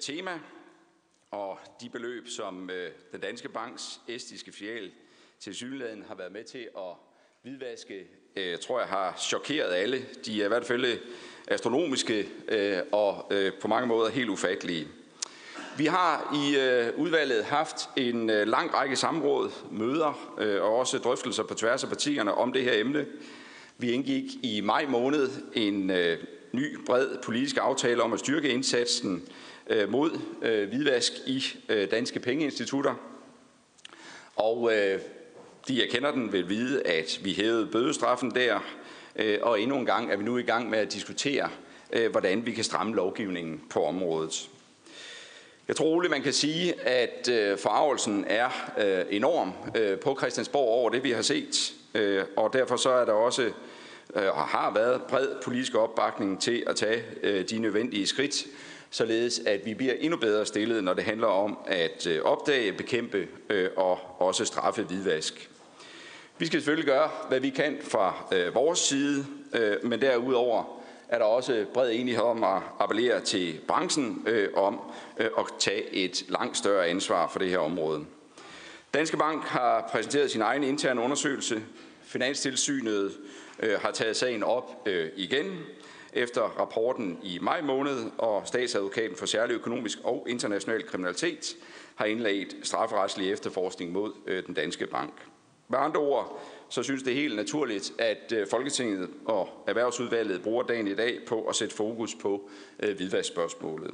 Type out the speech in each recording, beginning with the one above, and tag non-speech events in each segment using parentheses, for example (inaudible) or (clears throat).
tema, og de beløb, som øh, den danske banks estiske filial til synligheden har været med til at hvidvaske, øh, tror jeg har chokeret alle. De er i hvert fald øh, astronomiske øh, og øh, på mange måder helt ufattelige. Vi har i øh, udvalget haft en øh, lang række samråd, møder øh, og også drøftelser på tværs af partierne om det her emne. Vi indgik i maj måned en øh, ny bred politisk aftale om at styrke indsatsen øh, Øh, mod øh, hvidvask i øh, danske pengeinstitutter. Og de, jeg kender den, vil vide, at vi hævede bødestraffen der, og endnu en gang er vi nu i gang med at diskutere, hvordan vi kan stramme lovgivningen på området. Jeg tror roligt, man kan sige, at forarvelsen er enorm på Christiansborg over det, vi har set. Og derfor så er der også og har været bred politisk opbakning til at tage de nødvendige skridt, således at vi bliver endnu bedre stillet, når det handler om at øh, opdage, bekæmpe øh, og også straffe hvidvask. Vi skal selvfølgelig gøre, hvad vi kan fra øh, vores side, men derudover er der også bred enighed om at appellere til branchen øh, om øh, at tage et langt større ansvar for det her område. Danske Bank har præsenteret sin egen interne undersøgelse. Finanstilsynet øh, har taget sagen op øh, igen efter rapporten i maj måned, og statsadvokaten for særlig økonomisk og international kriminalitet har indledt strafferetslig efterforskning mod øh, den danske bank. Med andre ord, så synes det helt naturligt, at øh, Folketinget og Erhvervsudvalget bruger dagen i dag på at sætte fokus på øh, hvidvaskspørgsmålet.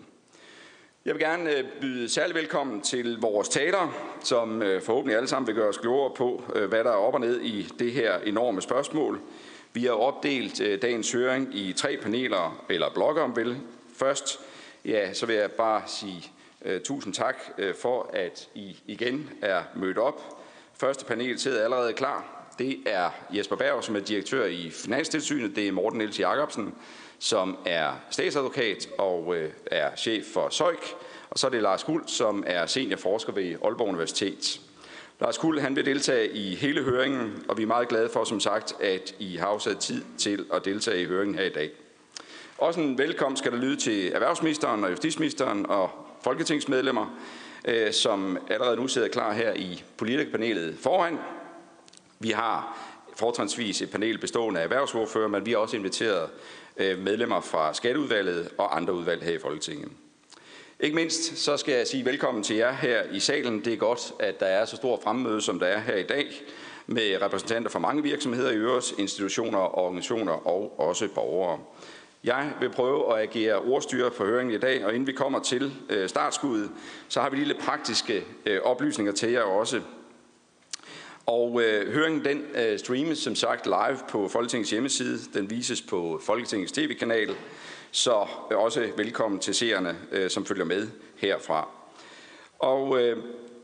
Jeg vil gerne øh, byde særlig velkommen til vores taler, som øh, forhåbentlig alle sammen vil gøre os klogere på, hvad der er op og ned i det her enorme spørgsmål. Vi har opdelt øh, dagens høring i tre paneler, eller blokke om vel. Først, ja, så vil jeg bare sige uh, tusind tak uh, for, at I igen er mødt op. Første panel sidder allerede klar. Det er Jesper Berg, som er direktør i Finanstilsynet. Det er Morten Niels Jacobsen, som er statsadvokat og uh, er chef for SØJK. Og så er det Lars Guld, som er seniorforsker ved Aalborg Universitet. Lars Guld han vil deltage i hele høringen, og vi er meget glade for, som sagt, at I har afsat tid til at deltage i høringen her i dag. Også en velkomst skal der lyde til erhvervsministeren og justitsministeren og folketingsmedlemmer, øh, som allerede nu sidder klar her i politikerpanelet foran. Vi har fortrinsvis et panel bestående af erhvervsordfører, men vi har også inviteret øh, medlemmer fra Skatteudvalget og andre udvalg her i Folketinget. Ikke mindst så skal jeg sige velkommen til jer her i salen. Det er godt, at der er så stor fremmøde, som der er her i dag, med repræsentanter fra mange virksomheder i øvrigt, institutioner, organisationer og også borgere. Jeg vil prøve at agere ordstyre for høringen i dag, og inden vi kommer til øh, startskuddet, så har vi lige lidt praktiske øh, oplysninger til jer også. Og øh, høringen den øh, streames som sagt live på Folketingets hjemmeside. Den vises på Folketingets tv-kanal. Så øh, også velkommen til seerne, øh, som følger med herfra. Og øh,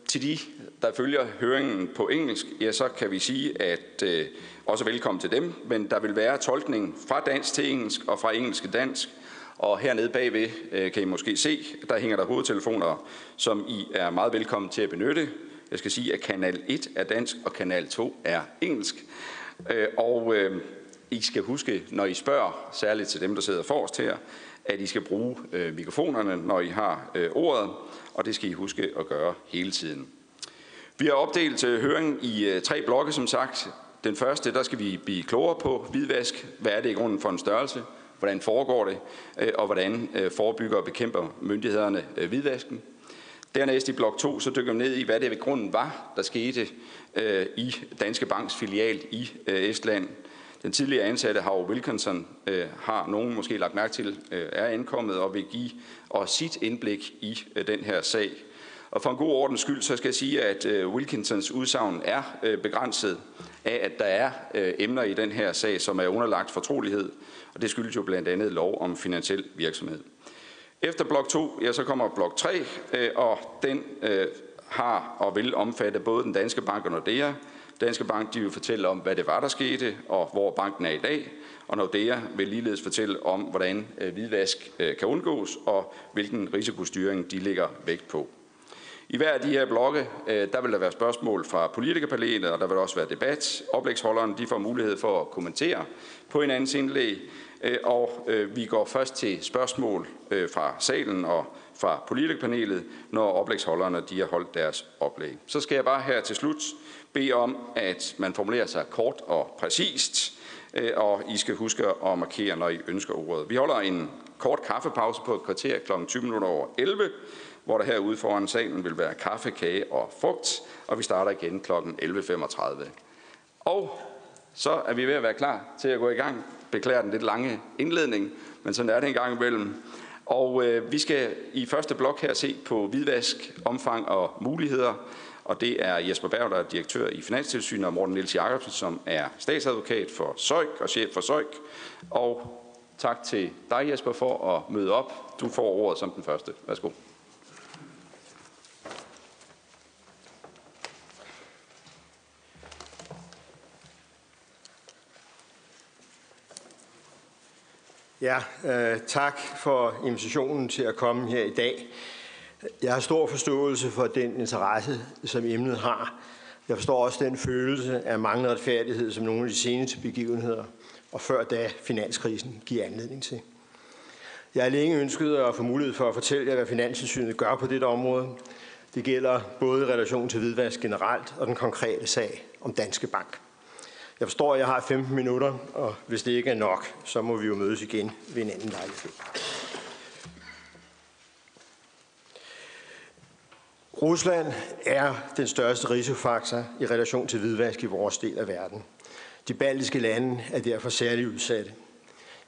til de, der følger høringen på engelsk, ja, så kan vi sige, at øh, også velkommen til dem. Men der vil være tolkning fra dansk til engelsk og fra engelsk til dansk. Og hernede bagved øh, kan I måske se, der hænger der hovedtelefoner, som I er meget velkommen til at benytte. Jeg skal sige, at kanal 1 er dansk, og kanal 2 er engelsk. Øh, og øh, i skal huske, når I spørger, særligt til dem, der sidder forrest her, at I skal bruge øh, mikrofonerne, når I har øh, ordet, og det skal I huske at gøre hele tiden. Vi har opdelt øh, høringen i øh, tre blokke, som sagt. Den første, der skal vi blive klogere på hvidvask. Hvad er det i grunden for en størrelse? Hvordan foregår det? Og hvordan forebygger og bekæmper myndighederne hvidvasken? Dernæst i blok 2, så dykker vi ned i, hvad det ved grunden var, der skete øh, i Danske Banks filial i øh, Estland. Den tidligere ansatte Howard Wilkinson øh, har nogen måske lagt mærke til, øh, er ankommet og vil give os sit indblik i øh, den her sag. Og for en god ordens skyld, så skal jeg sige, at øh, Wilkinsons udsagn er øh, begrænset af, at der er øh, emner i den her sag, som er underlagt fortrolighed, og det skyldes jo blandt andet lov om finansiel virksomhed. Efter blok 2, ja, så kommer blok 3, øh, og den øh, har og vil omfatte både den danske bank og Nordea. Danske Bank de vil fortælle om, hvad det var, der skete, og hvor banken er i dag. Og Nordea vil ligeledes fortælle om, hvordan øh, hvidvask øh, kan undgås, og hvilken risikostyring de ligger vægt på. I hver af de her blokke, øh, der vil der være spørgsmål fra politikerpanelet, og der vil også være debat. Oplægsholderne de får mulighed for at kommentere på hinandens indlæg, og vi går først til spørgsmål fra salen og fra politikerpanelet, når oplægsholderne de har holdt deres oplæg. Så skal jeg bare her til slut bede om, at man formulerer sig kort og præcist, øh, og I skal huske at markere, når I ønsker ordet. Vi holder en kort kaffepause på et kvarter kl. 20 minutter over 11, hvor der herude foran salen vil være kaffe, kage og frugt, og vi starter igen kl. 11.35. Og så er vi ved at være klar til at gå i gang. Beklager den lidt lange indledning, men sådan er det en gang imellem. Og øh, vi skal i første blok her se på hvidvask, omfang og muligheder. Og det er Jesper Berg, der er direktør i Finanstilsynet, og Morten Niels Jacobsen, som er statsadvokat for Søjk og chef for Søjk. Og tak til dig, Jesper, for at møde op. Du får ordet som den første. Værsgo. Ja, øh, tak for invitationen til at komme her i dag. Jeg har stor forståelse for den interesse, som emnet har. Jeg forstår også den følelse af manglende retfærdighed, som nogle af de seneste begivenheder og før da finanskrisen giver anledning til. Jeg har længe ønsket at få mulighed for at fortælle jer, hvad Finanssynet gør på dette område. Det gælder både i relation til hvidvask generelt og den konkrete sag om Danske Bank. Jeg forstår, at jeg har 15 minutter, og hvis det ikke er nok, så må vi jo mødes igen ved en anden lejlighed. Rusland er den største risikofaktor i relation til hvidvask i vores del af verden. De baltiske lande er derfor særligt udsatte.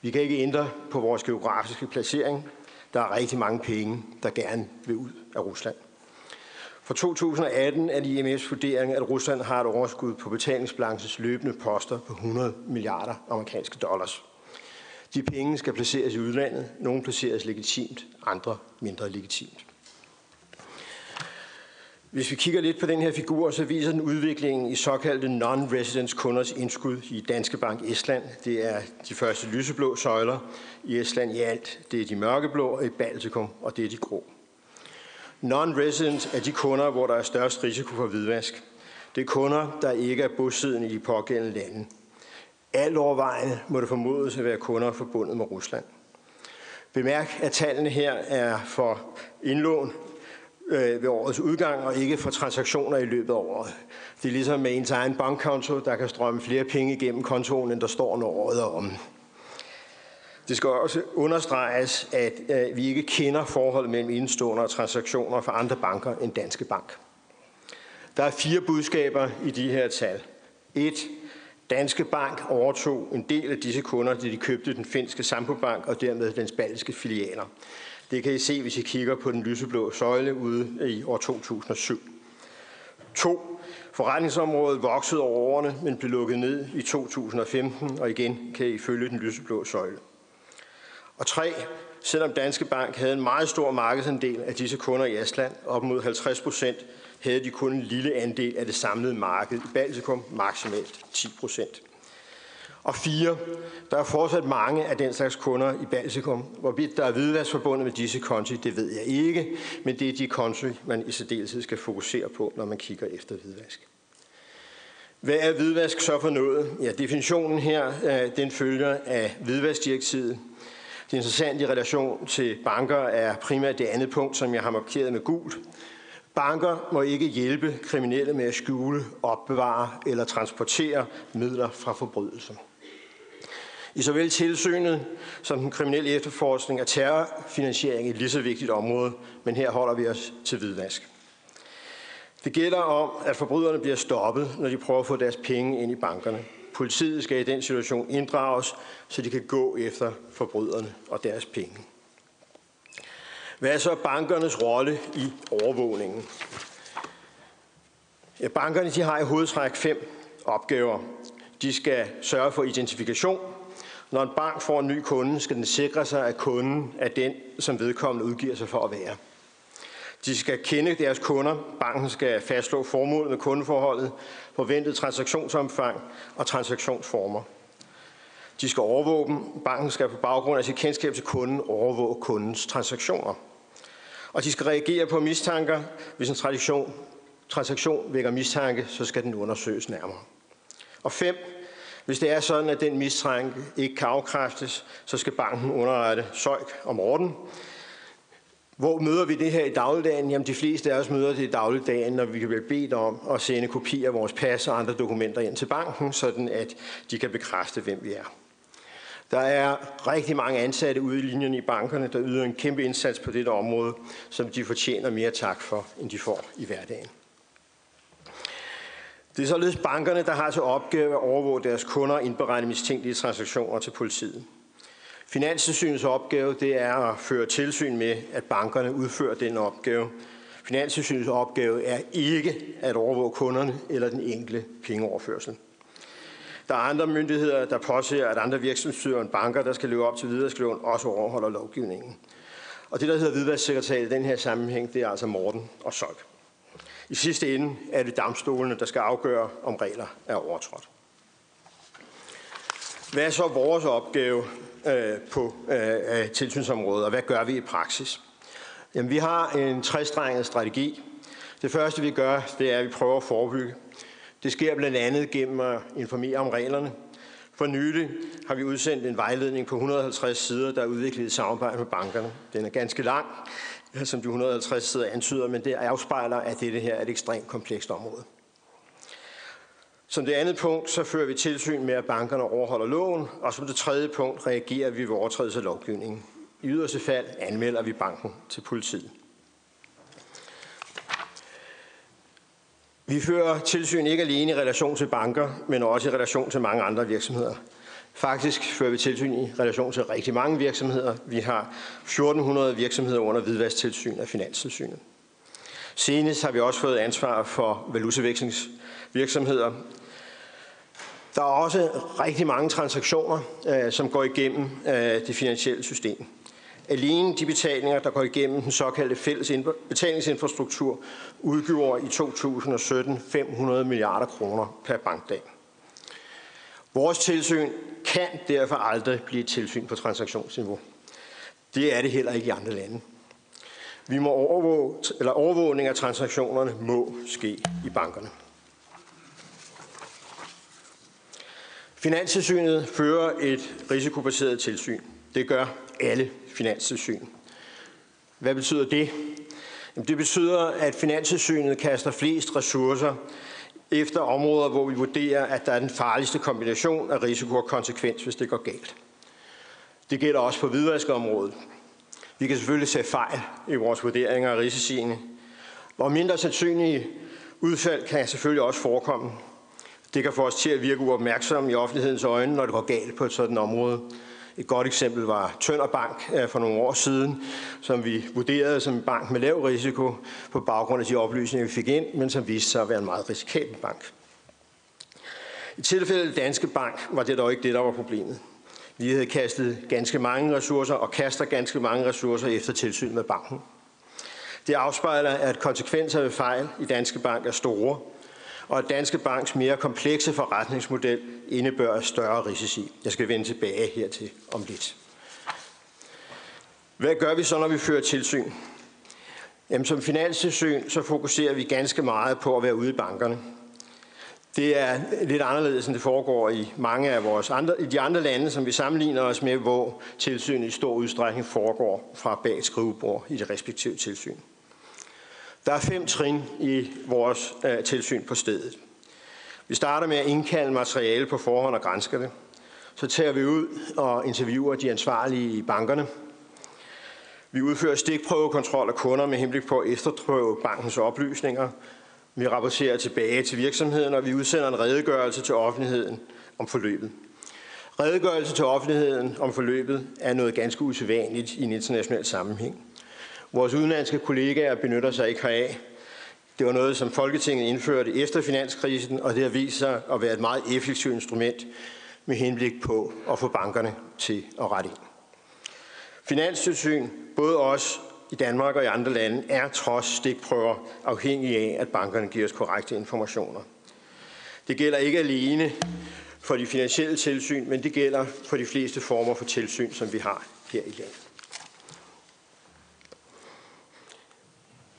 Vi kan ikke ændre på vores geografiske placering. Der er rigtig mange penge, der gerne vil ud af Rusland. For 2018 er det IMF's vurdering, at Rusland har et overskud på betalingsbalancens løbende poster på 100 milliarder amerikanske dollars. De penge skal placeres i udlandet. Nogle placeres legitimt, andre mindre legitimt. Hvis vi kigger lidt på den her figur, så viser den udviklingen i såkaldte non-residence kunders indskud i Danske Bank Estland. Det er de første lyseblå søjler i Estland i alt. Det er de mørkeblå i Baltikum, og det er de grå. Non-residents er de kunder, hvor der er størst risiko for hvidvask. Det er kunder, der ikke er bosiddende i de pågældende lande. Alt overvejende må det formodes at være kunder forbundet med Rusland. Bemærk, at tallene her er for indlån øh, ved årets udgang, og ikke for transaktioner i løbet af året. Det er ligesom med ens egen bankkonto, der kan strømme flere penge igennem kontoen, end der står, når året er om. Det skal også understreges, at øh, vi ikke kender forholdet mellem indstående og transaktioner fra andre banker end Danske Bank. Der er fire budskaber i de her tal. 1. Danske Bank overtog en del af disse kunder, da de købte den finske Sampo Bank og dermed dens baltiske filialer. Det kan I se, hvis I kigger på den lyseblå søjle ude i år 2007. 2. Forretningsområdet voksede over årene, men blev lukket ned i 2015, og igen kan I følge den lyseblå søjle. Og 3. Selvom Danske Bank havde en meget stor markedsandel af disse kunder i Estland, op mod 50 procent, havde de kun en lille andel af det samlede marked i Baltikum, maksimalt 10 procent. Og fire, der er fortsat mange af den slags kunder i Baltikum. Hvorvidt der er hvidvask forbundet med disse konti, det ved jeg ikke, men det er de konti, man i særdeleshed skal fokusere på, når man kigger efter hvidvask. Hvad er hvidvask så for noget? Ja, definitionen her, øh, den følger af hvidvaskdirektivet. Det interessante i relation til banker er primært det andet punkt, som jeg har markeret med gult. Banker må ikke hjælpe kriminelle med at skjule, opbevare eller transportere midler fra forbrydelser. I såvel tilsynet som den kriminelle efterforskning er terrorfinansiering et lige så vigtigt område, men her holder vi os til hvidvask. Det gælder om, at forbryderne bliver stoppet, når de prøver at få deres penge ind i bankerne. Politiet skal i den situation inddrages, så de kan gå efter forbryderne og deres penge. Hvad er så bankernes rolle i overvågningen? Ja, bankerne de har i hovedtræk fem opgaver. De skal sørge for identifikation, når en bank får en ny kunde, skal den sikre sig, at kunden er den, som vedkommende udgiver sig for at være. De skal kende deres kunder. Banken skal fastslå formålet med kundeforholdet, forventet transaktionsomfang og transaktionsformer. De skal overvåge dem. Banken skal på baggrund af sit kendskab til kunden overvåge kundens transaktioner. Og de skal reagere på mistanker. Hvis en tradition, transaktion vækker mistanke, så skal den undersøges nærmere. Og fem, hvis det er sådan, at den mistanke ikke kan afkræftes, så skal banken underrette Søjk om orden. Hvor møder vi det her i dagligdagen? Jamen de fleste af os møder det i dagligdagen, når vi kan blive bedt om at sende kopier af vores pas og andre dokumenter ind til banken, sådan at de kan bekræfte, hvem vi er. Der er rigtig mange ansatte ude i linjerne i bankerne, der yder en kæmpe indsats på dette område, som de fortjener mere tak for, end de får i hverdagen. Det er således bankerne, der har til opgave at overvåge deres kunder og indberegne mistænkelige transaktioner til politiet. Finanstilsynets opgave det er at føre tilsyn med, at bankerne udfører den opgave. Finanstilsynets opgave er ikke at overvåge kunderne eller den enkelte pengeoverførsel. Der er andre myndigheder, der påser, at andre virksomheder end banker, der skal leve op til hvidvaskloven, også overholder lovgivningen. Og det, der hedder hvidvasksekretariat i den her sammenhæng, det er altså Morten og Solk. I sidste ende er det domstolene, der skal afgøre, om regler er overtrådt. Hvad er så vores opgave øh, på øh, tilsynsområdet, og hvad gør vi i praksis? Jamen, vi har en trestrenget strategi. Det første, vi gør, det er, at vi prøver at forebygge. Det sker blandt andet gennem at informere om reglerne. For nylig har vi udsendt en vejledning på 150 sider, der er udviklet i samarbejde med bankerne. Den er ganske lang, som de 150 sider antyder, men det afspejler, at dette her er et ekstremt komplekst område. Som det andet punkt, så fører vi tilsyn med, at bankerne overholder loven, og som det tredje punkt reagerer vi ved overtrædelse af lovgivningen. I yderste fald anmelder vi banken til politiet. Vi fører tilsyn ikke alene i relation til banker, men også i relation til mange andre virksomheder. Faktisk fører vi tilsyn i relation til rigtig mange virksomheder. Vi har 1400 virksomheder under hvidvasktilsyn af Finanstilsynet. Senest har vi også fået ansvar for valutavekslingsvirksomheder. Der er også rigtig mange transaktioner, øh, som går igennem øh, det finansielle system. Alene de betalinger, der går igennem den såkaldte fælles betalingsinfrastruktur, udgjorde i 2017 500 milliarder kroner per bankdag. Vores tilsyn kan derfor aldrig blive et tilsyn på transaktionsniveau. Det er det heller ikke i andre lande. Vi må overvåge, eller overvågning af transaktionerne må ske i bankerne. Finanstilsynet fører et risikobaseret tilsyn. Det gør alle finanstilsyn. Hvad betyder det? Det betyder, at Finanstilsynet kaster flest ressourcer efter områder, hvor vi vurderer, at der er den farligste kombination af risiko og konsekvens, hvis det går galt. Det gælder også på hvidvaskeområdet. Vi kan selvfølgelig se fejl i vores vurderinger af risiciene, hvor mindre sandsynlige udfald kan selvfølgelig også forekomme. Det kan få os til at virke uopmærksomme i offentlighedens øjne, når det går galt på et sådan område. Et godt eksempel var Tønder Bank øh, for nogle år siden, som vi vurderede som en bank med lav risiko på baggrund af de oplysninger, vi fik ind, men som viste sig at være en meget risikabel bank. I tilfældet Danske Bank var det dog ikke det, der var problemet. Vi havde kastet ganske mange ressourcer og kaster ganske mange ressourcer efter tilsyn med banken. Det afspejler, at konsekvenser ved fejl i Danske Bank er store, og at Danske Banks mere komplekse forretningsmodel indebærer større risici. Jeg skal vende tilbage hertil om lidt. Hvad gør vi så, når vi fører tilsyn? Jamen, som finanstilsyn, så fokuserer vi ganske meget på at være ude i bankerne. Det er lidt anderledes, end det foregår i mange af vores andre, i de andre lande, som vi sammenligner os med, hvor tilsynet i stor udstrækning foregår fra bag skrivebord i det respektive tilsyn. Der er fem trin i vores øh, tilsyn på stedet. Vi starter med at indkalde materiale på forhånd og grænske det. Så tager vi ud og interviewer de ansvarlige i bankerne. Vi udfører stikprøvekontrol af kunder med henblik på at efterprøve bankens oplysninger. Vi rapporterer tilbage til virksomheden, og vi udsender en redegørelse til offentligheden om forløbet. Redegørelse til offentligheden om forløbet er noget ganske usædvanligt i en international sammenhæng. Vores udenlandske kollegaer benytter sig ikke heraf. Det var noget, som Folketinget indførte efter finanskrisen, og det har vist sig at være et meget effektivt instrument med henblik på at få bankerne til at rette ind. Finanstilsyn, både os i Danmark og i andre lande, er trods stikprøver afhængige af, at bankerne giver os korrekte informationer. Det gælder ikke alene for de finansielle tilsyn, men det gælder for de fleste former for tilsyn, som vi har her i landet.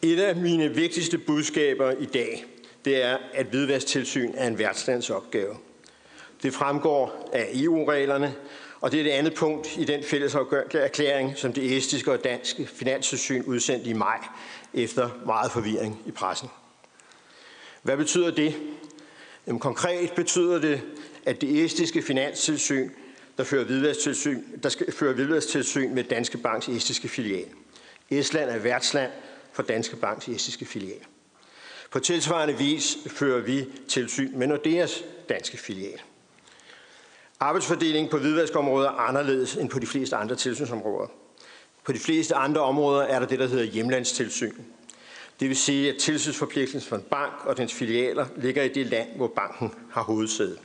Et af mine vigtigste budskaber i dag, det er, at hvidvasktilsyn er en værtslandsopgave. Det fremgår af EU-reglerne, og det er det andet punkt i den fælles erklæring, som det estiske og danske finanstilsyn udsendte i maj efter meget forvirring i pressen. Hvad betyder det? Jamen, konkret betyder det, at det estiske finanstilsyn, der fører hvidvasktilsyn, der skal føre hvidvasktilsyn med Danske Banks estiske filial. Estland er værtsland for Danske Banks estiske filial. På tilsvarende vis fører vi tilsyn med Nordeas danske filial. Arbejdsfordelingen på hvidvaskområdet er anderledes end på de fleste andre tilsynsområder. På de fleste andre områder er der det, der hedder hjemlandstilsyn. Det vil sige, at tilsynsforpligtelsen for en bank og dens filialer ligger i det land, hvor banken har hovedsæde.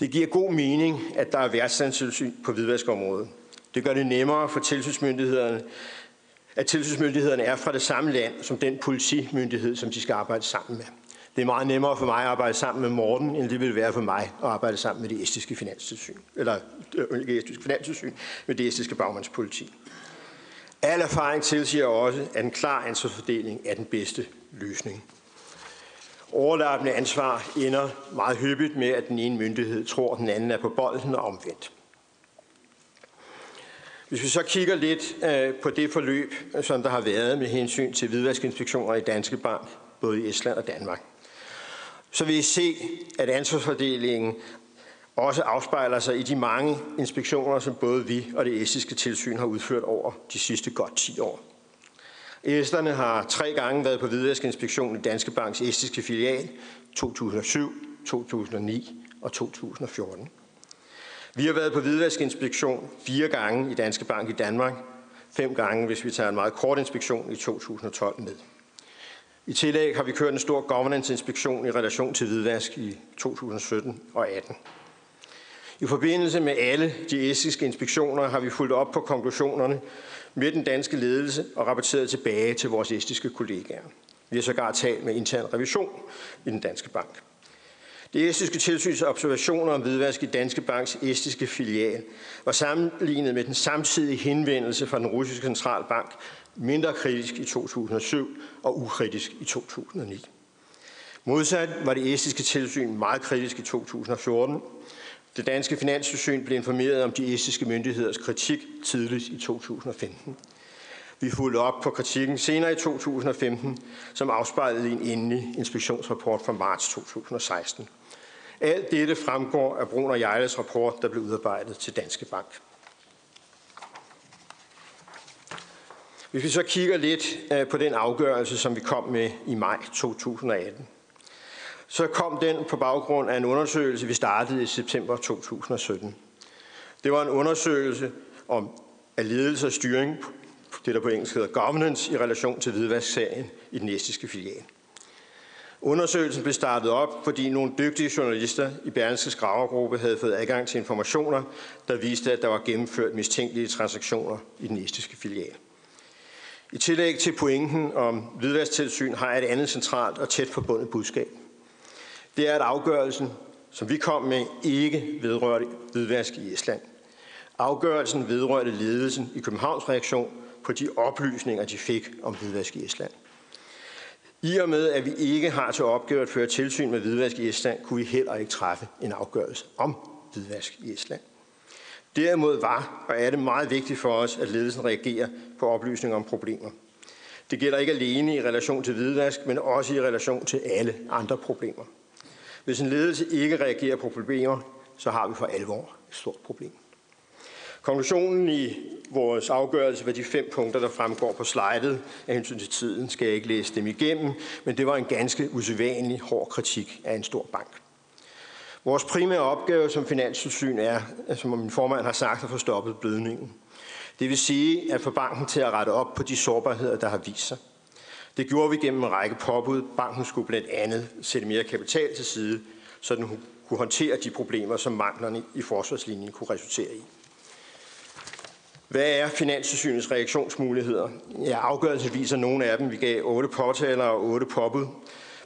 Det giver god mening, at der er værtslandstilsyn på hvidvaskområdet. Det gør det nemmere for tilsynsmyndighederne, at tilsynsmyndighederne er fra det samme land som den politimyndighed, som de skal arbejde sammen med. Det er meget nemmere for mig at arbejde sammen med Morten, end det vil være for mig at arbejde sammen med det estiske finanstilsyn, eller øh, det estiske finanstilsyn med det estiske bagmandspoliti. Al erfaring tilsiger også, at en klar ansvarsfordeling er den bedste løsning. Overlappende ansvar ender meget hyppigt med, at den ene myndighed tror, at den anden er på bolden og omvendt. Hvis vi så kigger lidt øh, på det forløb, som der har været med hensyn til hvidvaskinspektioner i Danske Bank, både i Estland og Danmark, så vil I se, at ansvarsfordelingen også afspejler sig i de mange inspektioner, som både vi og det estiske tilsyn har udført over de sidste godt 10 år. Esterne har tre gange været på hvidvaskinspektion i Danske Banks estiske filial 2007, 2009 og 2014. Vi har været på hvidvaskinspektion fire gange i Danske Bank i Danmark, fem gange, hvis vi tager en meget kort inspektion i 2012 med. I tillæg har vi kørt en stor governance-inspektion i relation til hvidvask i 2017 og 18. I forbindelse med alle de estiske inspektioner har vi fulgt op på konklusionerne med den danske ledelse og rapporteret tilbage til vores estiske kollegaer. Vi har sågar talt med intern revision i den danske bank. Det estiske tilsyns observationer om hvidvask i Danske Banks estiske filial var sammenlignet med den samtidige henvendelse fra den russiske centralbank mindre kritisk i 2007 og ukritisk i 2009. Modsat var det estiske tilsyn meget kritisk i 2014. Det danske finanstilsyn blev informeret om de estiske myndigheders kritik tidligt i 2015. Vi fulgte op på kritikken senere i 2015, som afspejlede en endelig inspektionsrapport fra marts 2016. Alt dette fremgår af Brun og Jejles rapport, der blev udarbejdet til Danske Bank. Hvis vi så kigger lidt øh, på den afgørelse, som vi kom med i maj 2018, så kom den på baggrund af en undersøgelse, vi startede i september 2017. Det var en undersøgelse om af ledelse og styring, det der på engelsk hedder governance, i relation til hvidvasksagen i den estiske filial. Undersøgelsen blev startet op, fordi nogle dygtige journalister i Berlingske Skravergruppe havde fået adgang til informationer, der viste, at der var gennemført mistænkelige transaktioner i den estiske filial. I tillæg til pointen om hvidvasktilsyn har jeg et andet centralt og tæt forbundet budskab. Det er, at afgørelsen, som vi kom med, ikke vedrørte hvidvask i Estland. Afgørelsen vedrørte ledelsen i Københavns reaktion på de oplysninger, de fik om hvidvask i Estland. I og med, at vi ikke har til opgave at føre tilsyn med hvidvask i Estland, kunne vi heller ikke træffe en afgørelse om hvidvask i Estland. Derimod var og er det meget vigtigt for os, at ledelsen reagerer på oplysninger om problemer. Det gælder ikke alene i relation til hvidvask, men også i relation til alle andre problemer. Hvis en ledelse ikke reagerer på problemer, så har vi for alvor et stort problem. Konklusionen i vores afgørelse var de fem punkter, der fremgår på slidet. Af hensyn til tiden skal jeg ikke læse dem igennem, men det var en ganske usædvanlig hård kritik af en stor bank. Vores primære opgave som finanstilsyn er, som min formand har sagt, at få stoppet blødningen. Det vil sige at få banken til at rette op på de sårbarheder, der har vist sig. Det gjorde vi gennem en række påbud. Banken skulle blandt andet sætte mere kapital til side, så den kunne håndtere de problemer, som manglerne i forsvarslinjen kunne resultere i. Hvad er Finanstilsynets reaktionsmuligheder? Ja, afgørelsen viser nogle af dem. Vi gav otte påtaler og otte påbud.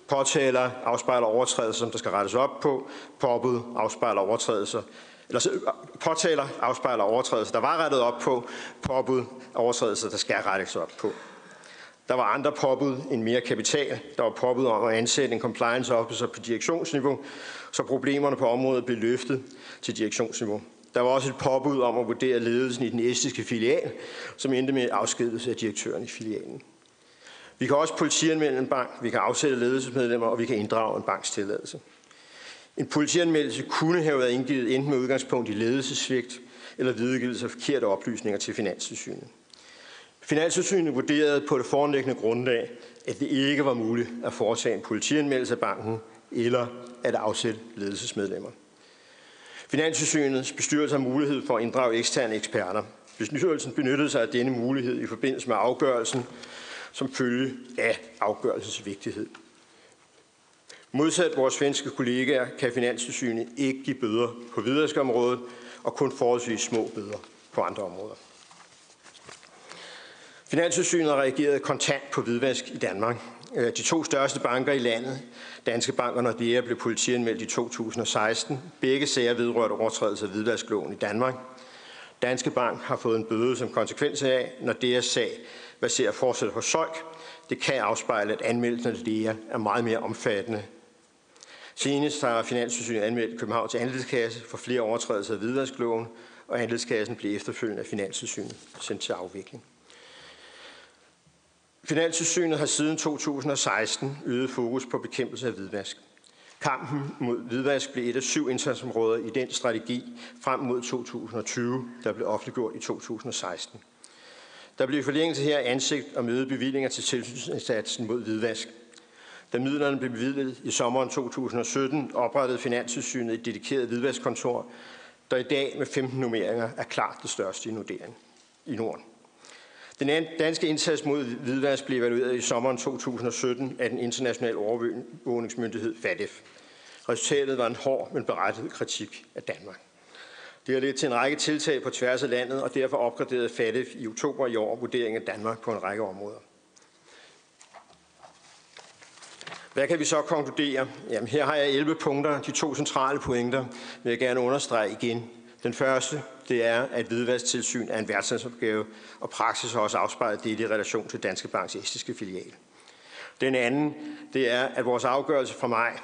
Påtaler afspejler overtrædelser, som der skal rettes op på. Påbud afspejler overtrædelser, eller øh, påtaler afspejler overtrædelser, der var rettet op på. Påbud overtrædelser, der skal rettes op på. Der var andre påbud end mere kapital. Der var påbud om at ansætte en compliance officer på direktionsniveau, så problemerne på området blev løftet til direktionsniveau. Der var også et påbud om at vurdere ledelsen i den estiske filial, som endte med afskedelse af direktøren i filialen. Vi kan også politianmelde en bank, vi kan afsætte ledelsesmedlemmer, og vi kan inddrage en banks tilladelse. En politianmeldelse kunne have været indgivet enten med udgangspunkt i ledelsesvigt eller videregivelse af forkerte oplysninger til Finanstilsynet. Finanstilsynet vurderede på det foreliggende grundlag, at det ikke var muligt at foretage en politianmeldelse af banken eller at afsætte ledelsesmedlemmer. Finanstilsynets bestyrelse har mulighed for at inddrage eksterne eksperter. Bestyrelsen benyttede sig af denne mulighed i forbindelse med afgørelsen som følge af afgørelsens vigtighed. Modsat vores svenske kollegaer kan Finanstilsynet ikke give bøder på hvidvaskområdet og kun forholdsvis små bøder på andre områder. Finanstilsynet har reageret kontant på hvidvask i Danmark. De to største banker i landet, Danske Bank og Nordea, blev politianmeldt i 2016. Begge sager vedrørte overtrædelse af hvidvaskloven i Danmark. Danske Bank har fået en bøde som konsekvens af, når deres sag baserer fortsat hos Søjk. Det kan afspejle, at anmeldelsen af DEA er meget mere omfattende. Senest har Finanssynet anmeldt Københavns Andelskasse for flere overtrædelser af hvidvaskloven, og Andelskassen blev efterfølgende af Finanssynet sendt til afvikling. Finanssynet har siden 2016 øget fokus på bekæmpelse af hvidvask. Kampen mod hvidvask blev et af syv indsatsområder i den strategi frem mod 2020, der blev offentliggjort i 2016. Der blev i forlængelse her ansigt og møde bevillinger til tilsynsindsatsen mod hvidvask. Da midlerne blev bevilget i sommeren 2017, oprettede Finanssynet et dedikeret hvidvaskkontor, der i dag med 15 nummeringer er klart det største i Norden. Den danske indsats mod hvidvask blev evalueret i sommeren 2017 af den internationale overvågningsmyndighed FATF. Resultatet var en hård, men berettiget kritik af Danmark. Det har ledt til en række tiltag på tværs af landet, og derfor opgraderede FATF i oktober i år vurderingen af Danmark på en række områder. Hvad kan vi så konkludere? Jamen, her har jeg 11 punkter. De to centrale pointer vil jeg gerne understrege igen. Den første, det er, at hvidvasktilsyn er en værtsandsopgave, og praksis har også afspejlet det i relation til Danske Banks estiske filial. Den anden, det er, at vores afgørelse fra maj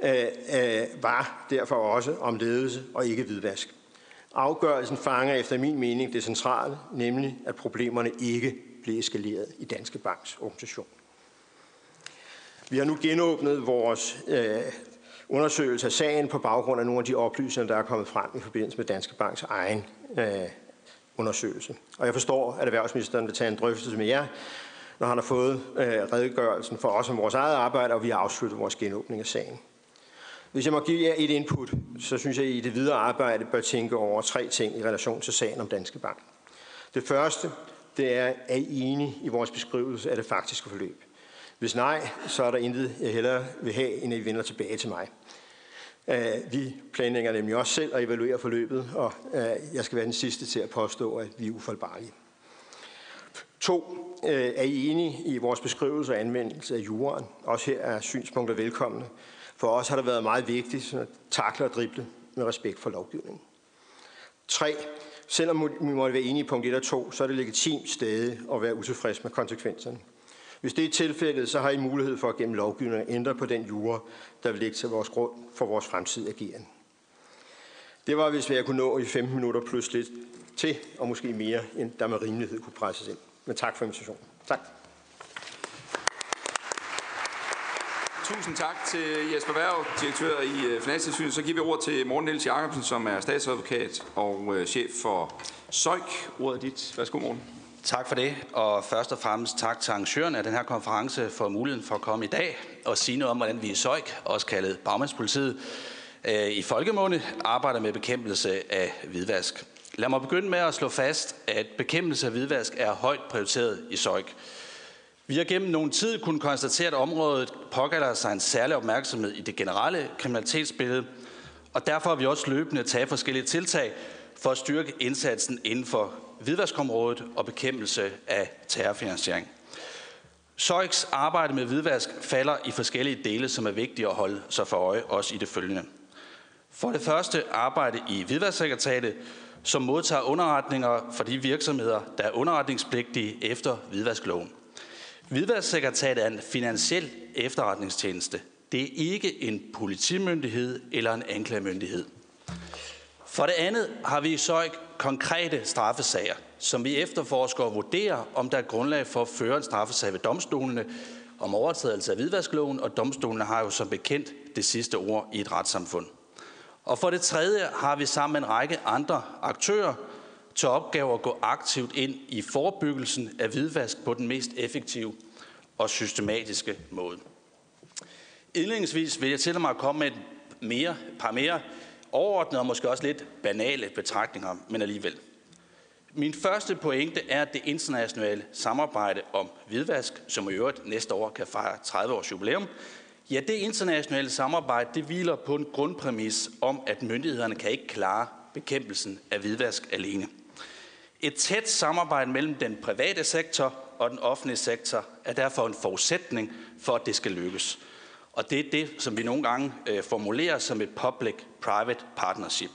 øh, øh, var derfor også om ledelse og ikke hvidvask. Afgørelsen fanger efter min mening det centrale, nemlig at problemerne ikke blev eskaleret i Danske Banks organisation. Vi har nu genåbnet vores øh, undersøgelse af sagen på baggrund af nogle af de oplysninger, der er kommet frem i forbindelse med Danske Banks egen øh, undersøgelse. Og jeg forstår, at erhvervsministeren vil tage en drøftelse med jer, når han har fået øh, redegørelsen for os om vores eget arbejde, og vi har afsluttet vores genåbning af sagen. Hvis jeg må give jer et input, så synes jeg, at I det videre arbejde bør tænke over tre ting i relation til sagen om Danske Bank. Det første, det er, at I enige i vores beskrivelse af det faktiske forløb? Hvis nej, så er der intet, jeg hellere vil have, end at I vender tilbage til mig. Øh, vi planlægger nemlig også selv at evaluere forløbet, og øh, jeg skal være den sidste til at påstå, at vi er ufaldbarlige. To, øh, er I enige i vores beskrivelse og anvendelse af juraen? Også her er synspunkter velkomne. For os har det været meget vigtigt at takle og drible med respekt for lovgivningen. Tre, Selvom vi måtte være enige i punkt 1 og 2, så er det legitimt stadig at være utilfreds med konsekvenserne. Hvis det er tilfældet, så har I mulighed for at gennem lovgivning at ændre på den jure, der vil ligge til vores grund for vores fremtidige ageren. Det var, hvis jeg kunne nå i 15 minutter plus lidt til, og måske mere, end der med rimelighed kunne presses ind. Men tak for invitationen. Tak. Tusind tak til Jesper Værv, direktør i øh, Finanstilsynet. Så giver vi ord til Morten Niels Jacobsen, som er statsadvokat og øh, chef for SØJK. Ordet er dit. Værsgo, Morten. Tak for det, og først og fremmest tak til arrangøren af den her konference for muligheden for at komme i dag og sige noget om, hvordan vi i SØJK, også kaldet Bagmandspolitiet, øh, i folkemåne arbejder med bekæmpelse af hvidvask. Lad mig begynde med at slå fast, at bekæmpelse af hvidvask er højt prioriteret i SØJK. Vi har gennem nogen tid kunnet konstatere, at området påkalder sig en særlig opmærksomhed i det generelle kriminalitetsbillede, og derfor har vi også løbende taget forskellige tiltag for at styrke indsatsen inden for hvidvaskområdet og bekæmpelse af terrorfinansiering. SØJKs arbejde med hvidvask falder i forskellige dele, som er vigtige at holde sig for øje, også i det følgende. For det første arbejde i hvidvasksekretariatet, som modtager underretninger fra de virksomheder, der er underretningspligtige efter hvidvaskloven. Hvidvasksekretariatet er en finansiel efterretningstjeneste. Det er ikke en politimyndighed eller en anklagemyndighed. For det andet har vi i SØJK konkrete straffesager, som vi efterforsker og vurderer, om der er grundlag for at føre en straffesag ved domstolene om overtrædelse af hvidvaskloven, og domstolene har jo som bekendt det sidste ord i et retssamfund. Og for det tredje har vi sammen med en række andre aktører til opgave at gå aktivt ind i forebyggelsen af hvidvask på den mest effektive og systematiske måde. Indledningsvis vil jeg til mig at komme med et mere, par mere overordnede og måske også lidt banale betragtninger, men alligevel. Min første pointe er det internationale samarbejde om hvidvask, som i øvrigt næste år kan fejre 30 års jubilæum. Ja, det internationale samarbejde det hviler på en grundpræmis om, at myndighederne kan ikke klare bekæmpelsen af hvidvask alene. Et tæt samarbejde mellem den private sektor og den offentlige sektor er derfor en forudsætning for, at det skal lykkes. Og det er det, som vi nogle gange øh, formulerer som et public-private partnership.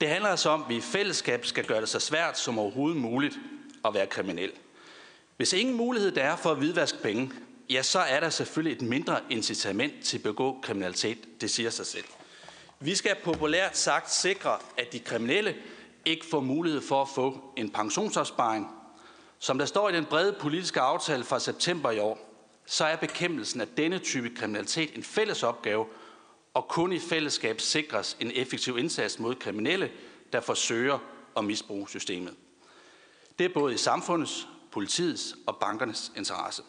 Det handler altså om, at vi i fællesskab skal gøre det så svært som overhovedet muligt at være kriminel. Hvis ingen mulighed der er for at hvidvaske penge, ja, så er der selvfølgelig et mindre incitament til at begå kriminalitet. Det siger sig selv. Vi skal populært sagt sikre, at de kriminelle ikke får mulighed for at få en pensionsopsparing. Som der står i den brede politiske aftale fra september i år, så er bekæmpelsen af denne type kriminalitet en fælles opgave, og kun i fællesskab sikres en effektiv indsats mod kriminelle, der forsøger at misbruge systemet. Det er både i samfundets, politiets og bankernes interesse.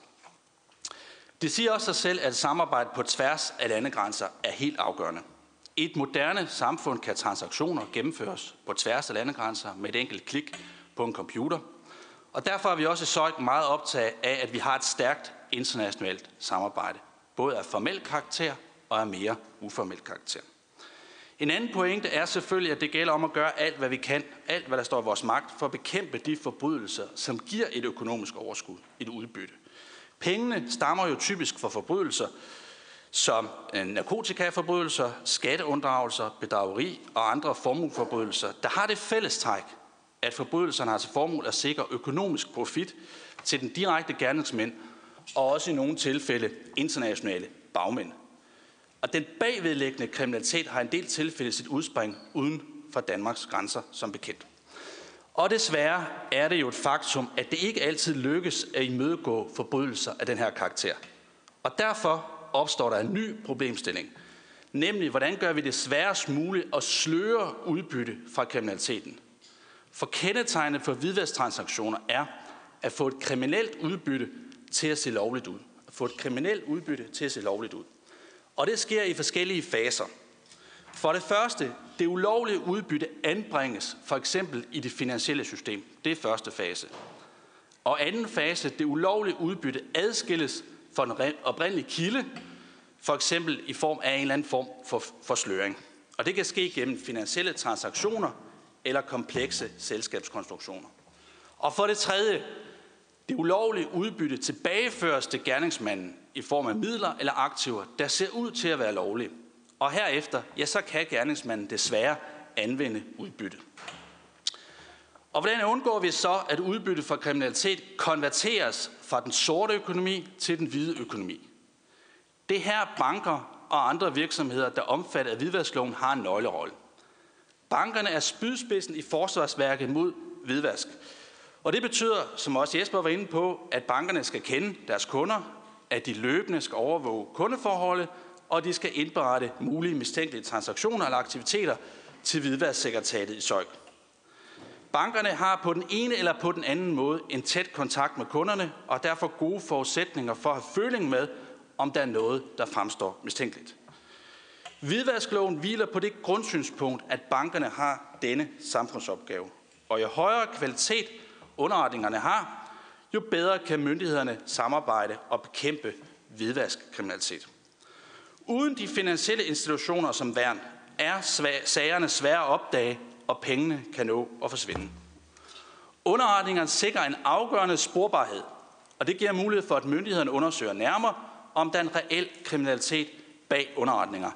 Det siger også sig selv, at samarbejde på tværs af landegrænser er helt afgørende. I et moderne samfund kan transaktioner gennemføres på tværs af landegrænser med et enkelt klik på en computer. Og derfor er vi også i SØJK meget optaget af, at vi har et stærkt internationalt samarbejde, både af formel karakter og af mere uformel karakter. En anden pointe er selvfølgelig, at det gælder om at gøre alt, hvad vi kan, alt, hvad der står i vores magt, for at bekæmpe de forbrydelser, som giver et økonomisk overskud, et udbytte. Pengene stammer jo typisk fra forbrydelser, som øh, narkotikaforbrydelser, skatteunddragelser, bedrageri og andre formueforbrydelser, der har det fællestræk, at forbrydelserne har til formål at sikre økonomisk profit til den direkte gerningsmænd, og også i nogle tilfælde internationale bagmænd. Og den bagvedlæggende kriminalitet har en del tilfælde sit udspring uden for Danmarks grænser, som bekendt. Og desværre er det jo et faktum, at det ikke altid lykkes at imødegå forbrydelser af den her karakter. Og derfor opstår der en ny problemstilling. Nemlig, hvordan gør vi det sværest muligt at sløre udbytte fra kriminaliteten? For kendetegnet for hvidvasktransaktioner er at få et kriminelt udbytte til at se lovligt ud. At få et kriminelt udbytte til at se lovligt ud. Og det sker i forskellige faser. For det første, det ulovlige udbytte anbringes for eksempel i det finansielle system. Det er første fase. Og anden fase, det ulovlige udbytte adskilles fra en oprindelig kilde, for eksempel i form af en eller anden form for forsløring. Og det kan ske gennem finansielle transaktioner eller komplekse selskabskonstruktioner. Og for det tredje, det ulovlige udbytte tilbageføres til gerningsmanden i form af midler eller aktiver, der ser ud til at være lovlige. Og herefter, ja, så kan gerningsmanden desværre anvende udbytte. Og hvordan undgår vi så, at udbytte fra kriminalitet konverteres fra den sorte økonomi til den hvide økonomi? Det her banker og andre virksomheder, der omfatter af hvidvaskloven, har en nøglerolle. Bankerne er spydspidsen i forsvarsværket mod hvidvask. Og det betyder, som også Jesper var inde på, at bankerne skal kende deres kunder, at de løbende skal overvåge kundeforholdet, og de skal indberette mulige mistænkelige transaktioner eller aktiviteter til hvidvasksekretariatet i SØJK. Bankerne har på den ene eller på den anden måde en tæt kontakt med kunderne, og derfor gode forudsætninger for at have føling med, om der er noget, der fremstår mistænkeligt. Hvidvaskloven hviler på det grundsynspunkt, at bankerne har denne samfundsopgave. Og jo højere kvalitet underretningerne har, jo bedre kan myndighederne samarbejde og bekæmpe hvidvaskkriminalitet. Uden de finansielle institutioner som værn er sagerne svære at opdage, og pengene kan nå at forsvinde. Underretningerne sikrer en afgørende sporbarhed, og det giver mulighed for, at myndighederne undersøger nærmere, om der er en reel kriminalitet bag underretninger,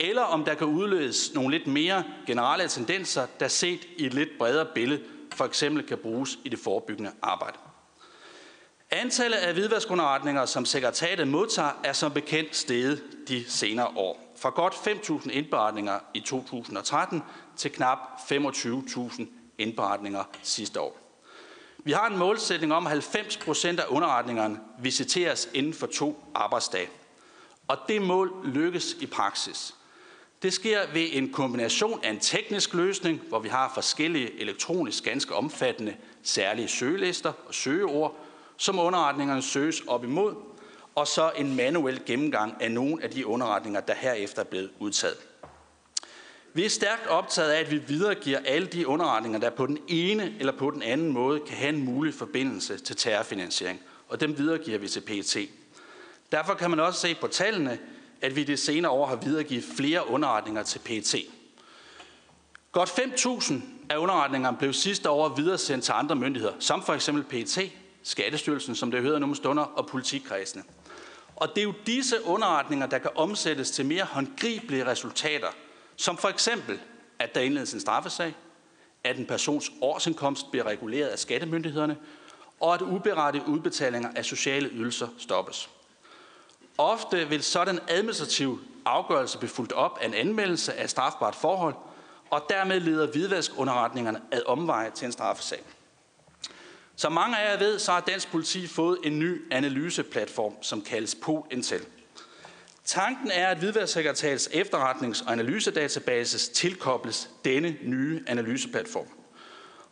eller om der kan udledes nogle lidt mere generelle tendenser, der set i et lidt bredere billede for eksempel kan bruges i det forebyggende arbejde. Antallet af hvidvaskunderretninger, som sekretariatet modtager, er som bekendt steget de senere år. Fra godt 5.000 indberetninger i 2013 til knap 25.000 indberetninger sidste år. Vi har en målsætning om, at 90 procent af underretningerne visiteres inden for to arbejdsdage. Og det mål lykkes i praksis. Det sker ved en kombination af en teknisk løsning, hvor vi har forskellige elektronisk ganske omfattende særlige søgelister og søgeord, som underretningerne søges op imod, og så en manuel gennemgang af nogle af de underretninger, der herefter er blevet udtaget. Vi er stærkt optaget af, at vi videregiver alle de underretninger, der på den ene eller på den anden måde kan have en mulig forbindelse til terrorfinansiering, og dem videregiver vi til PET. Derfor kan man også se på tallene, at vi det senere år har videregivet flere underretninger til PET. Godt 5.000 af underretningerne blev sidste år videresendt til andre myndigheder, som for eksempel PET, Skattestyrelsen, som det hedder nogle stunder, og politikredsene. Og det er jo disse underretninger, der kan omsættes til mere håndgribelige resultater, som for eksempel, at der indledes en straffesag, at en persons årsindkomst bliver reguleret af skattemyndighederne, og at uberettigede udbetalinger af sociale ydelser stoppes. Ofte vil sådan administrativ afgørelse blive fuldt op af en anmeldelse af strafbart forhold, og dermed leder hvidvaskunderretningerne ad omveje til en straffesag. Som mange af jer ved, så har dansk politi fået en ny analyseplatform, som kaldes POINTEL. Tanken er, at Hvidvasksekretariatets efterretnings- og analysedatabases tilkobles denne nye analyseplatform.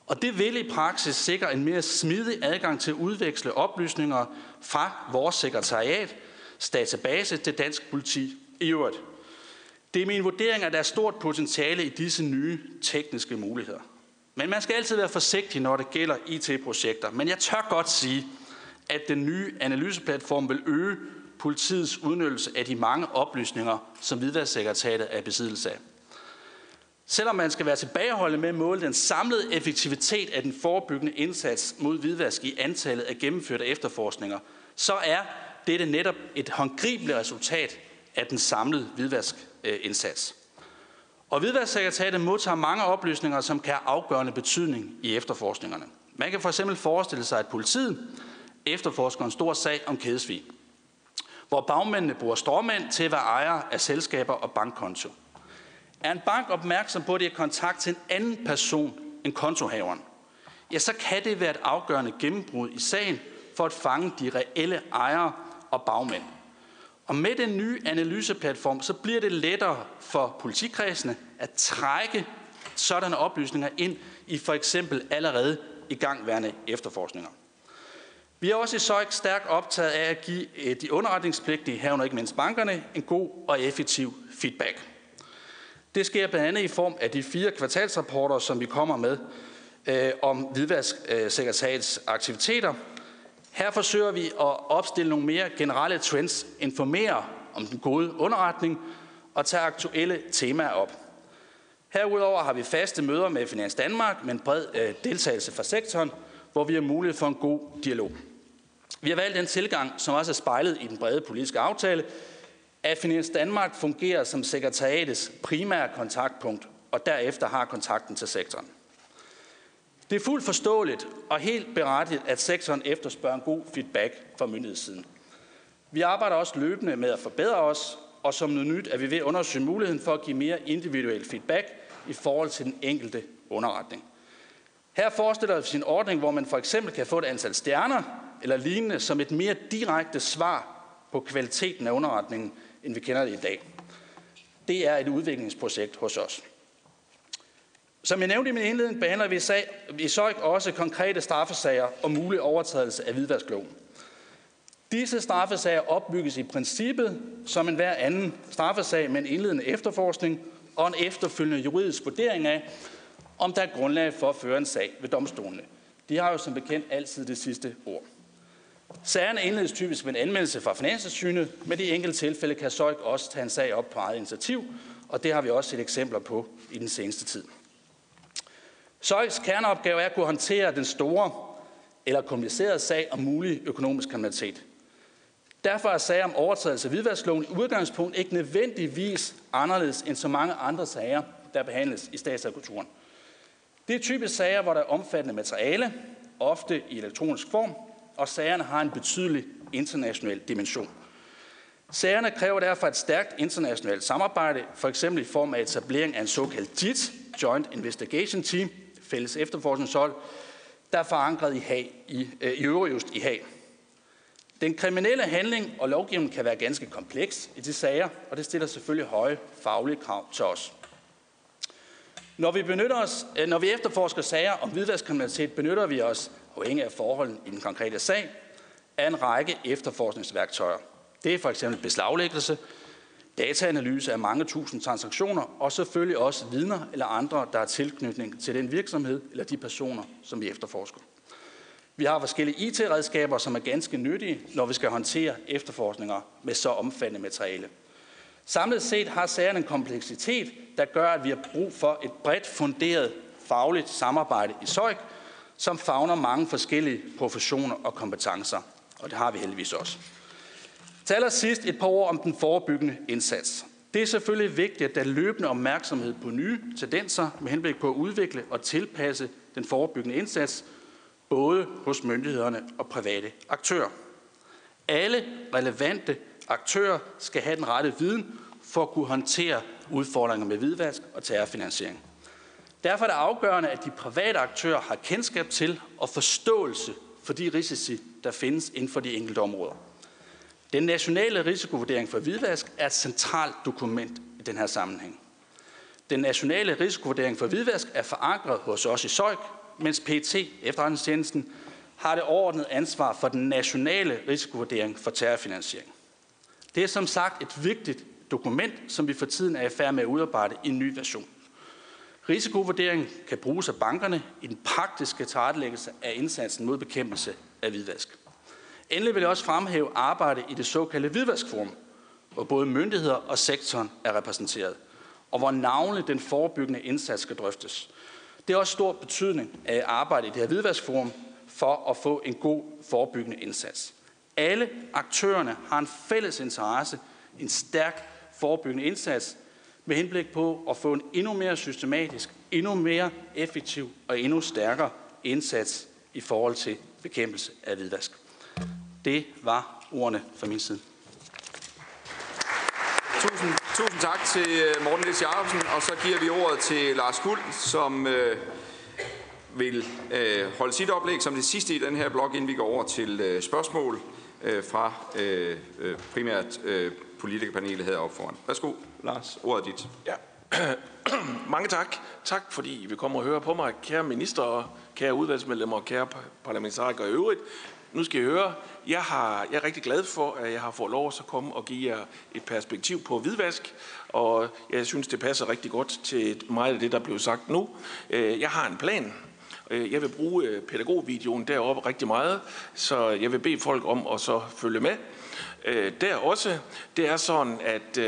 Og det vil i praksis sikre en mere smidig adgang til at udveksle oplysninger fra vores sekretariat database til dansk politi i øvrigt. Det er min vurdering, at der er stort potentiale i disse nye tekniske muligheder. Men man skal altid være forsigtig, når det gælder IT-projekter. Men jeg tør godt sige, at den nye analyseplatform vil øge politiets udnyttelse af de mange oplysninger, som Hvidværdssekretariatet er besiddelse af. Selvom man skal være tilbageholdende med at måle den samlede effektivitet af den forebyggende indsats mod hvidvask i antallet af gennemførte efterforskninger, så er dette netop et håndgribeligt resultat af den samlede hvidvaskindsats. Øh, og hvidvasksekretariatet modtager mange oplysninger, som kan have afgørende betydning i efterforskningerne. Man kan for eksempel forestille sig, at politiet efterforsker en stor sag om kædesvig, hvor bagmændene bruger stormænd til at være ejere af selskaber og bankkonto. Er en bank opmærksom på, at det i kontakt til en anden person end kontohaveren, ja, så kan det være et afgørende gennembrud i sagen for at fange de reelle ejere og bagmænd. Og med den nye analyseplatform, så bliver det lettere for politikredsene at trække sådanne oplysninger ind i for eksempel allerede igangværende efterforskninger. Vi er også i SØJK stærkt optaget af at give øh, de underretningspligtige, herunder ikke mindst bankerne, en god og effektiv feedback. Det sker blandt andet i form af de fire kvartalsrapporter, som vi kommer med øh, om hvidvasksekretariats øh, aktiviteter, her forsøger vi at opstille nogle mere generelle trends, informere om den gode underretning og tage aktuelle temaer op. Herudover har vi faste møder med Finans Danmark med en bred øh, deltagelse fra sektoren, hvor vi har mulighed for en god dialog. Vi har valgt en tilgang, som også er spejlet i den brede politiske aftale, at Finans Danmark fungerer som sekretariatets primære kontaktpunkt, og derefter har kontakten til sektoren. Det er fuldt forståeligt og helt berettiget, at sektoren efterspørger en god feedback fra myndighedssiden. Vi arbejder også løbende med at forbedre os, og som noget nyt er vi ved at undersøge muligheden for at give mere individuel feedback i forhold til den enkelte underretning. Her forestiller vi en ordning, hvor man for eksempel kan få et antal stjerner eller lignende som et mere direkte svar på kvaliteten af underretningen, end vi kender det i dag. Det er et udviklingsprojekt hos os. Som jeg nævnte i min indledning, behandler vi, sag, i SØG også konkrete straffesager og mulig overtrædelse af hvidvaskloven. Disse straffesager opbygges i princippet som en hver anden straffesag med en indledende efterforskning og en efterfølgende juridisk vurdering af, om der er grundlag for at føre en sag ved domstolene. De har jo som bekendt altid det sidste ord. Sagerne indledes typisk med en anmeldelse fra Finanssynet, men i enkelte tilfælde kan SØJK også tage en sag op på eget initiativ, og det har vi også set eksempler på i den seneste tid. Søjs kerneopgave er at kunne håndtere den store eller komplicerede sag om mulig økonomisk kriminalitet. Derfor er sager om overtrædelse af hvidvaskloven i udgangspunkt ikke nødvendigvis anderledes end så mange andre sager, der behandles i statsadvokaturerne. Det er typisk sager, hvor der er omfattende materiale, ofte i elektronisk form, og sagerne har en betydelig international dimension. Sagerne kræver derfor et stærkt internationalt samarbejde, for eksempel i form af etablering af en såkaldt JIT, Joint Investigation Team, fælles efterforskningshold, der er forankret i, hag, i, øh, i Eurojust i hag. Den kriminelle handling og lovgivning kan være ganske kompleks i de sager, og det stiller selvfølgelig høje faglige krav til os. Når vi, benytter os, øh, når vi efterforsker sager om hvidvaskkriminalitet, benytter vi os, afhængig af forholdene i den konkrete sag, af en række efterforskningsværktøjer. Det er for eksempel beslaglæggelse, dataanalyse af mange tusind transaktioner, og selvfølgelig også vidner eller andre, der har tilknytning til den virksomhed eller de personer, som vi efterforsker. Vi har forskellige IT-redskaber, som er ganske nyttige, når vi skal håndtere efterforskninger med så omfattende materiale. Samlet set har sagerne en kompleksitet, der gør, at vi har brug for et bredt funderet fagligt samarbejde i SØJK, som fagner mange forskellige professioner og kompetencer. Og det har vi heldigvis også. Til allersidst et par ord om den forebyggende indsats. Det er selvfølgelig vigtigt, at der er løbende opmærksomhed på nye tendenser med henblik på at udvikle og tilpasse den forebyggende indsats, både hos myndighederne og private aktører. Alle relevante aktører skal have den rette viden for at kunne håndtere udfordringer med hvidvask og terrorfinansiering. Derfor er det afgørende, at de private aktører har kendskab til og forståelse for de risici, der findes inden for de enkelte områder. Den nationale risikovurdering for hvidvask er et centralt dokument i den her sammenhæng. Den nationale risikovurdering for hvidvask er forankret hos os i SØJK, mens PT, efterretningstjenesten, har det overordnede ansvar for den nationale risikovurdering for terrorfinansiering. Det er som sagt et vigtigt dokument, som vi for tiden er i færd med at udarbejde i en ny version. Risikovurderingen kan bruges af bankerne i den praktiske tilrettelæggelse af indsatsen mod bekæmpelse af hvidvask. Endelig vil jeg også fremhæve arbejde i det såkaldte hvidvaskforum, hvor både myndigheder og sektoren er repræsenteret, og hvor navnlig den forebyggende indsats skal drøftes. Det er også stor betydning øh, at arbejde i det her hvidvaskforum for at få en god forebyggende indsats. Alle aktørerne har en fælles interesse, en stærk forebyggende indsats, med henblik på at få en endnu mere systematisk, endnu mere effektiv og endnu stærkere indsats i forhold til bekæmpelse af hvidvask. Det var ordene fra min side. Tusind, tusind tak til øh, Morten Lits Jacobsen, og så giver vi ordet til Lars Guld, som øh, vil øh, holde sit oplæg som det sidste i den her blok, inden vi går over til øh, spørgsmål øh, fra øh, øh primært øh, politikerpanelet heroppe foran. Værsgo, Lars, ordet er dit. Ja. (clears throat) Mange tak. Tak, fordi I vil komme og høre på mig, kære minister, kære udvalgsmedlemmer og kære parlamentarikere i øvrigt. Nu skal I høre, jeg, har, jeg er rigtig glad for, at jeg har fået lov at komme og give jer et perspektiv på hvidvask, og jeg synes, det passer rigtig godt til meget af det, der blev sagt nu. Øh, jeg har en plan, øh, jeg vil bruge øh, pædagogvideoen deroppe rigtig meget, så jeg vil bede folk om at så følge med. Der også, det er sådan, at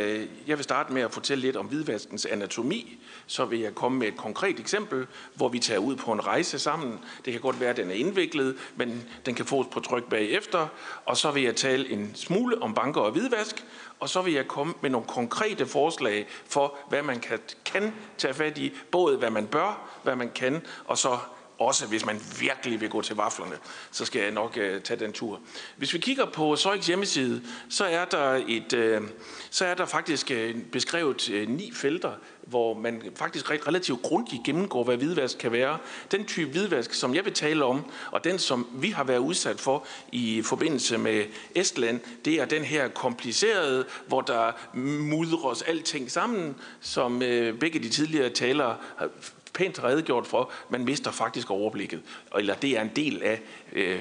jeg vil starte med at fortælle lidt om hvidvaskens anatomi, så vil jeg komme med et konkret eksempel, hvor vi tager ud på en rejse sammen. Det kan godt være, at den er indviklet, men den kan fås på tryk bagefter. Og så vil jeg tale en smule om banker og hvidvask, og så vil jeg komme med nogle konkrete forslag for, hvad man kan, kan tage fat i. Både hvad man bør, hvad man kan, og så også hvis man virkelig vil gå til vaflerne, så skal jeg nok øh, tage den tur. Hvis vi kigger på Søjks hjemmeside, så er der, et, øh, så er der faktisk øh, beskrevet øh, ni felter, hvor man faktisk relativt grundigt gennemgår, hvad hvidvask kan være. Den type hvidvask, som jeg vil tale om, og den, som vi har været udsat for i forbindelse med Estland, det er den her komplicerede, hvor der mudres alting sammen, som øh, begge de tidligere talere har pænt redegjort for. Man mister faktisk overblikket, eller det er en del af øh,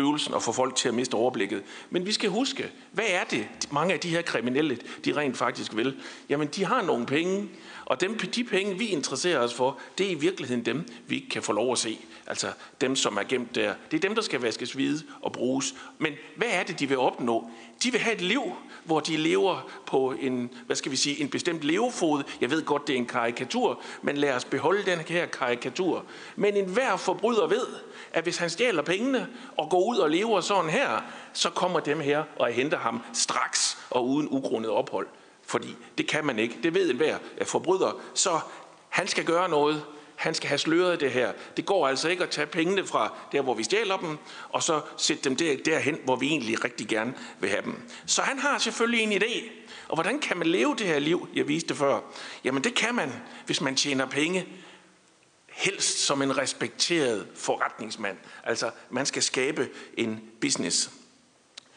øvelsen at få folk til at miste overblikket. Men vi skal huske, hvad er det, mange af de her kriminelle, de rent faktisk vil? Jamen, de har nogle penge, og dem, de penge, vi interesserer os for, det er i virkeligheden dem, vi ikke kan få lov at se. Altså dem, som er gemt der. Det er dem, der skal vaskes hvide og bruges. Men hvad er det, de vil opnå? De vil have et liv, hvor de lever på en, hvad skal vi sige, en bestemt levefod. Jeg ved godt, det er en karikatur, men lad os beholde den her karikatur. Men enhver forbryder ved, at hvis han stjæler pengene og går ud og lever sådan her, så kommer dem her og henter ham straks og uden ugrundet ophold. Fordi det kan man ikke. Det ved enhver forbryder. Så han skal gøre noget han skal have sløret det her. Det går altså ikke at tage pengene fra der, hvor vi stjæler dem, og så sætte dem der, derhen, hvor vi egentlig rigtig gerne vil have dem. Så han har selvfølgelig en idé. Og hvordan kan man leve det her liv, jeg viste før? Jamen det kan man, hvis man tjener penge helst som en respekteret forretningsmand. Altså, man skal skabe en business.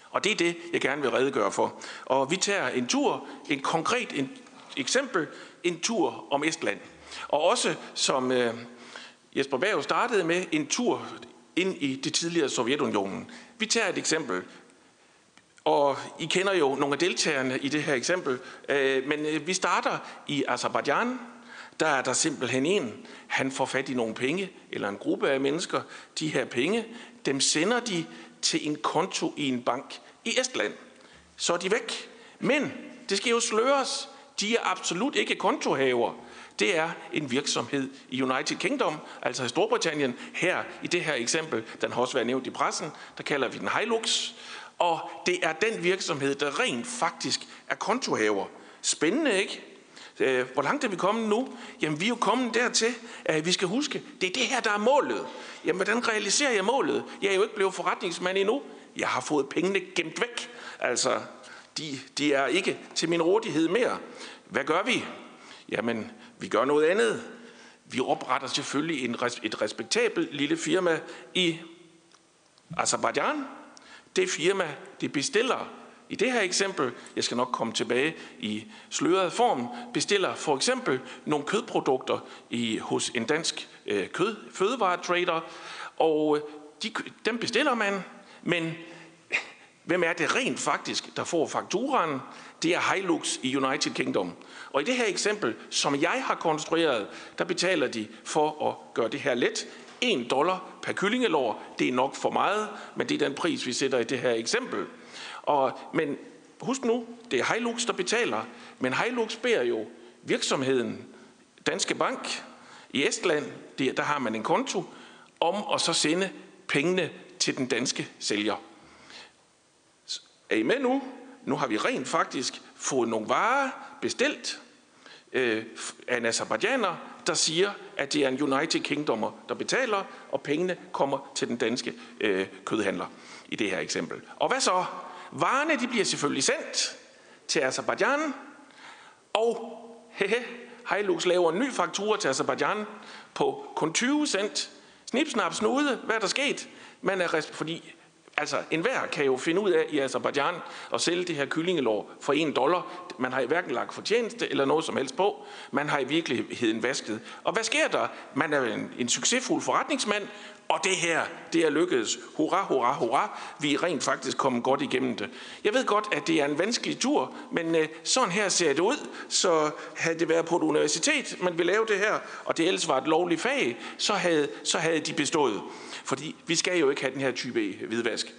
Og det er det, jeg gerne vil redegøre for. Og vi tager en tur, en konkret en eksempel, en tur om Estland. Og også, som øh, Jesper Berg startede med, en tur ind i det tidligere Sovjetunionen. Vi tager et eksempel. Og I kender jo nogle af deltagerne i det her eksempel. Øh, men øh, vi starter i Azerbaijan, der er der simpelthen en, han får fat i nogle penge, eller en gruppe af mennesker. De her penge, dem sender de til en konto i en bank i Estland. Så er de væk. Men det skal jo sløres. De er absolut ikke kontohaver. Det er en virksomhed i United Kingdom, altså i Storbritannien. Her i det her eksempel, den har også været nævnt i pressen, der kalder vi den Hilux. Og det er den virksomhed, der rent faktisk er kontohaver. Spændende, ikke? Øh, hvor langt er vi kommet nu? Jamen, vi er jo kommet dertil, at vi skal huske, det er det her, der er målet. Jamen, hvordan realiserer jeg målet? Jeg er jo ikke blevet forretningsmand endnu. Jeg har fået pengene gemt væk. Altså, de, de er ikke til min rådighed mere. Hvad gør vi? Jamen, vi gør noget andet. Vi opretter selvfølgelig en, et respektabelt lille firma i Azerbaijan. Det firma, det bestiller i det her eksempel, jeg skal nok komme tilbage i sløret form, bestiller for eksempel nogle kødprodukter i, hos en dansk øh, kød, fødevaretrader, og øh, de, dem bestiller man, men hvem er det rent faktisk, der får fakturaen? Det er Hilux i United Kingdom. Og i det her eksempel, som jeg har konstrueret, der betaler de for at gøre det her let. 1 dollar per kyllingelår, det er nok for meget, men det er den pris, vi sætter i det her eksempel. Og, men husk nu, det er Hilux, der betaler, men Hilux beder jo virksomheden Danske Bank i Estland, der har man en konto, om at så sende pengene til den danske sælger. Er I med nu? Nu har vi rent faktisk fået nogle varer bestilt øh, af en azerbaijaner, der siger, at det er en United Kingdomer, der betaler, og pengene kommer til den danske øh, kødhandler i det her eksempel. Og hvad så? Varerne de bliver selvfølgelig sendt til Azerbaijan, og (laughs) hehe, Hilux laver en ny faktura til Azerbaijan på kun 20 cent. Snip, snap, snude, hvad er der sket? Man er fordi Altså, enhver kan jo finde ud af i Azerbaijan at sælge det her kyllingelår for en dollar. Man har hverken lagt fortjeneste eller noget som helst på. Man har i virkeligheden vasket. Og hvad sker der? Man er en, en succesfuld forretningsmand, og det her, det er lykkedes. Hurra, hurra, hurra. Vi er rent faktisk kommet godt igennem det. Jeg ved godt, at det er en vanskelig tur, men øh, sådan her ser det ud. Så havde det været på et universitet, man ville lave det her, og det ellers var et lovligt fag, så havde, så havde de bestået. Fordi vi skal jo ikke have den her type øh, hvidvask.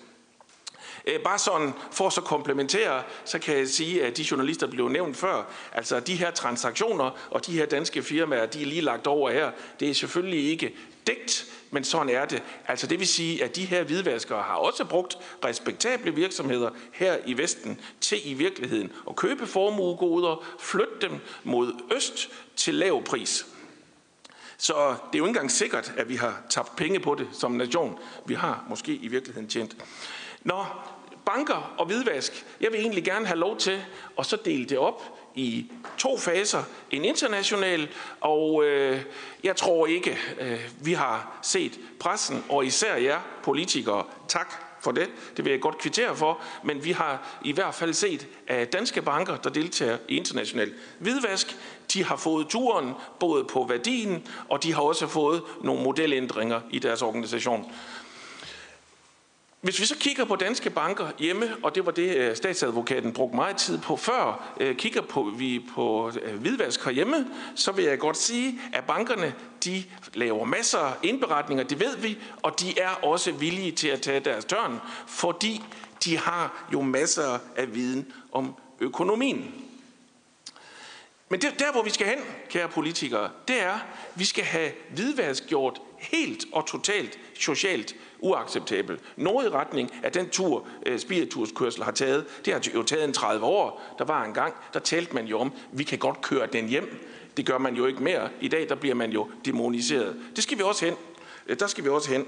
Øh, bare sådan, for så komplementere, så kan jeg sige, at de journalister blev nævnt før, altså de her transaktioner og de her danske firmaer, de er lige lagt over her, det er selvfølgelig ikke dækt, men sådan er det. Altså det vil sige, at de her hvidvaskere har også brugt respektable virksomheder her i Vesten til i virkeligheden at købe formuegoder, flytte dem mod øst til lav pris. Så det er jo ikke engang sikkert, at vi har tabt penge på det som nation. Vi har måske i virkeligheden tjent. Nå, banker og hvidvask. Jeg vil egentlig gerne have lov til at så dele det op i to faser. En international, og øh, jeg tror ikke, øh, vi har set pressen, og især jer politikere, tak for det. Det vil jeg godt kvittere for. Men vi har i hvert fald set, at danske banker, der deltager i international hvidvask, de har fået turen både på værdien, og de har også fået nogle modelændringer i deres organisation. Hvis vi så kigger på danske banker hjemme, og det var det, øh, statsadvokaten brugte meget tid på før, øh, kigger på, vi på øh, hvidvask herhjemme, så vil jeg godt sige, at bankerne de laver masser af indberetninger, det ved vi, og de er også villige til at tage deres tørn, fordi de har jo masser af viden om økonomien. Men det, der, hvor vi skal hen, kære politikere, det er, at vi skal have hvidvask gjort helt og totalt socialt uacceptabel. Noget i retning af den tur, øh, spirituskørsel har taget. Det har jo taget en 30 år. Der var en gang, der talte man jo om, vi kan godt køre den hjem. Det gør man jo ikke mere. I dag der bliver man jo demoniseret. Det skal vi også hen. Øh, der skal vi også hen.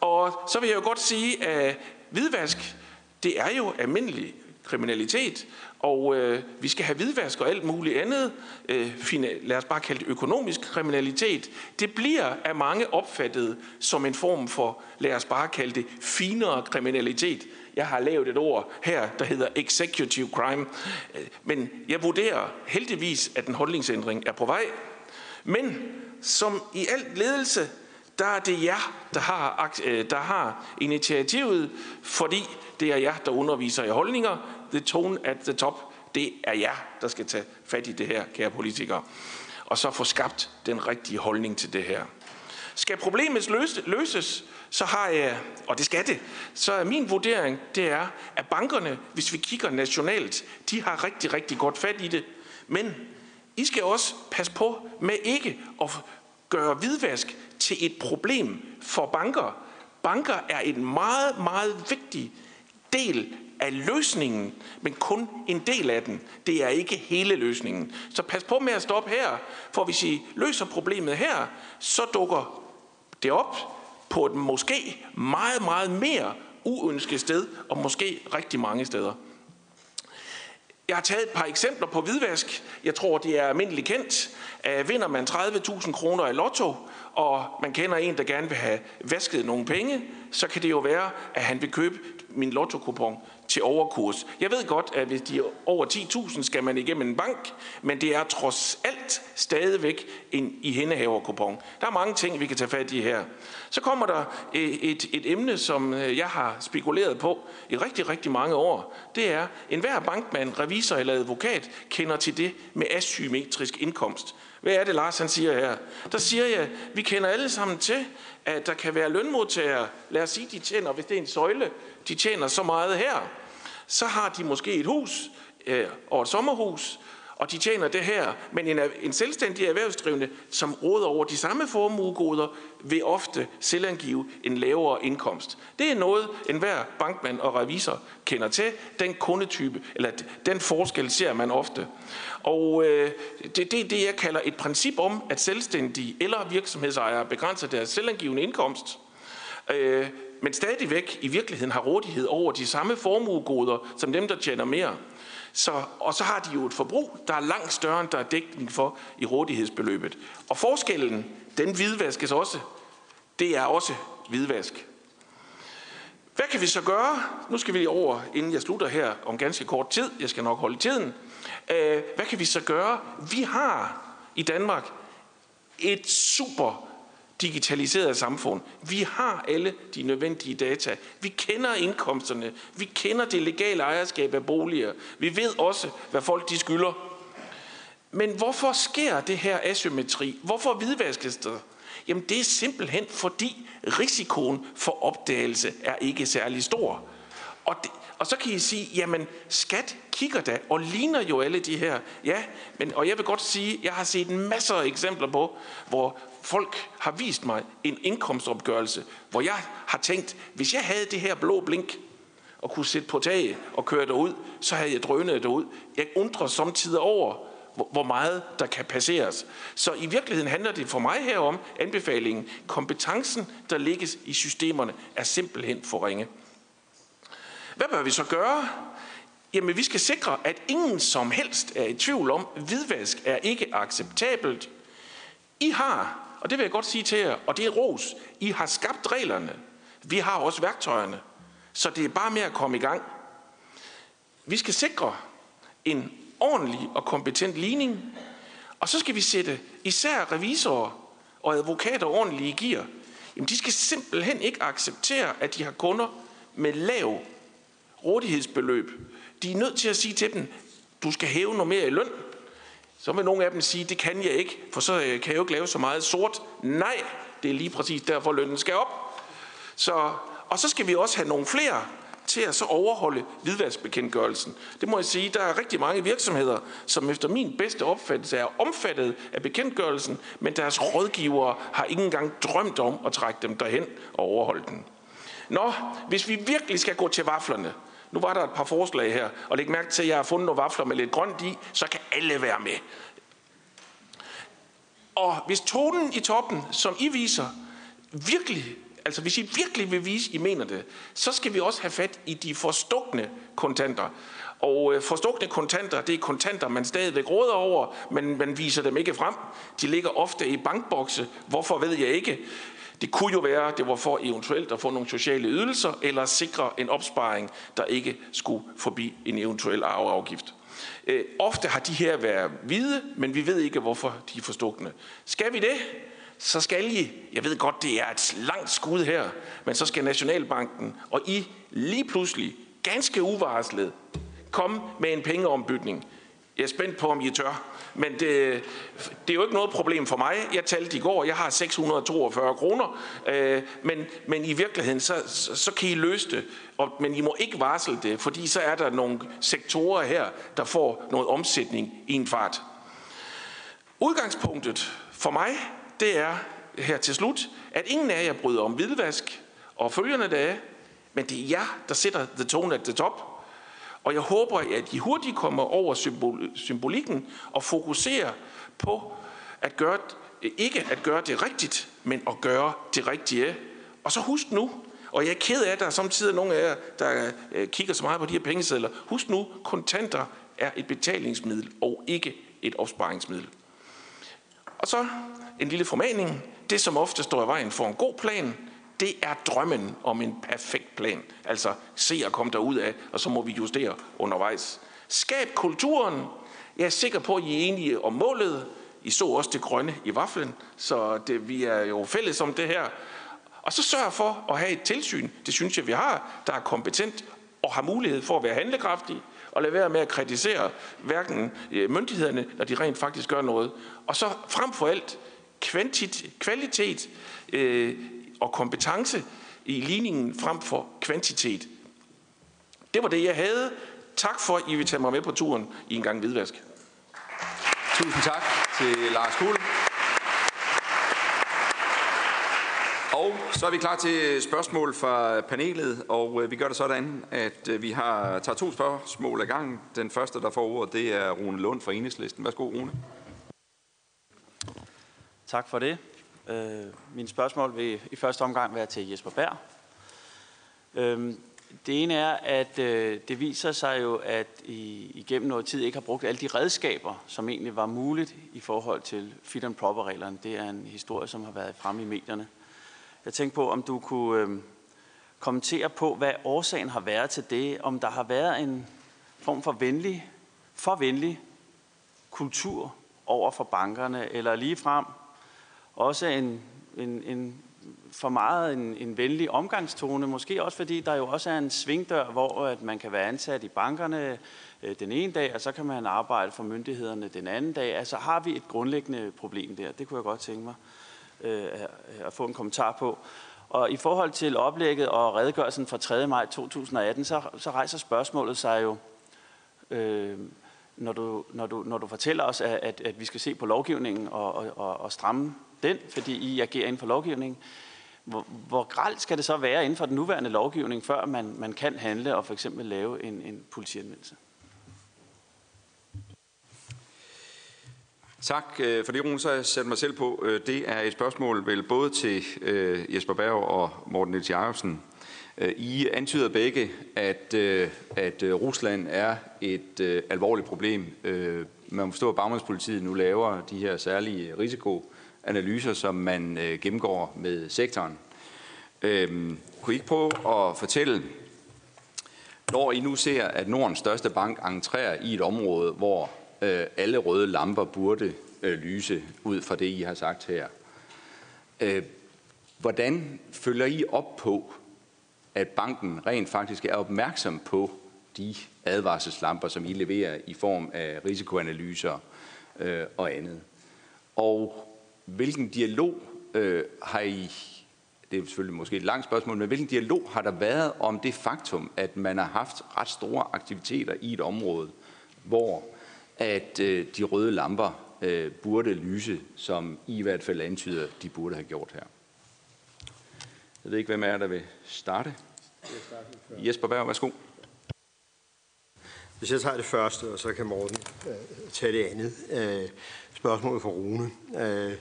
Og så vil jeg jo godt sige, at hvidvask, det er jo almindelig kriminalitet, og øh, vi skal have hvidvask og alt muligt andet, øh, fine, lad os bare kalde det økonomisk kriminalitet. Det bliver af mange opfattet som en form for, lad os bare kalde det, finere kriminalitet. Jeg har lavet et ord her, der hedder executive crime. Øh, men jeg vurderer heldigvis, at en holdningsændring er på vej. Men som i alt ledelse, der er det jer, der har, øh, der har initiativet, fordi det er jer, der underviser i holdninger. The tone at the top, det er jer, der skal tage fat i det her, kære politikere. Og så få skabt den rigtige holdning til det her. Skal problemet løses, så har jeg, og det skal det, så er min vurdering, det er, at bankerne, hvis vi kigger nationalt, de har rigtig, rigtig godt fat i det. Men I skal også passe på med ikke at gøre hvidvask til et problem for banker. Banker er en meget, meget vigtig del af løsningen, men kun en del af den. Det er ikke hele løsningen. Så pas på med at stoppe her, for hvis I løser problemet her, så dukker det op på et måske meget, meget mere uønsket sted, og måske rigtig mange steder. Jeg har taget et par eksempler på hvidvask. Jeg tror, det er almindeligt kendt. Øh, vinder man 30.000 kroner i lotto, og man kender en, der gerne vil have vasket nogle penge, så kan det jo være, at han vil købe min lotto til overkurs. Jeg ved godt, at hvis de er over 10.000, skal man igennem en bank, men det er trods alt stadigvæk en i hændehaverkupon. Der er mange ting, vi kan tage fat i her. Så kommer der øh, et, et emne, som øh, jeg har spekuleret på i rigtig, rigtig mange år. Det er, enhver bankmand, revisor eller advokat kender til det med asymmetrisk indkomst. Hvad er det, Lars han siger her? Der siger jeg, vi kender alle sammen til, at der kan være lønmodtagere. Lad os sige, de tjener, hvis det er en søjle, de tjener så meget her. Så har de måske et hus øh, og et sommerhus, og de tjener det her. Men en, en selvstændig erhvervsdrivende, som råder over de samme formuegoder, vil ofte selvangive en lavere indkomst. Det er noget, enhver bankmand og revisor kender til. Den kundetype, eller den forskel ser man ofte. Og øh, det er det, det, jeg kalder et princip om, at selvstændige eller virksomhedsejere begrænser deres selvangivende indkomst. Øh, men stadigvæk i virkeligheden har rådighed over de samme formuegoder som dem, der tjener mere. Så, og så har de jo et forbrug, der er langt større, end der er dækning for i rådighedsbeløbet. Og forskellen, den hvidvaskes også. Det er også hvidvask. Hvad kan vi så gøre? Nu skal vi over, inden jeg slutter her om ganske kort tid. Jeg skal nok holde tiden. Øh, hvad kan vi så gøre? Vi har i Danmark et super digitaliseret samfund. Vi har alle de nødvendige data. Vi kender indkomsterne. Vi kender det legale ejerskab af boliger. Vi ved også, hvad folk de skylder. Men hvorfor sker det her asymmetri? Hvorfor hvidvaskes det? Jamen det er simpelthen fordi risikoen for opdagelse er ikke særlig stor. Og, det, og så kan I sige, jamen skat kigger da og ligner jo alle de her. Ja, men, og jeg vil godt sige, jeg har set masser af eksempler på, hvor folk har vist mig en indkomstopgørelse, hvor jeg har tænkt, hvis jeg havde det her blå blink, og kunne sætte på taget og køre derud, så havde jeg drønet derud. Jeg undrer samtidig over, hvor meget der kan passeres. Så i virkeligheden handler det for mig her om anbefalingen. Kompetencen, der ligges i systemerne, er simpelthen for ringe. Hvad bør vi så gøre? Jamen, vi skal sikre, at ingen som helst er i tvivl om, at hvidvask er ikke acceptabelt. I har, og det vil jeg godt sige til jer, og det er ros, I har skabt reglerne. Vi har også værktøjerne. Så det er bare med at komme i gang. Vi skal sikre en ordentlig og kompetent ligning, og så skal vi sætte især revisorer og advokater ordentligt i gear. Jamen, de skal simpelthen ikke acceptere, at de har kunder med lav rådighedsbeløb. De er nødt til at sige til dem, du skal hæve noget mere i løn. Så vil nogle af dem sige, det kan jeg ikke, for så øh, kan jeg jo ikke lave så meget sort. Nej, det er lige præcis derfor lønnen skal op. Så, og så skal vi også have nogle flere til at så overholde hvidvaskbekendtgørelsen. Det må jeg sige, der er rigtig mange virksomheder, som efter min bedste opfattelse er omfattet af bekendtgørelsen, men deres rådgivere har ikke engang drømt om at trække dem derhen og overholde den. Nå, hvis vi virkelig skal gå til vaflerne, nu var der et par forslag her, og læg mærke til, at jeg har fundet nogle vafler med lidt grønt i, så kan alle være med. Og hvis tonen i toppen, som I viser, virkelig, altså hvis I virkelig vil vise, I mener det, så skal vi også have fat i de forstukne kontanter. Og øh, forstukne kontanter, det er kontanter, man stadigvæk råder over, men man viser dem ikke frem. De ligger ofte i bankbokse. Hvorfor ved jeg ikke. Det kunne jo være, at det var for eventuelt at få nogle sociale ydelser, eller sikre en opsparing, der ikke skulle forbi en eventuel arveafgift. Øh, ofte har de her været hvide, men vi ved ikke, hvorfor de er forstukne. Skal vi det, så skal I, jeg ved godt, det er et langt skud her, men så skal Nationalbanken og I lige pludselig, ganske uvarslet, komme med en pengeombytning. Jeg er spændt på, om I tør. Men det, det er jo ikke noget problem for mig. Jeg talte i går, jeg har 642 kroner. Øh, men, men i virkeligheden, så, så, så kan I løse det. Og, men I må ikke varsle det, fordi så er der nogle sektorer her, der får noget omsætning i en fart. Udgangspunktet for mig, det er her til slut, at ingen af jer bryder om hvidvask og følgende dage, men det er jer, der sætter the tone at the top. Og jeg håber, at I hurtigt kommer over symbolikken og fokuserer på at gøre, ikke at gøre det rigtigt, men at gøre det rigtige. Og så husk nu, og jeg er ked af, at der er samtidig nogle af jer, der øh, kigger så meget på de her pengesedler. Husk nu, kontanter er et betalingsmiddel og ikke et opsparingsmiddel. Og så en lille formaning. Det, som ofte står i vejen for en god plan, det er drømmen om en perfekt plan. Altså, se at komme derud af, og så må vi justere undervejs. Skab kulturen. Jeg er sikker på, at I er enige om målet. I så også det grønne i vaflen, så det, vi er jo fælles om det her. Og så sørg for at have et tilsyn, det synes jeg, vi har, der er kompetent og har mulighed for at være handlekraftig, og lade være med at kritisere hverken øh, myndighederne, når de rent faktisk gør noget. Og så frem for alt kvantit, kvalitet øh, og kompetence i ligningen frem for kvantitet. Det var det, jeg havde. Tak for, at I vil tage mig med på turen i en gang hvidvask. Tusind tak til Lars Kuhl. Og så er vi klar til spørgsmål fra panelet, og øh, vi gør det sådan, at øh, vi har tager to spørgsmål ad gangen. Den første, der får ordet, det er Rune Lund fra Enhedslisten. Værsgo, Rune. Tak for det. Øh, min spørgsmål vil i første omgang være til Jesper Berg. Øh, det ene er, at øh, det viser sig jo, at I igennem noget tid ikke har brugt alle de redskaber, som egentlig var muligt i forhold til fit and proper-reglerne. Det er en historie, som har været fremme i medierne. Jeg tænkte på, om du kunne øh, kommentere på, hvad årsagen har været til det. Om der har været en form for venlig, for venlig kultur over for bankerne, eller lige frem også en, en, en for meget en, en venlig omgangstone, måske også fordi der jo også er en svingdør, hvor at man kan være ansat i bankerne øh, den ene dag, og så kan man arbejde for myndighederne den anden dag. Altså har vi et grundlæggende problem der? Det kunne jeg godt tænke mig øh, at få en kommentar på. Og i forhold til oplægget og redegørelsen fra 3. maj 2018, så, så rejser spørgsmålet sig jo, øh, når, du, når, du, når du fortæller os, at, at, at vi skal se på lovgivningen og, og, og stramme den, fordi I agerer inden for lovgivningen. Hvor, hvor gralt skal det så være inden for den nuværende lovgivning, før man, man kan handle og for eksempel lave en, en politianmeldelse? Tak øh, for det, Rune. Så jeg sat mig selv på. Øh, det er et spørgsmål vel både til øh, Jesper Berg og Morten Niels Jacobsen. I antyder begge, at, at Rusland er et alvorligt problem. Man må forstå, at bagmandspolitiet nu laver de her særlige risiko analyser, som man øh, gennemgår med sektoren. Øhm, kunne I ikke prøve at fortælle, når I nu ser, at Nordens største bank entrerer i et område, hvor øh, alle røde lamper burde øh, lyse ud fra det, I har sagt her. Øh, hvordan følger I op på, at banken rent faktisk er opmærksom på de advarselslamper, som I leverer i form af risikoanalyser øh, og andet? Og hvilken dialog øh, har I det er selvfølgelig måske et langt spørgsmål, men hvilken dialog har der været om det faktum, at man har haft ret store aktiviteter i et område, hvor at øh, de røde lamper øh, burde lyse, som I i hvert fald antyder, de burde have gjort her? Jeg ved ikke, hvem er der vil starte. Jesper Berg, værsgo. Hvis jeg tager det første, og så kan Morten øh, tage det andet. Øh, spørgsmålet fra Rune. Øh,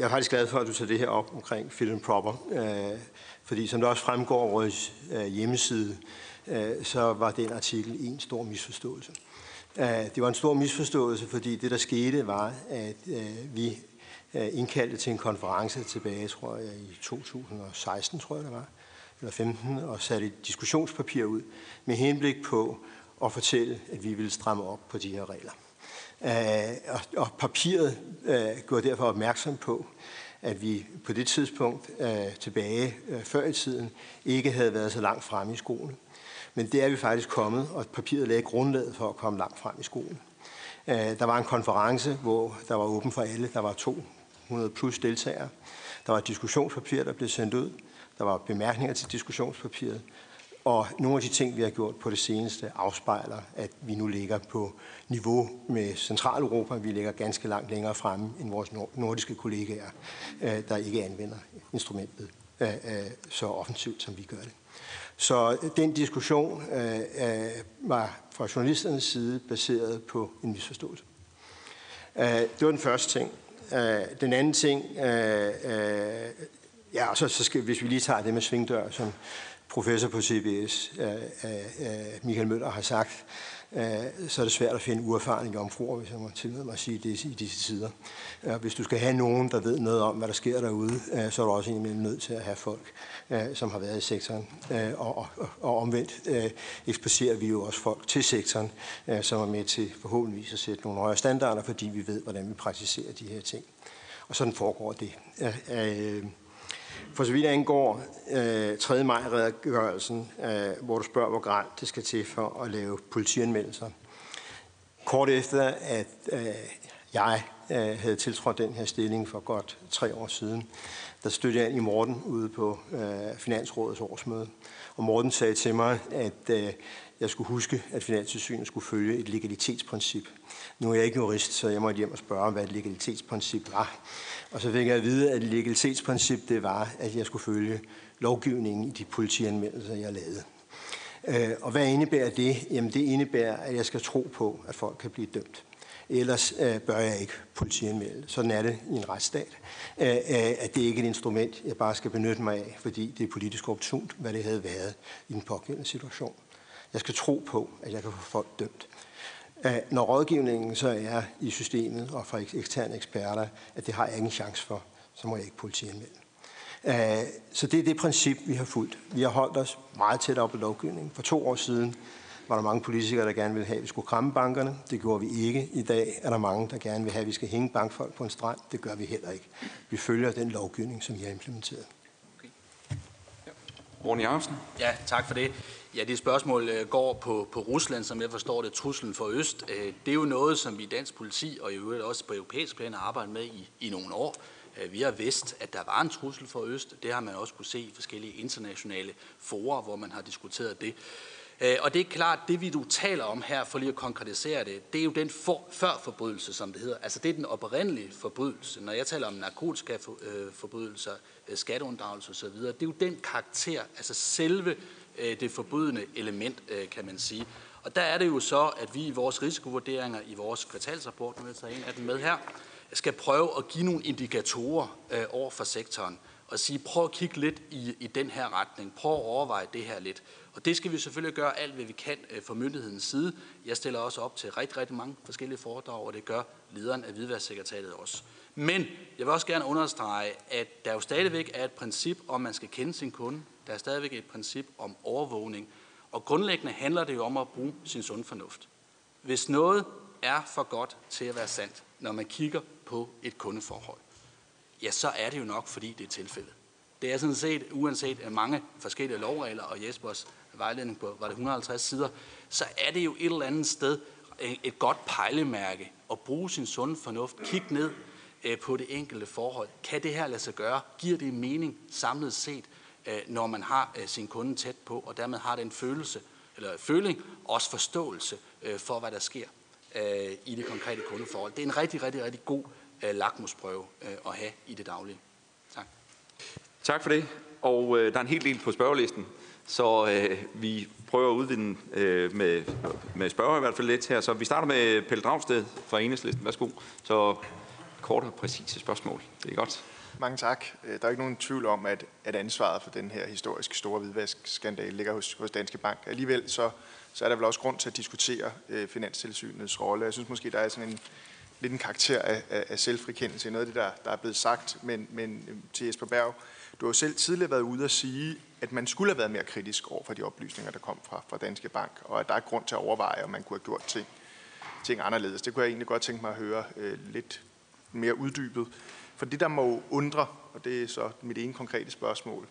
jeg er faktisk glad for, at du tager det her op omkring fit and proper. Øh, fordi som det også fremgår af vores øh, hjemmeside, øh, så var den artikel en stor misforståelse. Øh, det var en stor misforståelse, fordi det, der skete, var, at øh, vi øh, indkaldte til en konference tilbage, tror jeg, i 2016, tror jeg det var, eller 15, og satte et diskussionspapir ud med henblik på at fortælle, at vi ville stramme op på de her regler. Øh, og, og papiret øh, gjorde derfor opmærksom på, at vi på det tidspunkt øh, tilbage øh, før i tiden ikke havde været så langt fremme i skolen. Men det er vi faktisk kommet, og papiret lagde grundlaget for at komme langt frem i skolen. Øh, der var en konference, hvor der var åben for alle. Der var 200 plus deltagere. Der var et diskussionspapir, der blev sendt ud. Der var bemærkninger til diskussionspapiret. Og nogle af de ting, vi har gjort på det seneste, afspejler, at vi nu ligger på niveau med Centraleuropa. Vi ligger ganske langt længere fremme end vores nordiske kollegaer, øh, der ikke anvender instrumentet øh, øh, så offensivt, som vi gør det. Så den diskussion var fra journalisternes side baseret på en misforståelse. Det var den første ting. Den anden ting, ja, og så, så skal, hvis vi lige tager det med svingdør, som professor på CBS, øh, øh, øh, Michael Møller, har sagt, så er det svært at finde uerfarne jomfruer, hvis jeg må tillade mig at sige det i disse tider. Hvis du skal have nogen, der ved noget om, hvad der sker derude, så er du også egentlig nødt til at have folk, som har været i sektoren. Og, og, og omvendt eksporterer vi jo også folk til sektoren, som er med til forhåbentlig at sætte nogle højere standarder, fordi vi ved, hvordan vi praktiserer de her ting. Og sådan foregår det. For så vidt angår øh, 3. maj-redegørelsen, øh, hvor du spørger, hvor gralt det skal til for at lave politianmeldelser. Kort efter, at øh, jeg øh, havde tiltrådt den her stilling for godt tre år siden, der stødte jeg ind i Morten ude på øh, Finansrådets årsmøde. Og Morten sagde til mig, at øh, jeg skulle huske, at Finanssynet skulle følge et legalitetsprincip. Nu er jeg ikke jurist, så jeg måtte hjem og spørge, hvad et legalitetsprincip var. Og så fik jeg at vide, at legalitetsprincip det var, at jeg skulle følge lovgivningen i de politianmeldelser, jeg lavede. Øh, og hvad indebærer det? Jamen det indebærer, at jeg skal tro på, at folk kan blive dømt. Ellers øh, bør jeg ikke politianmelde. Sådan er det i en retsstat. Øh, øh at det ikke er et instrument, jeg bare skal benytte mig af, fordi det er politisk optunt, hvad det havde været i den pågældende situation. Jeg skal tro på, at jeg kan få folk dømt. Når rådgivningen så er i systemet og fra eksterne eksperter, at det har jeg ingen chance for, så må jeg ikke politianmelde. Så det er det princip, vi har fulgt. Vi har holdt os meget tæt op på lovgivningen. For to år siden var der mange politikere, der gerne ville have, at vi skulle kramme bankerne. Det gjorde vi ikke. I dag er der mange, der gerne vil have, at vi skal hænge bankfolk på en strand. Det gør vi heller ikke. Vi følger den lovgivning, som vi har implementeret. Okay. Ja. Rune Jacobsen. Ja, tak for det. Ja, det spørgsmål øh, går på, på Rusland, som jeg forstår det, truslen for Øst. Øh, det er jo noget, som vi i dansk politi og i øvrigt også på europæisk plan har arbejdet med i, i nogle år. Øh, vi har vidst, at der var en trussel for Øst. Det har man også kunne se i forskellige internationale forer, hvor man har diskuteret det. Og det er klart, det vi du taler om her, for lige at konkretisere det, det er jo den for, førforbrydelse, som det hedder. Altså det er den oprindelige forbrydelse. Når jeg taler om narkotikaforbrydelser, skatteunddragelse osv., det er jo den karakter, altså selve Øh, Øh, det forbudende element, øh, kan man sige. Og der er det jo så, at vi i vores risikovurderinger, i vores kvartalsrapport, nu vil jeg tage en af dem med her, skal prøve at give nogle indikatorer øh, over for sektoren og sige, prøv at kigge lidt i, i den her retning, prøv at overveje det her lidt. Og det skal vi selvfølgelig gøre alt, hvad vi kan øh, fra myndighedens side. Jeg stiller også op til rigtig, rigtig mange forskellige foredrag, og det gør lederen af Hvidværdssekretariatet også. Men jeg vil også gerne understrege, at der jo stadigvæk er et princip om, man skal kende sin kunde. Der er stadigvæk et princip om overvågning. Og grundlæggende handler det jo om at bruge sin sund fornuft. Hvis noget er for godt til at være sandt, når man kigger på et kundeforhold, ja, så er det jo nok, fordi det er tilfældet. Det er sådan set, uanset mange forskellige lovregler og Jespers vejledning på, var det 150 sider, så er det jo et eller andet sted et godt pejlemærke at bruge sin sunde fornuft. Kig ned øh, på det enkelte forhold. Kan det her lade sig gøre? Giver det mening samlet set, Øh, når man har øh, sin kunde tæt på, og dermed har den følelse, eller føling, også forståelse øh, for, hvad der sker i det konkrete kundeforhold. Det er en rigtig, rigtig, rigtig god lakmusprøve at have i det daglige. Tak. Tak for det. Og øh, der er en hel del på spørgelisten, så øh, vi prøver at udvide øh, med, med spørger i hvert fald lidt her. Så vi starter med Pelle Dragsted fra Enhedslisten. Værsgo. Så kort og præcise spørgsmål. Det er godt. Mange tak. Øh, der er ikke nogen tvivl om, at, at ansvaret for den her historisk store hvidvaskskandale ligger hos, hos Danske Bank. Alligevel så, så er der vel også grund til at diskutere øh, Finanstilsynets rolle. Jeg synes måske, der er sådan en lidt en karakter af, af, af selvfrikendelse i noget af det, der, der er blevet sagt. Men, men øh, til Jesper Berg, du har selv tidligere været ude at sige, at man skulle have været mere kritisk over for de oplysninger, der kom fra, fra Danske Bank, og at der er grund til at overveje, om man kunne have gjort ting, ting anderledes. Det kunne jeg egentlig godt tænke mig at høre øh, lidt mere uddybet. For det, der må undre, og det er så mit ene konkrete spørgsmål,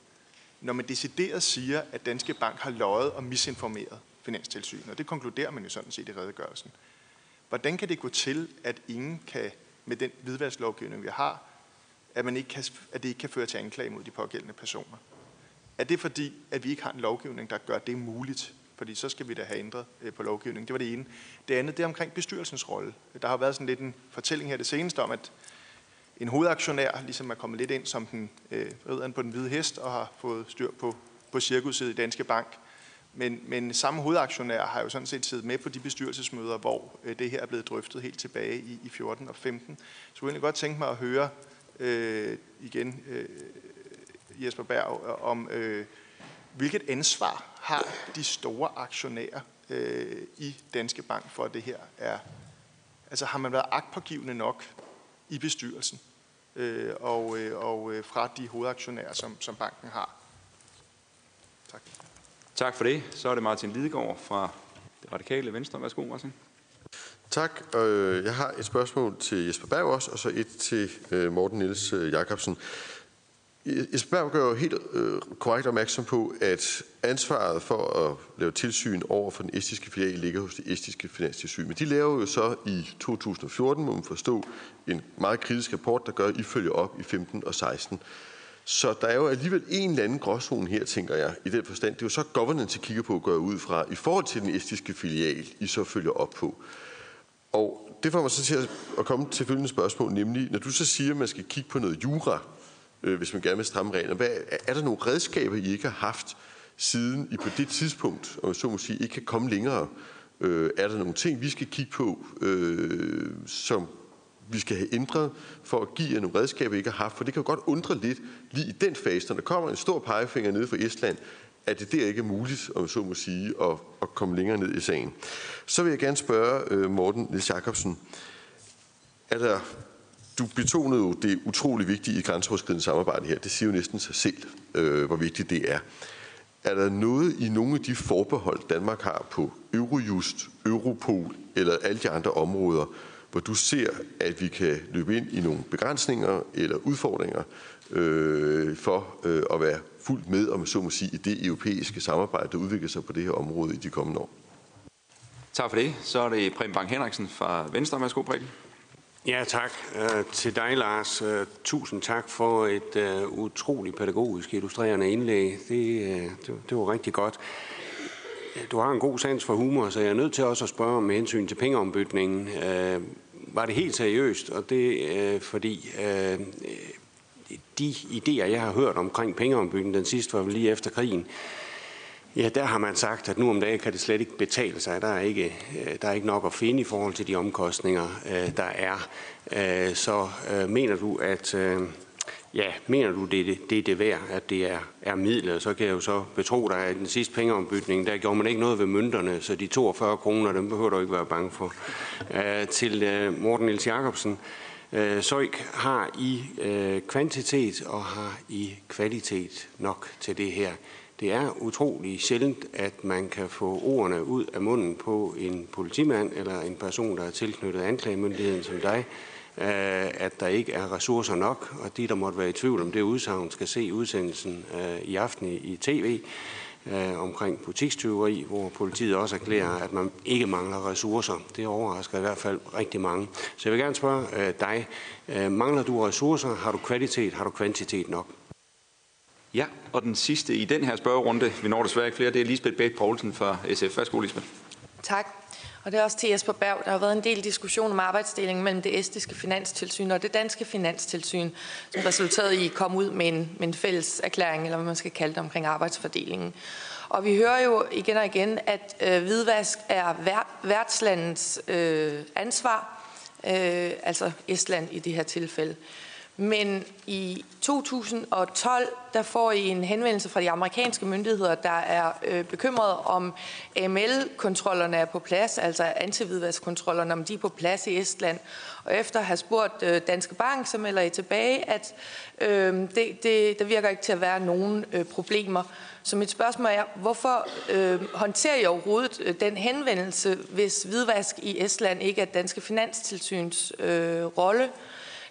når man decideret siger, at Danske Bank har løjet og misinformeret Finanstilsynet, og det konkluderer man jo sådan set i redegørelsen, hvordan kan det gå til, at ingen kan, med den hvidvasklovgivning, vi har, at, man ikke kan, at det ikke kan føre til anklage mod de pågældende personer? Er det fordi, at vi ikke har en lovgivning, der gør det muligt? Fordi så skal vi da have ændret øh, på lovgivningen. Det var det ene. Det andet, det er omkring bestyrelsens rolle. Der har været sådan lidt en fortælling her det seneste om, at en hovedaktionær ligesom er kommet lidt ind som den øh, ridderen på den hvide hest og har fået styr på, på cirkuset i Danske Bank. Men, men samme hovedaktionær har jo sådan set siddet med på de bestyrelsesmøder, hvor øh, det her er blevet drøftet helt tilbage i, i 14 og 15. Så jeg kunne egentlig godt tænke mig at høre øh, igen øh, Jesper Berg om, øh, hvilket ansvar har de store aktionærer øh, i Danske Bank for, at det her er... Altså har man været agtpågivende nok i bestyrelsen øh, og, øh, og øh, fra de hovedaktionærer, som, som banken har? Tak. Tak for det. Så er det Martin Lidegaard fra det radikale Venstre. Værsgo, Martin. Tak. Øh, jeg har et spørgsmål til Jesper Berg også, og så et til øh, Morten Niels Jacobsen. Jesper gør jo helt øh, korrekt opmærksom på, at ansvaret for at lave tilsyn over for den estiske filial ligger hos det estiske finanstilsyn. Men de laver jo så i 2014, må man forstå, en meget kritisk rapport, der gør, at I følger op i 15 og 16. Så der er jo alligevel en eller anden gråzone her, tænker jeg, i den forstand. Det er jo så governance, I kigger på at gøre ud fra, i forhold til den estiske filial, I så følger op på. Og det får mig så til at komme til følgende spørgsmål, nemlig, når du så siger, at man skal kigge på noget jura, øh, hvis man gerne vil stramme reglerne, hvad, er der nogle redskaber, I ikke har haft, siden I på det tidspunkt, og så må sige, ikke kan komme længere? Øh, er der nogle ting, vi skal kigge på, øh, som vi skal have ændret for at give jer nogle redskaber, I ikke har haft? For det kan jo godt undre lidt lige i den fase, når der kommer en stor pegefinger nede fra Estland, at det der ikke er muligt, om så må sige, at, at komme længere ned i sagen. Så vil jeg gerne spørge øh, Morten Niels Jacobsen, er der, du betonede jo det utrolig vigtige i grænseoverskridende samarbejde her. Det siger jo næsten sig selv, øh, hvor vigtigt det er. Er der noget i nogle af de forbehold, Danmark har på Eurojust, Europol eller alle de andre områder, hvor du ser, at vi kan løbe ind i nogle begrænsninger eller udfordringer øh, for øh, at være fuldt med, om så må sige, i det europæiske samarbejde, der udvikler sig på det her område i de kommende år. Tak for det. Så er det Preben Bang Henriksen fra Venstre. Værsgo, Preben. Ja, tak. Øh, til dig, Lars. Øh, tusind tak for et uh, utroligt pædagogisk illustrerende indlæg. Det, uh, det, det var rigtig godt. Du har en god sans for humor, så jeg er nødt til også at spørge om med hensyn til pengeombytningen. Uh, var det helt seriøst? Og det uh, fordi uh, de idéer, jeg har hørt omkring pengeombytningen den sidste var lige efter krigen, Ja, der har man sagt, at nu om dagen kan det slet ikke betale sig. Der er ikke, øh, der er ikke nok at finde i forhold til de omkostninger, øh, der er. Øh, så mener du, at ja, mener du, det, det, det er det værd, at det er, er midlet? så kan jeg jo så betro dig, at den sidste pengeombytning, der gjorde man ikke noget ved mønterne, så de 42 kroner, dem behøver du ikke være bange for. Til Morten Niels Jacobsen, Søjk har i kvantitet og har i kvalitet nok til det her. Det er utrolig sjældent, at man kan få ordene ud af munden på en politimand eller en person, der er tilknyttet anklagemyndigheden som dig, øh, at der ikke er ressourcer nok, og de, der måtte være i tvivl om det udsagn, skal se udsendelsen øh, i aften i tv. Øh, omkring butikstyveri, hvor politiet også erklærer, at man ikke mangler ressourcer. Det overrasker i hvert fald rigtig mange. Så jeg vil gerne spørge dig, mangler du ressourcer? Har du kvalitet? Har du kvantitet nok? Ja, og den sidste i den her spørgerunde, vi når desværre ikke flere, det er Lisbeth Bæk Poulsen fra SF. Værsgo, Lisbeth. Tak. Og det er også til Jesper Berg. Der har været en del diskussion om arbejdsdelingen mellem det estiske finanstilsyn og det danske finanstilsyn, som resulterede i at komme ud med en, med en fælles erklæring, eller hvad man skal kalde det, omkring arbejdsfordelingen. Og vi hører jo igen og igen, at øh, hvidvask er vært, værtslandets øh, ansvar, øh, altså Estland i det her tilfælde. Men i 2012, der får I en henvendelse fra de amerikanske myndigheder, der er øh, bekymret om AML-kontrollerne er på plads, altså antividvaskkontrollerne, om de er på plads i Estland. Og efter at have spurgt øh, Danske Bank, så melder I tilbage, at øh, det, det, der virker ikke til at være nogen øh, problemer. Så mit spørgsmål er, hvorfor øh, håndterer I overhovedet øh, den henvendelse, hvis hvidvask i Estland ikke er danske finanstilsyns øh, rolle?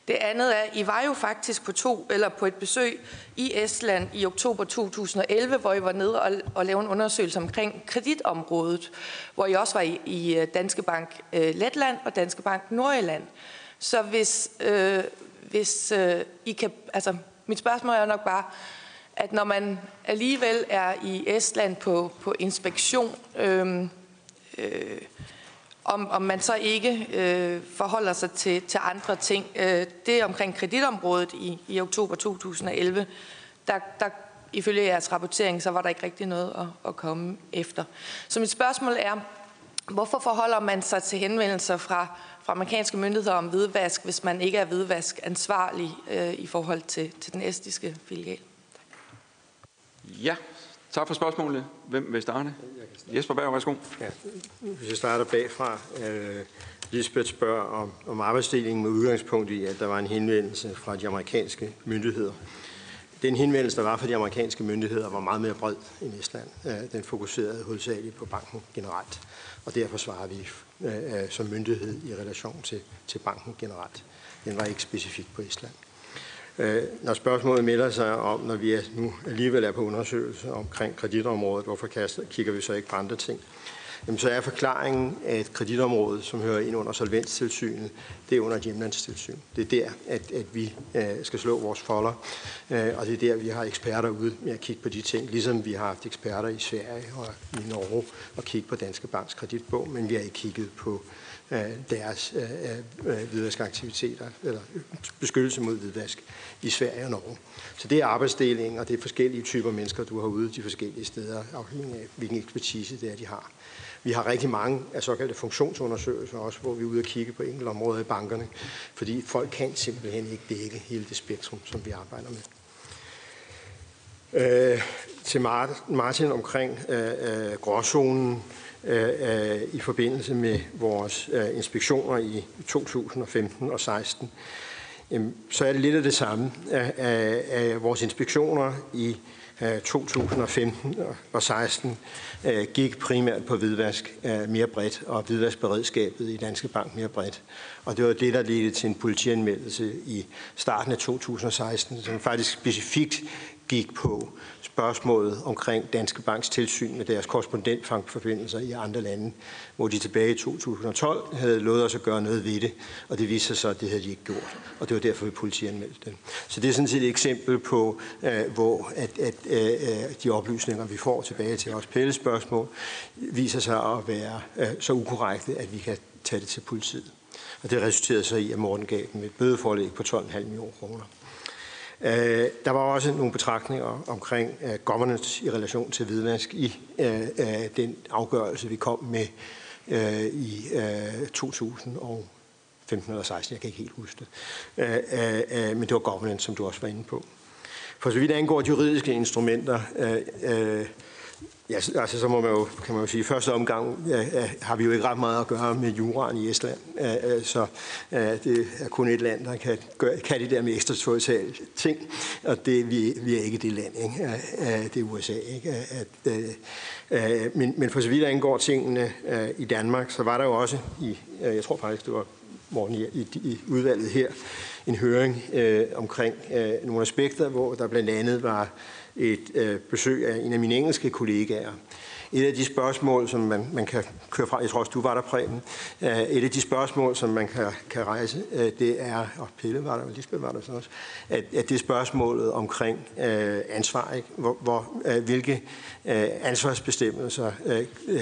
Det andet er, I var jo faktisk på to eller på et besøg i Estland i oktober 2011, hvor I var nede og, og lavede en undersøgelse omkring kreditområdet, hvor I også var i, i øh, Danske Bank øh, Letland og Danske Bank Nordjylland. Så hvis, øh, hvis øh, I kan, altså mit spørgsmål er nok bare, at når man alligevel er i Estland på, på inspektion, øhm, øh, øh, om, om man så ikke øh, forholder sig til, til andre ting. Øh, det omkring kreditområdet i, i oktober 2011, der, der ifølge jeres rapportering, så var der ikke rigtig noget at, at komme efter. Så mit spørgsmål er, hvorfor forholder man sig til henvendelser fra, fra amerikanske myndigheder om hvidvask, hvis man ikke er hvidvask ansvarlig øh, i forhold til, til den estiske filial? Ja, tak for spørgsmålet. Hvem vil starte? Jesper Berg, værsgo. Ja, hvis jeg starter bagfra. Øh, Lisbeth spørger om, om arbejdsdelingen med udgangspunkt i, at der var en henvendelse fra de amerikanske myndigheder. Den henvendelse, der var fra de amerikanske myndigheder, var meget mere bred end Estland. Øh, den fokuserede hovedsageligt på banken generelt, og derfor svarer vi øh, øh som myndighed i relation til, til banken generelt. Den var ikke specifikt på Estland. Øh, når spørgsmålet melder sig om, når vi er nu alligevel er på undersøgelse omkring kreditområdet, hvorfor kaster, kigger vi så ikke på andre ting? Jamen, så er forklaringen, at kreditområdet, som hører ind under solvenstilsynet, det er under et hjemlandstilsyn. Det er der, at, at vi øh, skal slå vores folder, øh, og det er der, vi har eksperter ude med at kigge på de ting, ligesom vi har haft eksperter i Sverige og i Norge og kigge på Danske Banks kreditbog, men vi har ikke kigget på deres hvidvaskaktiviteter, eller beskyttelse mod hvidvask i Sverige og Norge. Så det er arbejdsdeling, og det er forskellige typer mennesker, du har ude de forskellige steder, afhængig af hvilken ekspertise det er, de har. Vi har rigtig mange af såkaldte funktionsundersøgelser også, hvor vi er ude og kigge på enkelte områder i bankerne, fordi folk kan simpelthen ikke dække hele det spektrum, som vi arbejder med. Øh, til Martin omkring øh, øh, gråzonen øh, Øh, øh, i forbindelse med vores øh, inspektioner i 2015 og 16, så er det lidt af det samme. Af, vores inspektioner i øh, 2015 og 16 øh, gik primært på hvidvask mere bredt, og hvidvaskberedskabet i Danske Bank mere bredt. Og det var det, der ledte til en politianmeldelse i starten af 2016, som faktisk specifikt gik på spørgsmålet omkring Danske Banks tilsyn med deres korrespondentbankforbindelser i andre lande, hvor de tilbage i 2012 havde lovet os at gøre noget ved det, og det viste sig så, at det havde de ikke gjort, og det var derfor, vi politianmeldte det. Så det er sådan set et eksempel på, øh, hvor at, at at de oplysninger, vi får tilbage til vores pællespørgsmål, viser sig at være så ukorrekte, at vi kan tage det til politiet. Og det resulterede så i, at Morten gav dem et bødeforlæg på 12,5 millioner kroner. Øh, der var også nogle betragtninger omkring øh, governance i relation til hvidvask i øh, øh, den afgørelse, vi kom med i 2015 eller 16, jeg kan ikke helt huske det. Men det var governance, som du også var inde på. For så vidt angår de juridiske instrumenter, uh, Ja, altså så må man jo, kan man jo sige, i første omgang ja, har vi jo ikke ret meget at gøre med juraen i Estland. Så det er kun et land, der kan, gøre, kan det der med ekstraterritoriale ting, og det, vi, vi er ikke det land, ikke? det er USA. Ikke? At, øh, men, men for så vidt angår tingene i Danmark, så var der jo også i, jeg tror faktisk, det var morgen i, i, i udvalget her en høring øh, omkring øh, nogle aspekter, hvor der blandt andet var et øh, besøg af en af mine engelske kollegaer, et af de spørgsmål, som man, man kan køre fra, jeg tror også, du var der, Preben, øh, et af de spørgsmål, som man kan, kan rejse, øh, det er, og Pelle var der, og Lisbeth var der så også, at, at det er spørgsmålet omkring øh, ansvar, ikke? Hvor, hvor, øh, hvilke øh, ansvarsbestemmelser øh, øh,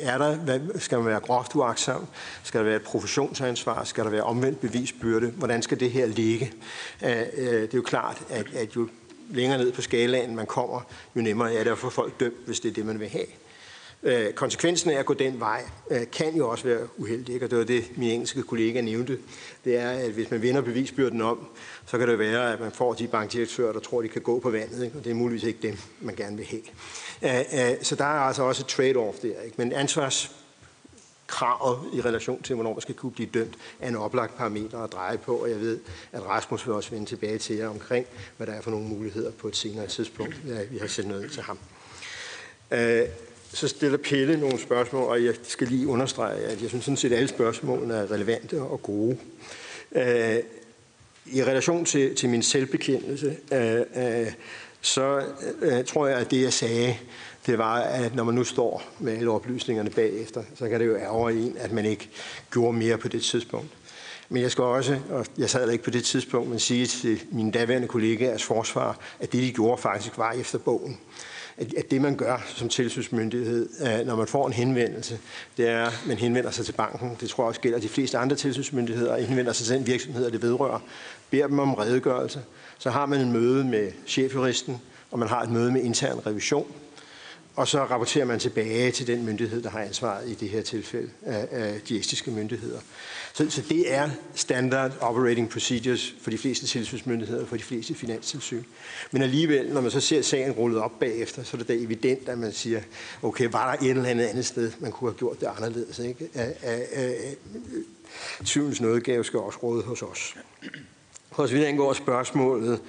er der, Hvad, skal man være groft uagtsom, skal der være et professionsansvar, skal der være omvendt bevisbyrde, hvordan skal det her ligge? Øh, øh, det er jo klart, at, at jo længere ned på skalaen man kommer, jo nemmere er det at få folk dømt, hvis det er det, man vil have. Øh, konsekvensen af at gå den vej øh, kan jo også være uheldig, ikke? og det var det, min engelske kollega nævnte. Det er, at hvis man vinder bevisbyrden om, så kan det være, at man får de bankdirektører, der tror, de kan gå på vandet, ikke? og det er muligvis ikke dem, man gerne vil have. Øh, øh, så der er altså også et trade-off der. Ikke? Men ansvars kravet i relation til, hvornår man skal kunne blive dømt, er en oplagt parameter at dreje på, og jeg ved, at Rasmus vil også vende tilbage til jer omkring, hvad der er for nogle muligheder på et senere tidspunkt. Ja, vi har sendt noget til ham. Øh, så stiller Pelle nogle spørgsmål, og jeg skal lige understrege, at jeg synes sådan set, at alle spørgsmålene er relevante og gode. Øh, I relation til, til min selvbekendelse, øh, øh, så øh, tror jeg, at det, jeg sagde, det var, at når man nu står med alle oplysningerne bagefter, så kan det jo ærge en, at man ikke gjorde mere på det tidspunkt. Men jeg skal også, og jeg sad ikke på det tidspunkt, men sige til mine daværende kollegaers forsvar, at det, de gjorde, faktisk var efter bogen at det, man gør som tilsynsmyndighed, øh, når man får en henvendelse, det er, at man henvender sig til banken. Det tror jeg også gælder de fleste andre tilsynsmyndigheder, og henvender sig til den virksomhed, det vedrører. Beder dem om redegørelse. Så har man en møde med chefjuristen, og man har et møde med intern revision og så rapporterer man tilbage til den myndighed, der har ansvaret i det her tilfælde, af de estiske myndigheder. Så, så det er standard operating procedures for de fleste tilsynsmyndigheder, for de fleste finanstilsyn. Men alligevel, når man så ser sagen rullet op bagefter, så er det da evident, at man siger, okay, var der et eller andet andet sted, man kunne have gjort det anderledes. Ikke? Tvivlens nådegave skal også råde hos os. For så vidt angår spørgsmålet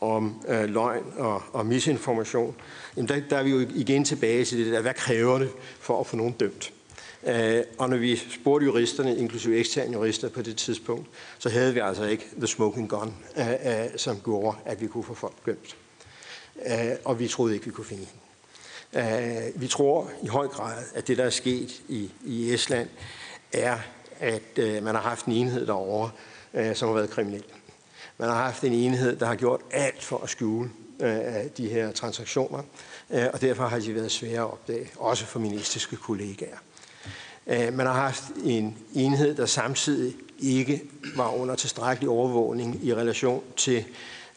om øh, løgn og, og misinformation, jamen der, der er vi jo igen tilbage til det der, hvad kræver det for at få nogen dømt? Øh, og når vi spurgte juristerne, inklusive eksterne jurister på det tidspunkt, så havde vi altså ikke the smoking gun, øh, øh, som gjorde, at vi kunne få folk dømt. Øh, og vi troede ikke, vi kunne finde hende. Øh, vi tror i høj grad, at det, der er sket i, i Estland, er, at øh, man har haft en enhed derovre, øh, som har været kriminel. Man har haft en enhed, der har gjort alt for at skjule af de her transaktioner, øh, og derfor har de været svære at opdage, også for ministeriske kollegaer. Øh, man har haft en enhed, der samtidig ikke var under tilstrækkelig overvågning i relation til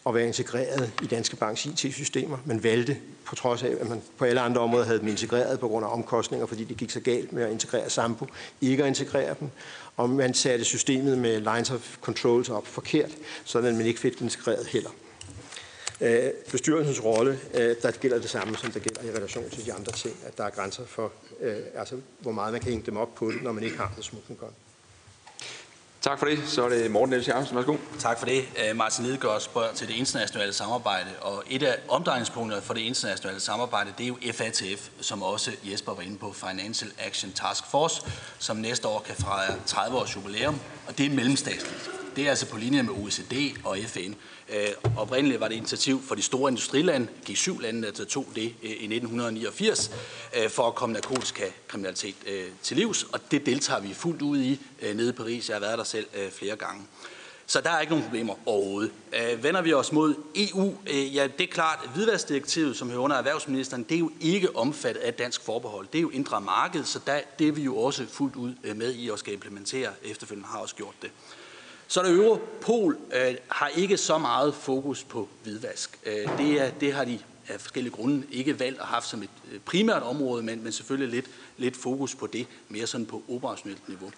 at være integreret i Danske Banks IT-systemer. Man valgte, på trods af, at man på alle andre områder havde dem integreret på grund af omkostninger, fordi det gik så galt med at integrere Sampo, ikke at integrere dem. Og man satte systemet med lines of controls op forkert, så man ikke fik integreret heller. Øh, bestyrelsens rolle, øh, der gælder det samme, som der gælder i relation til de andre ting, at der er grænser for, øh, altså, hvor meget man kan hænge dem op på det, når man ikke har det smukken godt. Tak for det. Så er det Morten Niels Jacobsen. Værsgo. Tak for det. Martin Lidegaard spørger til det internationale samarbejde, og et af omdrejningspunkterne for det internationale samarbejde, det er jo FATF, som også Jesper var inde på, Financial Action Task Force, som næste år kan fejre 30 års jubilæum, og det er mellemstatsligt. Det er altså på linje med OECD og FN. Øh, oprindeligt var det initiativ for de store industrilande, G7-landene, der tog det øh, i 1989, øh, for at komme narkotika kriminalitet øh, til livs, og det deltager vi fuldt ud i øh, nede i Paris. Jeg har været der selv øh, flere gange. Så der er ikke nogen problemer overhovedet. Øh, vender vi os mod EU, øh, ja, det er klart, at som hører under erhvervsministeren, det er jo ikke omfattet af dansk forbehold. Det er jo indre marked, så der, det er vi jo også fuldt ud øh, med i at skal implementere. Efterfølgende har også gjort det. Så der Europol øh, har ikke så meget fokus på hvidvask. Øh, det, er, det har de af forskellige grunde ikke valgt at have som et øh, primært område, men, men selvfølgelig lidt, lidt fokus på det, mere sådan på operationelt niveau.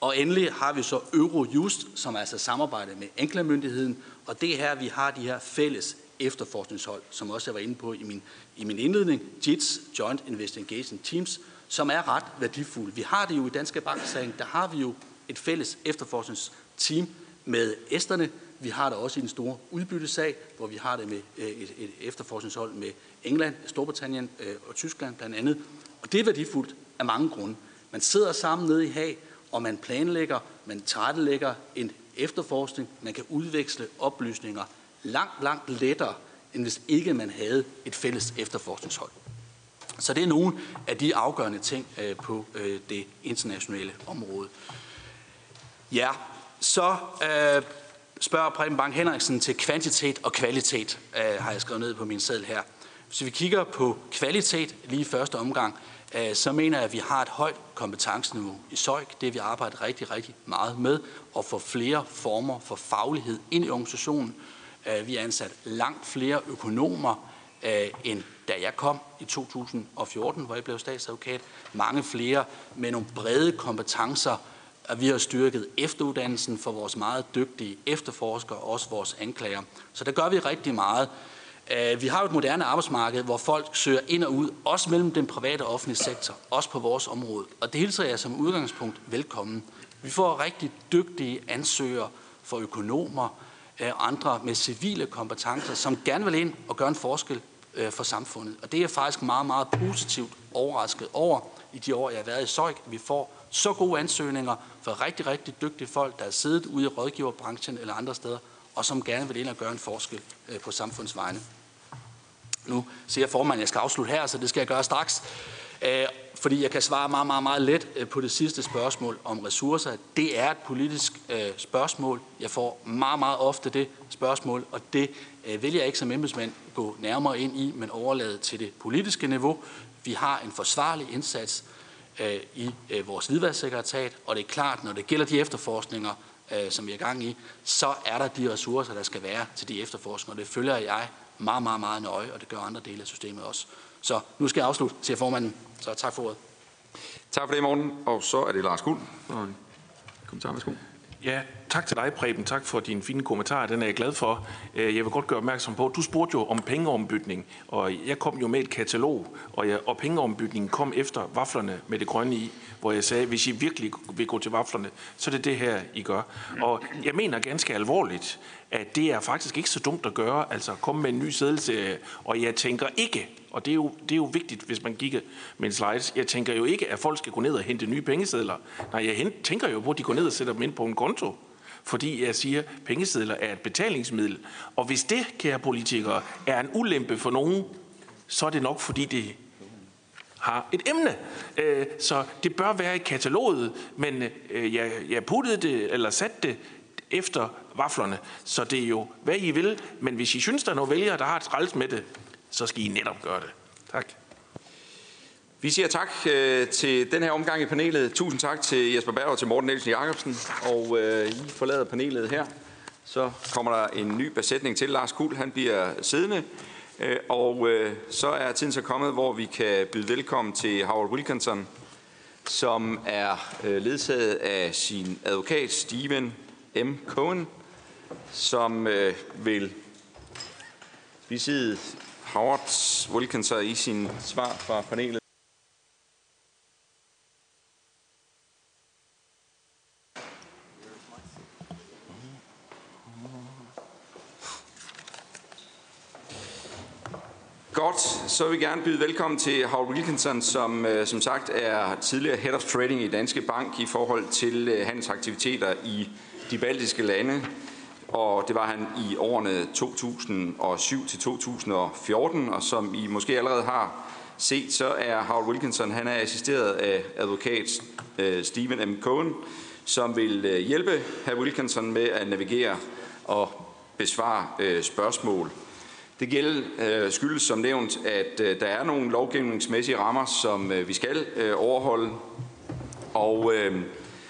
Og endelig har vi så Eurojust, som er altså samarbejde med anklagemyndigheden, og det er her, vi har de her fælles efterforskningshold, som også jeg var inde på i min, i min indledning, JITS, Joint Investigation Teams, som er ret værdifulde. Vi har det jo i Danske Banksagen, der har vi jo et fælles efterforsknings team med æsterne. Vi har det også i den store udbyttesag, hvor vi har det med øh, et, et efterforskningshold med England, Storbritannien øh, og Tyskland blandt andet. Og det er værdifuldt af mange grunde. Man sidder sammen nede i Haag, og man planlægger, man tilrettelægger en efterforskning, man kan udveksle oplysninger langt, langt lettere, end hvis ikke man havde et fælles efterforskningshold. Så det er nogle af de afgørende ting øh, på det internationale område. Ja, så øh, spørger Preben Bang Henriksen til kvantitet og kvalitet, øh, har jeg skrevet ned på min seddel her. Hvis vi kigger på kvalitet lige i første omgang, øh, så mener jeg, at vi har et højt kompetenceniveau i SØJK. Det vi arbejder rigtig, rigtig meget med, at få flere former for faglighed ind i organisationen. Øh, vi har ansat langt flere økonomer, øh, end da jeg kom i 2014, hvor jeg blev statsadvokat. Mange flere med nogle brede kompetencer, at vi har styrket efteruddannelsen for vores meget dygtige efterforskere og også vores anklager. Så der gør vi rigtig meget. Øh, vi har jo et moderne arbejdsmarked, hvor folk søger ind og ud, også mellem den private og offentlige sektor, også på vores område. Og det hilser jeg som udgangspunkt velkommen. Vi får rigtig dygtige ansøgere for økonomer øh, og andre med civile kompetencer, som gerne vil ind og gøre en forskel øh, for samfundet. Og det er faktisk meget, meget positivt overrasket over i de år, jeg har været i SØJK, vi får så gode ansøgninger fra rigtig, rigtig dygtige folk, der har siddet ude i rådgiverbranchen eller andre steder, og som gerne vil ind og gøre en forskel øh, på samfundsvejene. Nu siger formanden, at jeg skal afslutte her, så det skal jeg gøre straks. Øh, fordi jeg kan svare meget, meget, meget let øh, på det sidste spørgsmål om ressourcer. Det er et politisk spørgsmål. Jeg får meget, meget ofte det spørgsmål, og det vil jeg ikke som embedsmand gå nærmere ind i, men overlade til det politiske niveau. Vi har en forsvarlig indsats Øh, i øh, vores hvidvasksekretariat, og det er klart, når det gælder de efterforskninger, øh, som vi er gang i, så er der de ressourcer, der skal være til de efterforskninger. Det følger jeg meget, meget, meget nøje, og det gør andre dele af systemet også. Så nu skal jeg afslutte, siger formanden. Så tak for ordet. Tak for det, morgen. Og så er det Lars Kuld. Kommentar, værsgo. Ja, tak til dig, Preben. Tak for din fine kommentar. Den er jeg glad for. Øh, jeg vil godt gøre opmærksom på, du spurgte jo om pengeombytning, og jeg kom jo med et katalog, og, jeg, og pengeombytningen kom efter vaflerne med det grønne i, hvor jeg sagde, hvis I virkelig vil gå til vaflerne, så er det det her, I gør. Og jeg mener ganske alvorligt, at det er faktisk ikke så dumt at gøre, altså komme med en ny sædelse, øh, og jeg tænker ikke, og det er, jo, det er jo vigtigt, hvis man kigger med en slides. Jeg tænker jo ikke, at folk skal gå ned og hente nye pengesedler. Nej, jeg tænker jo på, at de går ned og sætter dem ind på en konto. Fordi jeg siger, at pengesedler er et betalingsmiddel. Og hvis det, kære politikere, er en ulempe for nogen, så er det nok, fordi det har et emne. Øh, så det bør være i kataloget, men øh, jeg, jeg puttede det, eller satte det efter vaflerne. Så det er jo, hvad I vil. Men hvis I synes, der er nogle vælgere, der har et træls med det, så skal I netop gøre det. Tak. Vi siger tak øh, til den her omgang i panelet. Tusind tak til Jesper Berg og til Morten Nielsen Jacobsen. Og øh, I forlader panelet her. Så kommer der en ny besætning til. Lars Kuhl, han bliver siddende. Øh, og øh, så er tiden så kommet, hvor vi kan byde velkommen til Howard Wilkinson, som er øh, ledsaget af sin advokat Steven M. Cohen, som øh, vil besidde Howard Wilkinson i sin svar fra panelet. Godt, så vil vi gerne byde velkommen til Howard Wilkinson, som øh, som sagt er tidligere Head of Trading i Danske Bank i forhold til øh, handelsaktiviteter i de baltiske lande. Og det var han i årene 2007 til 2014, og som I måske allerede har set, så er Howard Wilkinson, han er assisteret af advokat øh, Stephen M. Cohen, som vil øh, hjælpe herr Wilkinson med at navigere og besvare øh, spørgsmål. Det gælder øh, skyldes som nævnt, at øh, der er nogle lovgivningsmæssige rammer, som øh, vi skal øh, overholde. Og øh,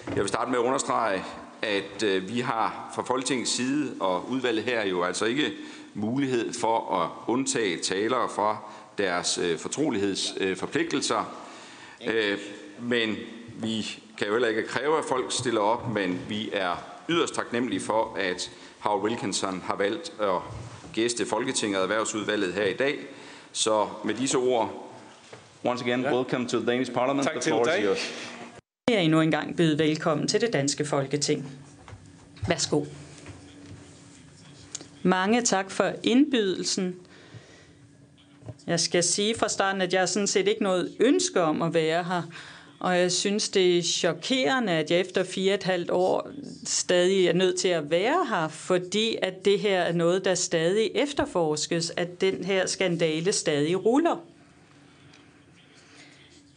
jeg vil starte med at understrege, at øh, vi har fra Folketingets side og udvalget her jo altså ikke mulighed for at undtage talere fra deres øh, fortrolighedsforpligtelser. Øh, men vi kan jo heller ikke kræve, at folk stiller op, men vi er yderst taknemmelige for, at Howard Wilkinson har valgt at gæste Folketinget og Erhvervsudvalget her i dag. Så med disse ord, once again, welcome to the Danish Parliament. Tak til dig. Jeg er endnu engang byde velkommen til det danske Folketing. Værsgo. Mange tak for indbydelsen. Jeg skal sige fra starten, at jeg sådan set ikke noget ønske om at være her. Og jeg synes, det er chokerende, at jeg efter fire og et halvt år stadig er nødt til at være her, fordi at det her er noget, der stadig efterforskes, at den her skandale stadig ruller.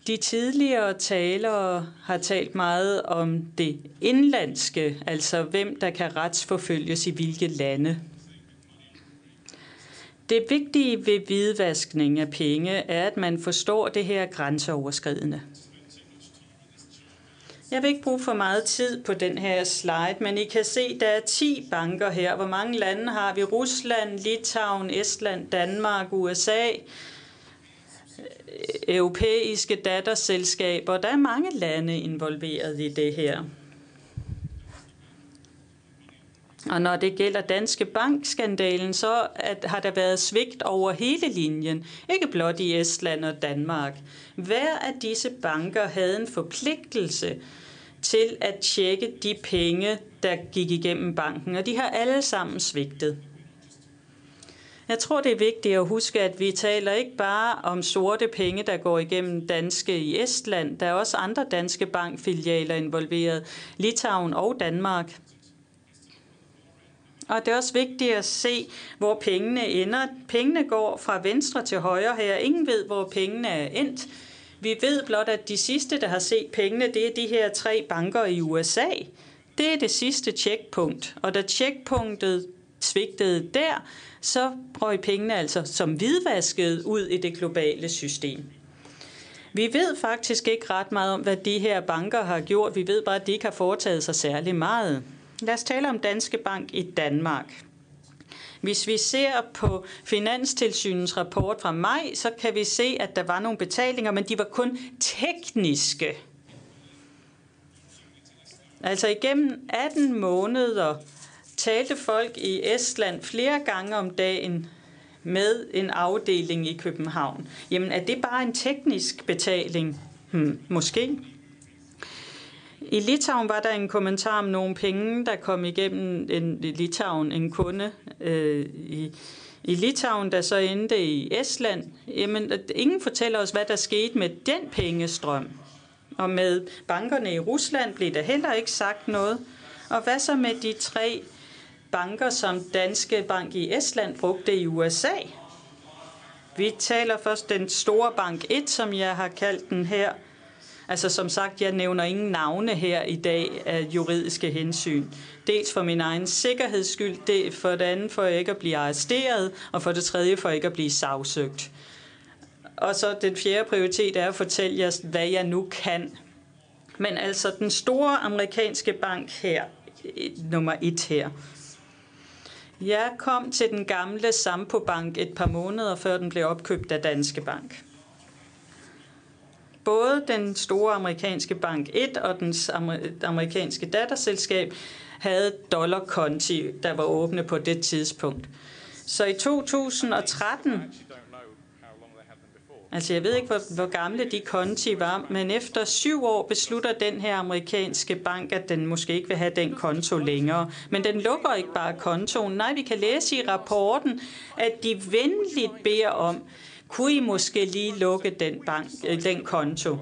De tidligere talere har talt meget om det indlandske, altså hvem der kan retsforfølges i hvilke lande. Det vigtige ved hvidvaskning af penge er, at man forstår det her grænseoverskridende. Jeg vil ikke bruge for meget tid på den her slide, men I kan se, der er 10 banker her. Hvor mange lande har vi? Rusland, Litauen, Estland, Danmark, USA, europæiske datterselskaber. Der er mange lande involveret i det her. Og når det gælder Danske Bank-skandalen, så at, har der været svigt over hele linjen, ikke blot i Estland og Danmark. Hver af disse banker havde en forpligtelse til at tjekke de penge, der gik igennem banken, og de har alle sammen svigtet. Jeg tror, det er vigtigt at huske, at vi taler ikke bare om sorte penge, der går igennem danske i Estland. Der er også andre danske bankfilialer involveret, Litauen og Danmark. Og det er også vigtigt at se, hvor pengene ender. Pengene går fra venstre til højre her. Ingen ved, hvor pengene er endt. Vi ved blot, at de sidste, der har set pengene, det er de her tre banker i USA. Det er det sidste checkpunkt. Og da checkpunktet svigtede der, så røg pengene altså som hvidvasket ud i det globale system. Vi ved faktisk ikke ret meget om, hvad de her banker har gjort. Vi ved bare, at de ikke har foretaget sig særlig meget. Lad os tale om Danske Bank i Danmark. Hvis vi ser på Finanstilsynets rapport fra maj, så kan vi se, at der var nogle betalinger, men de var kun tekniske. Altså igennem 18 måneder talte folk i Estland flere gange om dagen med en afdeling i København. Jamen er det bare en teknisk betaling? Hmm, måske. I Litauen var der en kommentar om nogle penge, der kom igennem en, Litauen, en kunde øh, i, i Litauen, der så endte i Estland. Jamen, ingen fortæller os, hvad der skete med den pengestrøm. Og med bankerne i Rusland blev der heller ikke sagt noget. Og hvad så med de tre banker, som Danske Bank i Estland brugte i USA? Vi taler først den store bank 1, som jeg har kaldt den her, Altså som sagt, jeg nævner ingen navne her i dag af juridiske hensyn. Dels for min egen sikkerheds skyld, det, for det andet for ikke at blive arresteret, og for det tredje for ikke at blive sagsøgt. Og så den fjerde prioritet er at fortælle jer, hvad jeg nu kan. Men altså den store amerikanske bank her, nummer et her, jeg kom til den gamle Sampo Bank et par måneder før den blev opkøbt af Danske Bank både den store amerikanske bank 1 og den amerikanske datterselskab havde dollarkonti, der var åbne på det tidspunkt. Så i 2013, altså jeg ved ikke, hvor, hvor gamle de konti var, men efter syv år beslutter den her amerikanske bank, at den måske ikke vil have den konto længere. Men den lukker ikke bare kontoen. Nej, vi kan læse i rapporten, at de venligt beder om, kunne I måske lige lukke den, bank, øh, den konto?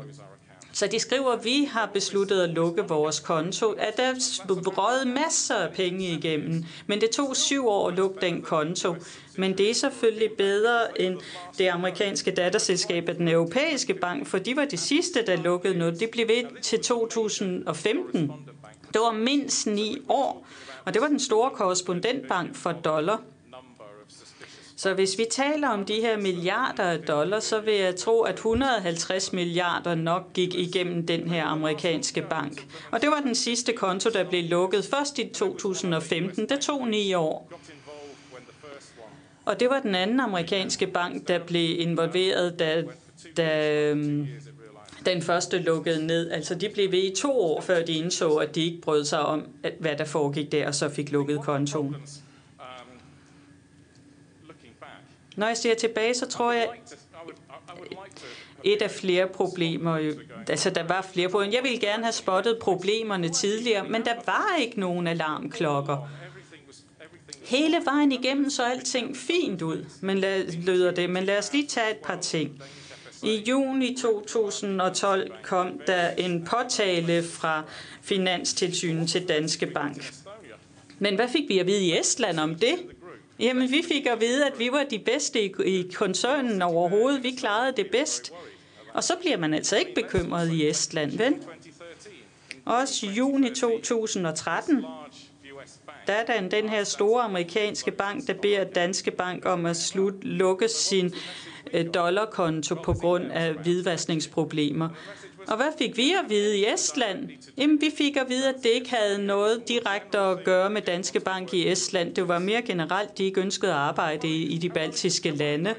Så de skriver, at vi har besluttet at lukke vores konto. At der røget masser af penge igennem, men det tog syv år at lukke den konto. Men det er selvfølgelig bedre end det amerikanske datterselskab af den europæiske bank, for de var de sidste, der lukkede noget. Det blev ved til 2015. Det var mindst ni år, og det var den store korrespondentbank for dollar. Så hvis vi taler om de her milliarder af dollars, så vil jeg tro, at 150 milliarder nok gik igennem den her amerikanske bank. Og det var den sidste konto, der blev lukket først i 2015. Det tog ni år. Og det var den anden amerikanske bank, der blev involveret, da, da øhm, den første lukkede ned. Altså de blev ved i to år, før de indså, at de ikke brød sig om, hvad der foregik der, og så fik lukket kontoen. Når jeg ser tilbage, så tror jeg, et af flere problemer, altså der var flere problemer. Jeg ville gerne have spottet problemerne tidligere, men der var ikke nogen alarmklokker. Hele vejen igennem så alting fint ud, men lad, lyder det. Men lad os lige tage et par ting. I juni 2012 kom der en påtale fra Finanstilsynet til Danske Bank. Men hvad fik vi at vide i Estland om det? Jamen, vi fik at vide, at vi var de bedste i koncernen overhovedet. Vi klarede det bedst. Og så bliver man altså ikke bekymret i Estland, vel? Også juni 2013, der er der den her store amerikanske bank, der beder Danske Bank om at slut, lukke sin øh, dollarkonto på grund af hvidvaskningsproblemer. Og hvad fik vi at vide i Estland? Jamen, vi fik at vide, at det ikke havde noget direkte at gøre med Danske Bank i Estland. Det var mere generelt, de ikke ønskede at arbejde i, i de baltiske lande.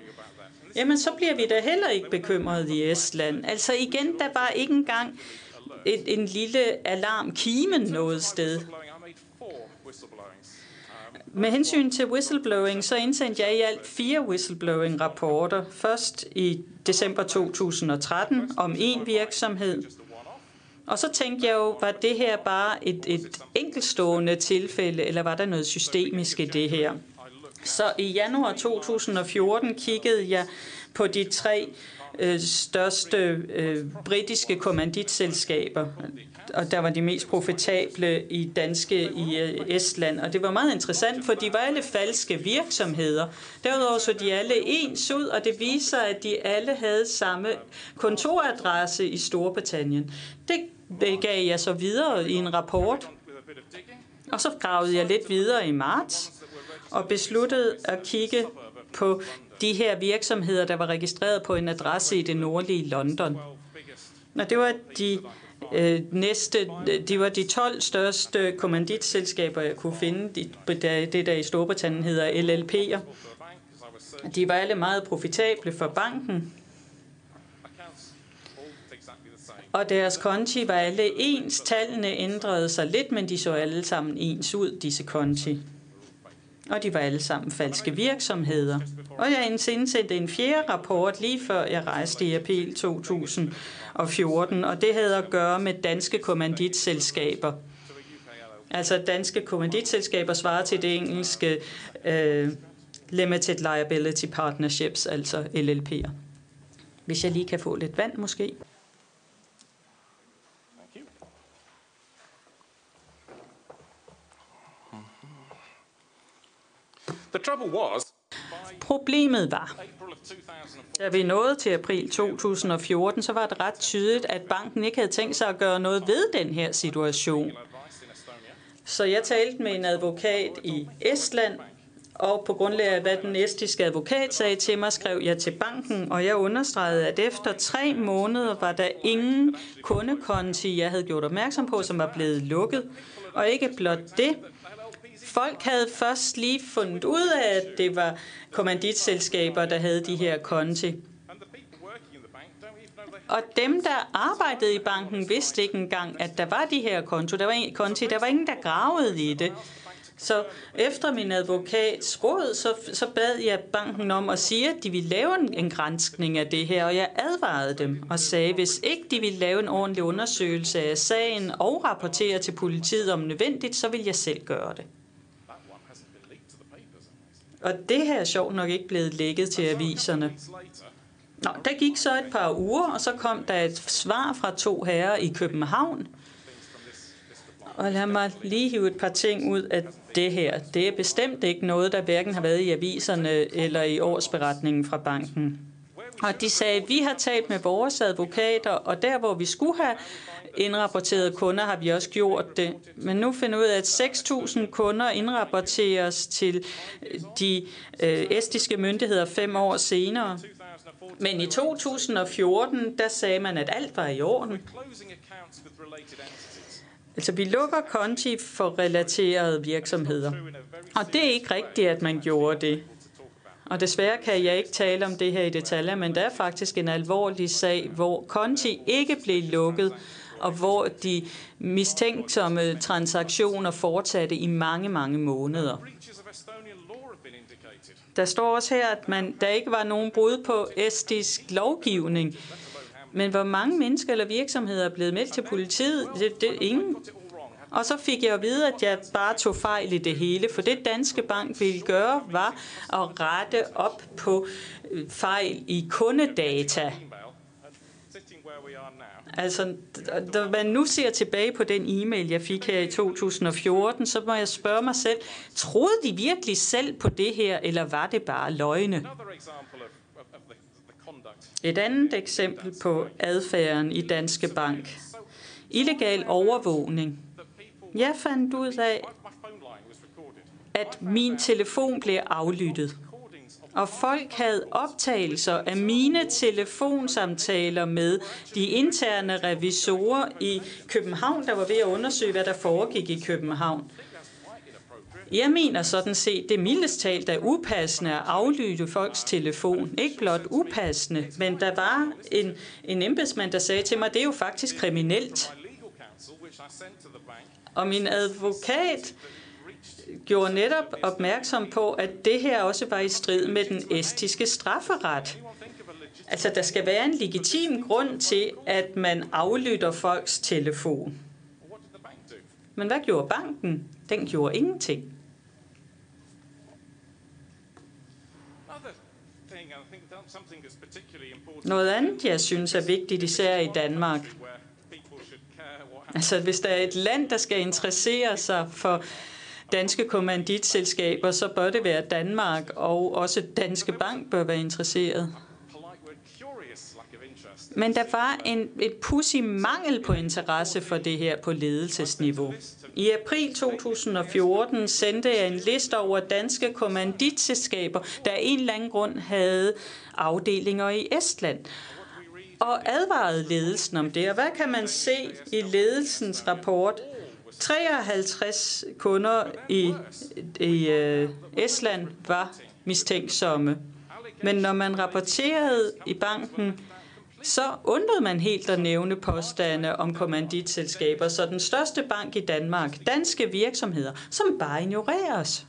Jamen, så bliver vi da heller ikke bekymrede i Estland. Altså igen, der var ikke engang et, en lille alarm kimen noget sted. Um, Med hensyn til whistleblowing, så indsendte jeg i alt fire whistleblowing-rapporter. Først i december 2013 om en virksomhed. Og så tænkte jeg jo, var det her bare et, et enkeltstående tilfælde, eller var der noget systemisk i det her? Så i januar 2014 kiggede jeg på de tre øh, største øh, britiske kommanditselskaber, og der var de mest profitable i danske i øh, Estland. Og det var meget interessant, for de var alle falske virksomheder. Derudover så de alle ens ud, og det viser, at de alle havde samme kontoradresse i Storbritannien. Det gav jeg så videre i en rapport. Og så gravede jeg lidt videre i marts og besluttede at kigge på de her virksomheder, der var registreret på en adresse i det nordlige London. Og det var de Øh, næste, øh, de var de 12 største kommanditselskaber, jeg kunne finde. Det, der i Storbritannien hedder LLP'er. De var alle meget profitable for banken. Og deres konti var alle ens. Tallene ændrede sig lidt, men de så alle sammen ens ud, disse konti og de var alle sammen falske virksomheder. Og jeg indsendte en fjerde rapport lige før jeg rejste i april 2014, og det havde at gøre med danske kommanditselskaber. Altså danske kommanditselskaber svarer til det engelske uh, Limited Liability Partnerships, altså LLP'er. Hvis jeg lige kan få lidt vand måske. Problemet var, da vi nåede til april 2014, så var det ret tydeligt, at banken ikke havde tænkt sig at gøre noget ved den her situation. Så jeg talte med en advokat i Estland, og på grundlag af, hvad den estiske advokat sagde til mig, skrev jeg til banken, og jeg understregede, at efter tre måneder var der ingen kundekonti, jeg havde gjort opmærksom på, som var blevet lukket. Og ikke blot det, Folk havde først lige fundet ud af, at det var kommanditselskaber, der havde de her konti. Og dem, der arbejdede i banken, vidste ikke engang, at der var de her konto. Der var en, konti. Der var ingen, der gravede i det. Så efter min advokats råd, så, så bad jeg banken om at sige, at de ville lave en, en grænskning af det her, og jeg advarede dem og sagde, hvis ikke de ville lave en ordentlig undersøgelse af sagen og rapportere til politiet om nødvendigt, så vil jeg selv gøre det. Og det her er sjovt nok ikke blevet lægget til aviserne. Nå, der gik så et par uger, og så kom der et svar fra to herrer i København. Og lad mig lige hive et par ting ud af det her. Det er bestemt ikke noget, der hverken har været i aviserne eller i årsberetningen fra banken. Og de sagde, vi har talt med vores advokater, og der hvor vi skulle have indrapporteret kunder, har vi også gjort det. Men nu finder vi ud af, at 6.000 kunder indrapporteres til øh, de øh, estiske myndigheder fem år senere. Men i 2014, der sagde man, at alt var i orden. Altså, vi lukker konti for relaterede virksomheder. Og det er ikke rigtigt, at man gjorde det. Og desværre kan jeg ikke tale om det her i detaljer, men der er faktisk en alvorlig sag, hvor konti ikke blev lukket, og hvor de mistænksomme transaktioner fortsatte i mange, mange måneder. Der står også her, at man, der ikke var nogen brud på estisk lovgivning. Men hvor mange mennesker eller virksomheder er blevet meldt til politiet, det, det ingen. Og så fik jeg at vide, at jeg bare tog fejl i det hele, for det Danske Bank ville gøre, var at rette op på øh, fejl i kundedata. Altså, når man nu ser tilbage på den e-mail, jeg fik her i 2014, så må jeg spørge mig selv, troede de virkelig selv på det her, eller var det bare løgne? Et andet eksempel på adfærden i Danske Bank. Illegal overvågning. Jeg fandt ud af, at min telefon blev aflyttet. Og folk havde optagelser af mine telefonsamtaler med de interne revisorer i København, der var ved at undersøge, hvad der foregik i København. Jeg mener sådan set, det mildest talt er upassende at aflytte folks telefon. Ikke blot upassende, men der var en, en embedsmand, der sagde til mig, det er jo faktisk kriminelt. Og min advokat gjorde netop opmærksom på, at det her også var i strid med den estiske strafferet. Altså, der skal være en legitim grund til, at man aflytter folks telefon. Men hvad gjorde banken? Den gjorde ingenting. Noget andet, jeg synes er vigtigt, især i Danmark. (laughs) Altså, hvis der er et land, der skal interessere sig for danske kommanditselskaber, så bør det være Danmark, og også Danske Bank bør være interesseret. Men der var en, et pussy mangel på interesse for det her på ledelsesniveau. I april 2014 sendte jeg en liste over danske kommanditselskaber, der af en eller anden grund havde afdelinger i Estland og advarede ledelsen om det. Og hvad kan man se i ledelsens rapport? 53 kunder i, i øh, Estland var mistænksomme. Men når man rapporterede i banken, så undrede man helt at nævne påstande om kommanditselskaber. Så den største bank i Danmark, danske virksomheder, som bare ignoreres.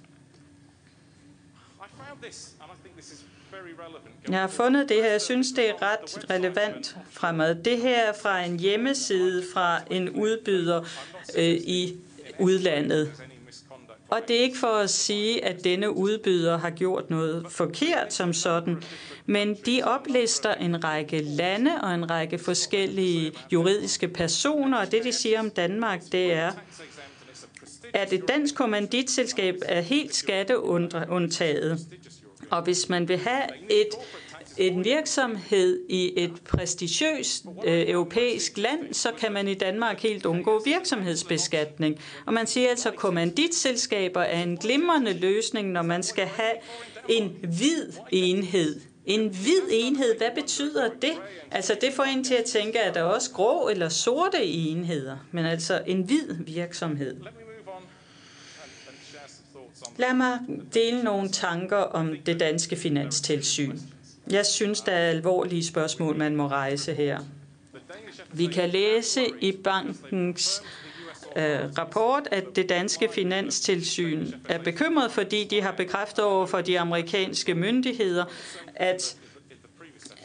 Jeg har fundet det her. Jeg synes, det er ret relevant fremad. Det her er fra en hjemmeside fra en udbyder øh, i udlandet. Og det er ikke for at sige, at denne udbyder har gjort noget forkert som sådan, men de oplister en række lande og en række forskellige juridiske personer, og det de siger om Danmark, det er, at et dansk kommanditselskab er helt skatteundtaget. Og hvis man vil have et en virksomhed i et prestigiøst øh, europæisk land, så kan man i Danmark helt undgå virksomhedsbeskatning. Og man siger altså, at kommanditselskaber er en glimrende løsning, når man skal have en hvid enhed. En hvid enhed, hvad betyder det? Altså det får en til at tænke, at der er også grå eller sorte enheder, men altså en hvid virksomhed. Lad mig dele nogle tanker om det danske finanstilsyn. Jeg synes, der er alvorlige spørgsmål, man må rejse her. Vi kan læse i bankens øh, rapport, at det danske finanstilsyn er bekymret, fordi de har bekræftet over for de amerikanske myndigheder, at,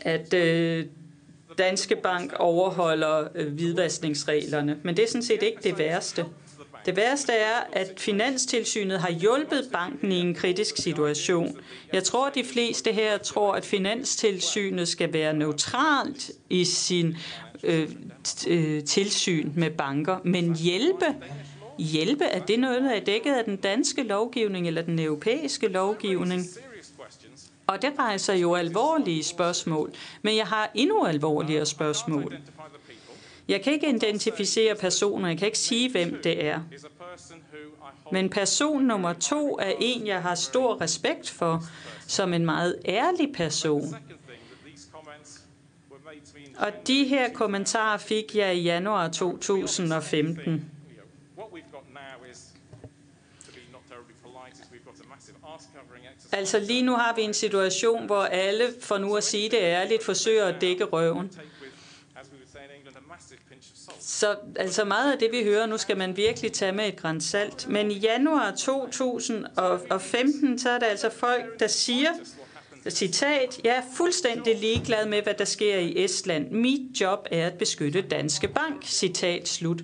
at øh, Danske Bank overholder øh, hvidvaskningsreglerne. Men det er sådan set ikke det værste. Det værste er, at Finanstilsynet har hjulpet banken i en kritisk situation. Jeg tror, de fleste her tror, at Finanstilsynet skal være neutralt i sin øh, øh, tilsyn med banker, men hjælpe hjælpe? Er det noget, der er dækket af den danske lovgivning eller den europæiske lovgivning? Og det rejser jo alvorlige spørgsmål, men jeg har endnu alvorligere spørgsmål. Jeg kan ikke identificere personer, jeg kan ikke sige, hvem det er. Men person nummer to er en, jeg har stor respekt for, som en meget ærlig person. Og de her kommentarer fik jeg i januar 2015. Altså lige nu har vi en situation, hvor alle, for nu at sige det ærligt, forsøger at dække røven. Så altså meget af det, vi hører nu, skal man virkelig tage med et græns salt. Men i januar 2015, så er der altså folk, der siger, citat, jeg er fuldstændig ligeglad med, hvad der sker i Estland. Mit job er at beskytte Danske Bank, citat slut.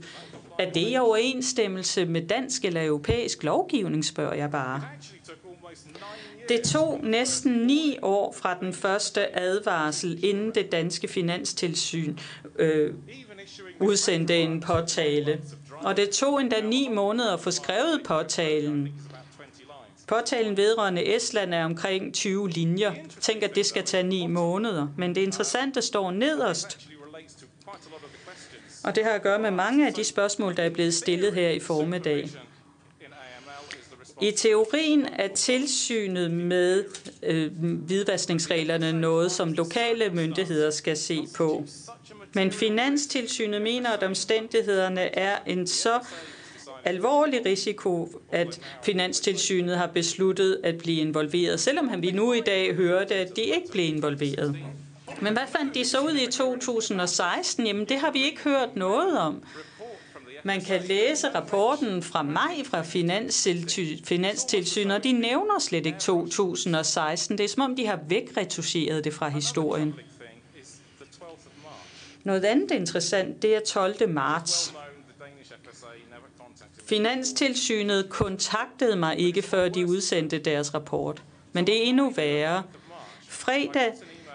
Er det i overensstemmelse med dansk eller europæisk lovgivning, spørger jeg bare. Det tog næsten ni år fra den første advarsel, inden det danske finanstilsyn øh, udsendte en påtale. Og det tog endda ni måneder at få skrevet påtalen. Påtalen vedrørende Estland er omkring 20 linjer. Tænk, at det skal tage ni måneder. Men det interessante står nederst. Og det har at gøre med mange af de spørgsmål, der er blevet stillet her i formiddag. I teorien er tilsynet med øh, hvidvaskningsreglerne noget, som lokale myndigheder skal se på. Men Finanstilsynet mener, at omstændighederne er en så alvorlig risiko, at Finanstilsynet har besluttet at blive involveret, selvom vi nu i dag hørte, at de ikke blev involveret. Men hvad fandt de så ud i 2016? Jamen, det har vi ikke hørt noget om. Man kan læse rapporten fra maj fra Finanstilsynet, og de nævner slet ikke 2016. Det er som om, de har vækretuscheret det fra historien. Noget andet interessant, det er 12. marts. Finanstilsynet kontaktede mig ikke, før de udsendte deres rapport. Men det er endnu værre. Fredag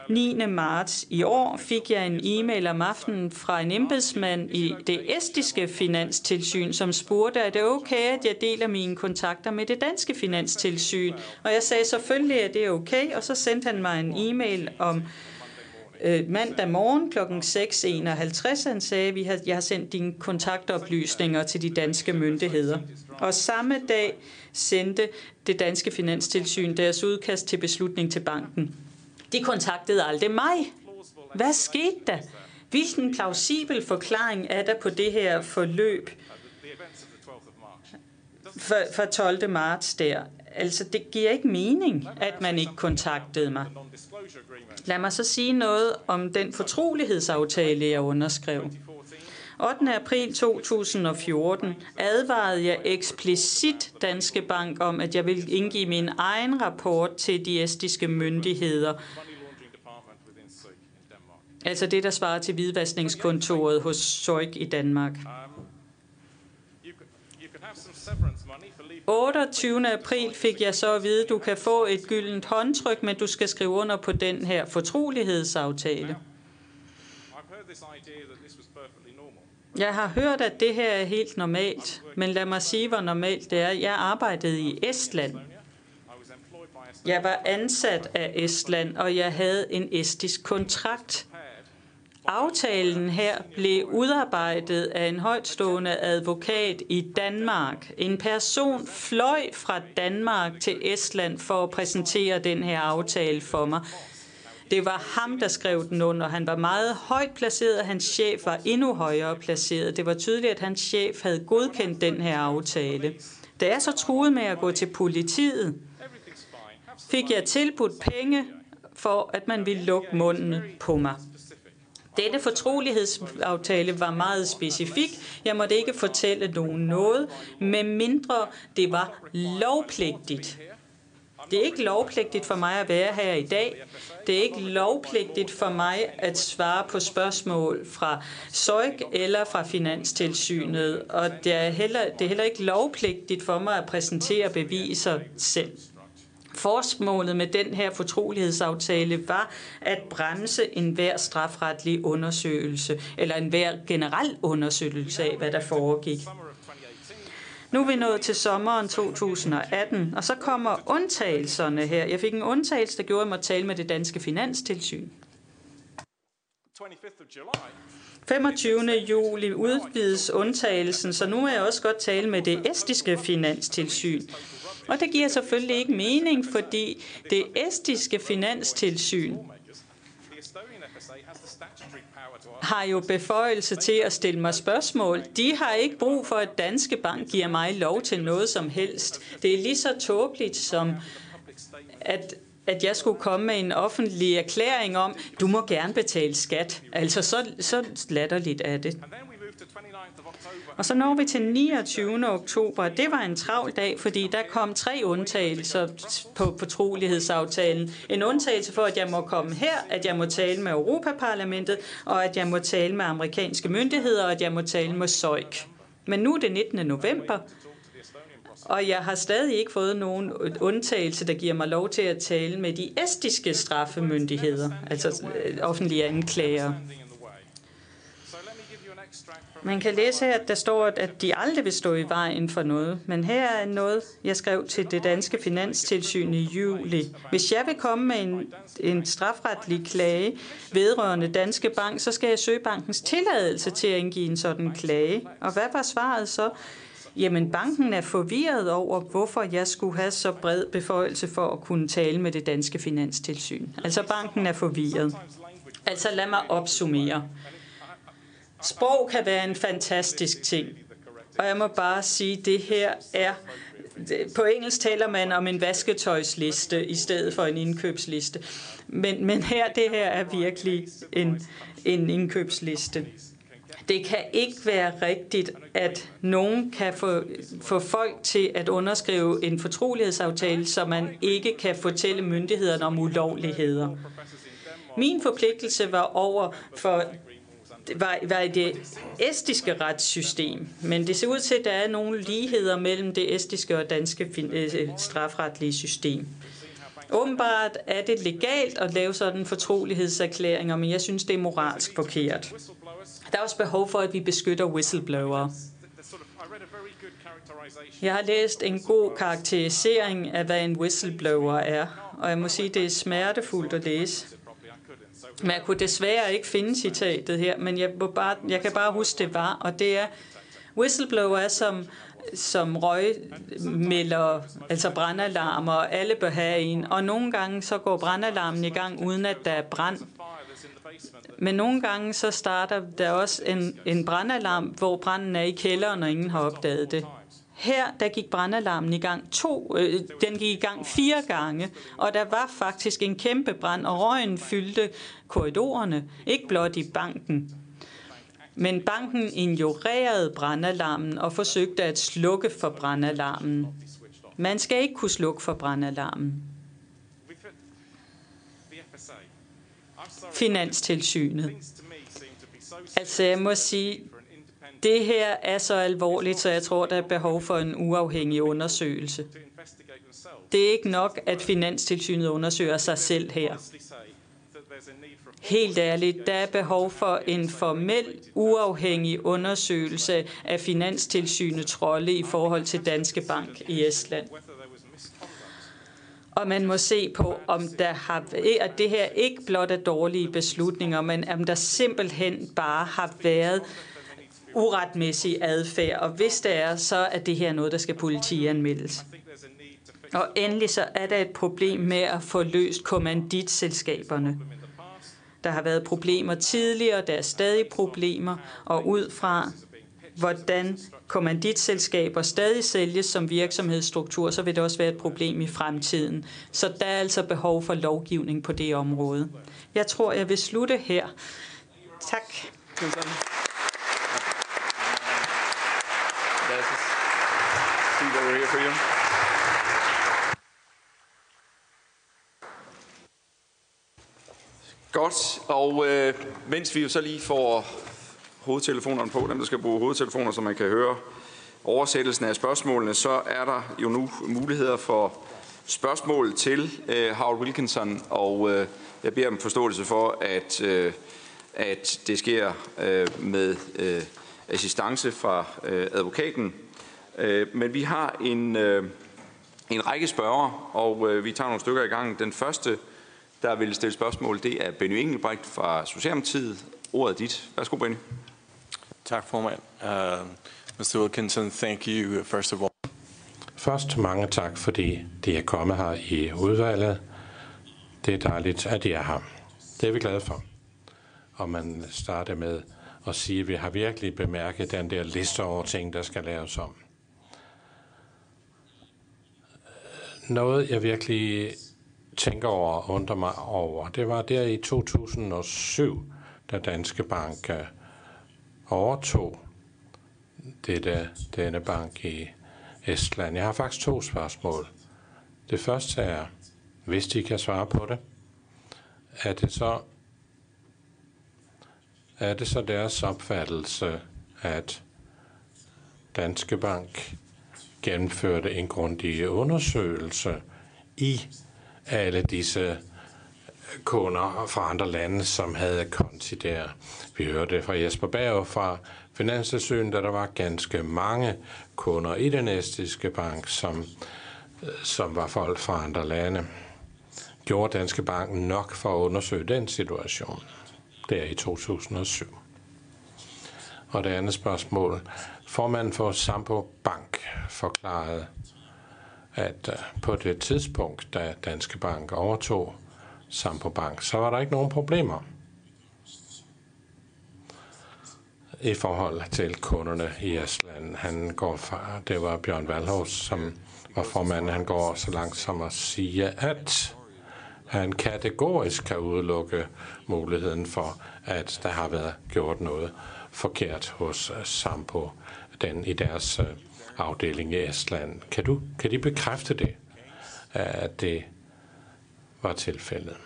9. marts i år fik jeg en e-mail om aftenen fra en embedsmand i det estiske finanstilsyn, som spurgte, er det okay, at jeg deler mine kontakter med det danske finanstilsyn? Og jeg sagde selvfølgelig, at det er okay, og så sendte han mig en e-mail om øh, mandag morgen kl. 6.51. Han sagde, vi har, jeg har sendt dine kontaktoplysninger til de danske myndigheder. Og samme dag sendte det danske finanstilsyn deres udkast til beslutning til banken. De kontaktede aldrig mig. Hvad skete der? Hvilken plausibel forklaring er der på det her forløb for, for 12. marts der? Altså, det giver ikke mening, at man ikke kontaktede mig. Lad mig så sige noget om den fortrolighedsaftale, jeg underskrev. 8. april 2014 advarede jeg eksplicit Danske Bank om, at jeg ville indgive min egen rapport til de estiske myndigheder. Altså det, der svarer til hvidvaskningskontoret hos Søjk i Danmark. 28. april fik jeg så at vide, at du kan få et gyldent håndtryk, men du skal skrive under på den her fortrolighedsaftale. Jeg har hørt, at det her er helt normalt, men lad mig sige, hvor normalt det er. Jeg arbejdede i Estland. Jeg var ansat af Estland, og jeg havde en estisk kontrakt. Aftalen her blev udarbejdet af en højtstående advokat i Danmark. En person fløj fra Danmark til Estland for at præsentere den her aftale for mig. Det var ham, der skrev den under. Han var meget højt placeret, og hans chef var endnu højere placeret. Det var tydeligt, at hans chef havde godkendt den her aftale. Da jeg så troede med at gå til politiet, fik jeg tilbudt penge for, at man ville lukke munden på mig. Denne fortrolighedsaftale var meget specifik. Jeg måtte ikke fortælle nogen noget, med mindre det var lovpligtigt. Det er ikke lovpligtigt for mig at være her i dag. Det er ikke lovpligtigt for mig at svare på spørgsmål fra SØJK eller fra Finanstilsynet, og det er, heller, det er heller ikke lovpligtigt for mig at præsentere beviser selv. Forsmålet med den her fortrolighedsaftale var at bremse enhver strafretlig undersøgelse, eller enhver generel undersøgelse af, hvad der foregik. Nu er vi nået til sommeren 2018, og så kommer undtagelserne her. Jeg fik en undtagelse, der gjorde, at jeg måtte tale med det danske finanstilsyn. 25. juli udvides undtagelsen, så nu er jeg også godt tale med det estiske finanstilsyn. Og det giver selvfølgelig ikke mening, fordi det estiske finanstilsyn har jo beføjelse til at stille mig spørgsmål. De har ikke brug for, at Danske Bank giver mig lov til noget som helst. Det er lige så tåbeligt som, at at jeg skulle komme med en offentlig erklæring om, du må gerne betale skat. Altså, så, så latterligt er det. Og så når vi til 29. oktober. Det var en travl dag, fordi der kom tre undtagelser på fortrolighedsaftalen. En undtagelse for, at jeg må komme her, at jeg må tale med Europaparlamentet, og at jeg må tale med amerikanske myndigheder, og at jeg må tale med SØJK. Men nu er det 19. november, Og jeg har stadig ikke fået nogen undtagelse, der giver mig lov til at tale med de estiske straffemyndigheder, altså øh, offentlige anklager. Man kan læse her, at der står, at de aldrig vil stå i vejen for noget. Men her er noget, jeg skrev til det danske finanstilsyn i juli. Hvis jeg vil komme med en, en strafretlig klage vedrørende Danske Bank, så skal jeg søge bankens tilladelse til at indgive en sådan klage. Og hvad var svaret så? Jamen, banken er forvirret over, hvorfor jeg skulle have så bred beføjelse for at kunne tale med det danske finanstilsyn. Altså, banken er forvirret. Altså, lad mig opsummere. Sprog kan være en fantastisk ting. Og jeg må bare sige, det her er... På engelsk taler man om en vasketøjsliste i stedet for en indkøbsliste. Men, men her, det her er virkelig en, en indkøbsliste. Det kan ikke være rigtigt, at nogen kan få, få folk til at underskrive en fortrolighedsaftale, så man ikke kan fortælle myndighederne om ulovligheder. Min forpligtelse var over for var, var i det estiske retssystem, men det ser ud til, at der er nogle ligheder mellem det estiske og danske øh, strafretlige system. Åbenbart er det legalt at lave sådan fortrolighedserklæringer, men jeg synes, det er moralsk forkert. Der er også behov for, at vi beskytter whistleblower. Jeg har læst en god karakterisering af, hvad en whistleblower er, og jeg må sige, det er smertefuldt at læse. Men jeg kunne desværre ikke finde citatet her, men jeg, må bare, jeg kan bare huske, det var, og det er, whistleblower er som, som røgmelder, altså brandalarmer, og alle bør have en, og nogle gange så går brandalarmen i gang, uden at der er brand. Men nogle gange så starter der også en, en brandalarm, hvor branden er i kælderen, og ingen har opdaget det. Her der gik brandalarmen i gang to, øh, den gik i gang fire gange, og der var faktisk en kæmpe brand, og røgen fyldte korridorerne, ikke blot i banken. Men banken ignorerede brandalarmen og forsøgte at slukke for brandalarmen. Man skal ikke kunne slukke for brandalarmen. Finanstilsynet. Altså, jeg må sige, det her er så alvorligt, så jeg tror, der er behov for en uafhængig undersøgelse. Det er ikke nok, at Finanstilsynet undersøger sig selv her. Helt ærligt, der er behov for en formel, uafhængig undersøgelse af Finanstilsynets rolle i forhold til Danske Bank i Estland. Og man må se på, om der har, at det her ikke blot er dårlige beslutninger, men om der simpelthen bare har været uretmæssig adfærd. Og hvis det er, så er det her noget, der skal politianmeldes. Og endelig så er der et problem med at få løst kommanditselskaberne. Der har været problemer tidligere, der er stadig problemer, og ud fra hvordan kommanditselskaber stadig sælges som virksomhedsstruktur, så vil det også være et problem i fremtiden. Så der er altså behov for lovgivning på det område. Jeg tror, jeg vil slutte her. Tak. Godt, og øh, mens vi jo så lige får hovedtelefonerne på, dem der skal bruge hovedtelefoner, så man kan høre oversættelsen af spørgsmålene, så er der jo nu muligheder for spørgsmål til øh, Howard Wilkinson, og øh, jeg beder om forståelse for, at, øh, at det sker øh, med øh, assistance fra øh, advokaten. Øh, men vi har en, øh, en række spørger, og øh, vi tager nogle stykker i gang. Den første, der vil stille spørgsmål, det er Benny Engelbrecht fra Socialdemokratiet. Ordet er dit. Værsgo, Benny. Tak, formand. Uh, Mr. Wilkinson, thank you, first of all. Først mange tak, fordi de er kommet her i udvalget. Det er dejligt, at de er her. Det er vi glade for. Og man starter med at sige, at vi har virkelig bemærket den der liste over ting, der skal laves om. Noget, jeg virkelig tænker over og undrer mig over, det var der i 2007, da Danske Bank øh, overtog dette, denne bank i Estland. Jeg har faktisk to spørgsmål. Det første er, hvis de kan svare på det, er det så, er det så deres opfattelse, at Danske Bank gennemførte en grundig undersøgelse i alle disse kunder fra andre lande, som havde konti der. Vi hørte fra Jesper Berg fra Finanstilsynet, at der var ganske mange kunder i den estiske bank, som, som var folk fra andre lande. Gjorde Danske Bank nok for at undersøge den situation der i 2007? Og det andet spørgsmål. Formanden for Sampo Bank forklarede, at øh, på det tidspunkt, da Danske Bank overtog Sampo Bank, så var der ikke nogen problemer i forhold til kunderne i Estland. Han går fra, det var Bjørn Valhus, som var formand, han går så langt som at sige, at han kategorisk kan udelukke muligheden for, at der har været gjort noget forkert hos Sampo den i deres øh, afdeling i Estland. Kan, du, kan de bekræfte det, at det var tilfældet?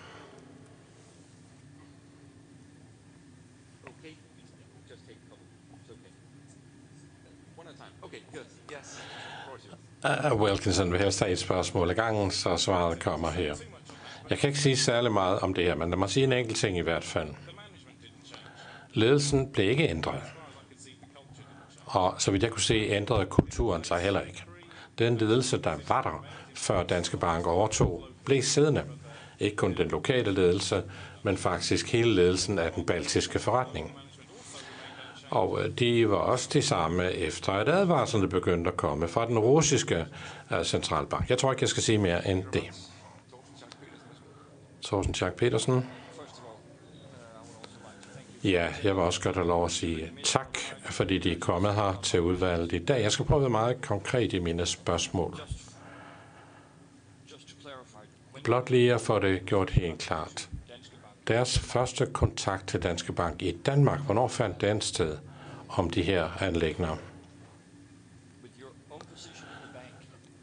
Uh, Wilkinson vil helst have et spørgsmål i gangen, så svaret kommer her. Jeg kan ikke sige særlig meget om det her, men lad mig sige en enkelt ting i hvert fald. Ledelsen blev ikke ændret. Og så vidt jeg kunne se, ændrede kulturen sig heller ikke. Den ledelse, der var der, før Danske Bank overtog, blev siddende. Ikke kun den lokale ledelse, men faktisk hele ledelsen af den baltiske forretning. Og øh, de var også de samme efter, at advarslerne begyndte at komme fra den russiske øh, centralbank. Jeg tror ikke, jeg skal sige mere end det. Thorsten Schack Petersen. Ja, jeg vil også godt have lov at sige tak, fordi de er kommet her til udvalget i dag. Jeg skal prøve at være meget konkret i mine spørgsmål. Blot lige at få det gjort helt klart. Deres første kontakt til Danske Bank i Danmark, hvornår fandt den sted om de her anlægner?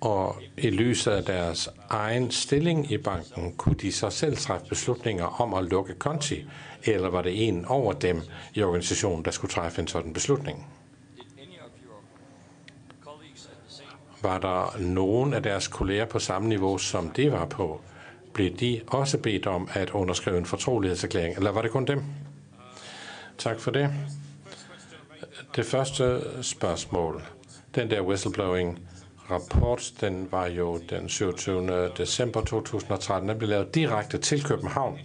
Og i lyset af deres egen stilling i banken, kunne de så selv træffe beslutninger om at lukke konti, eller var det en over dem i organisationen, der skulle træffe en sådan beslutning? Var der nogen af deres kolleger på samme niveau, som de var på? Blev de også bedt om at underskrive en fortrolighedserklæring, eller var det kun dem? Tak for det. Det første spørgsmål, den der whistleblowing rapport, den var jo den 27. december 2013. Den blev lavet direkte til København.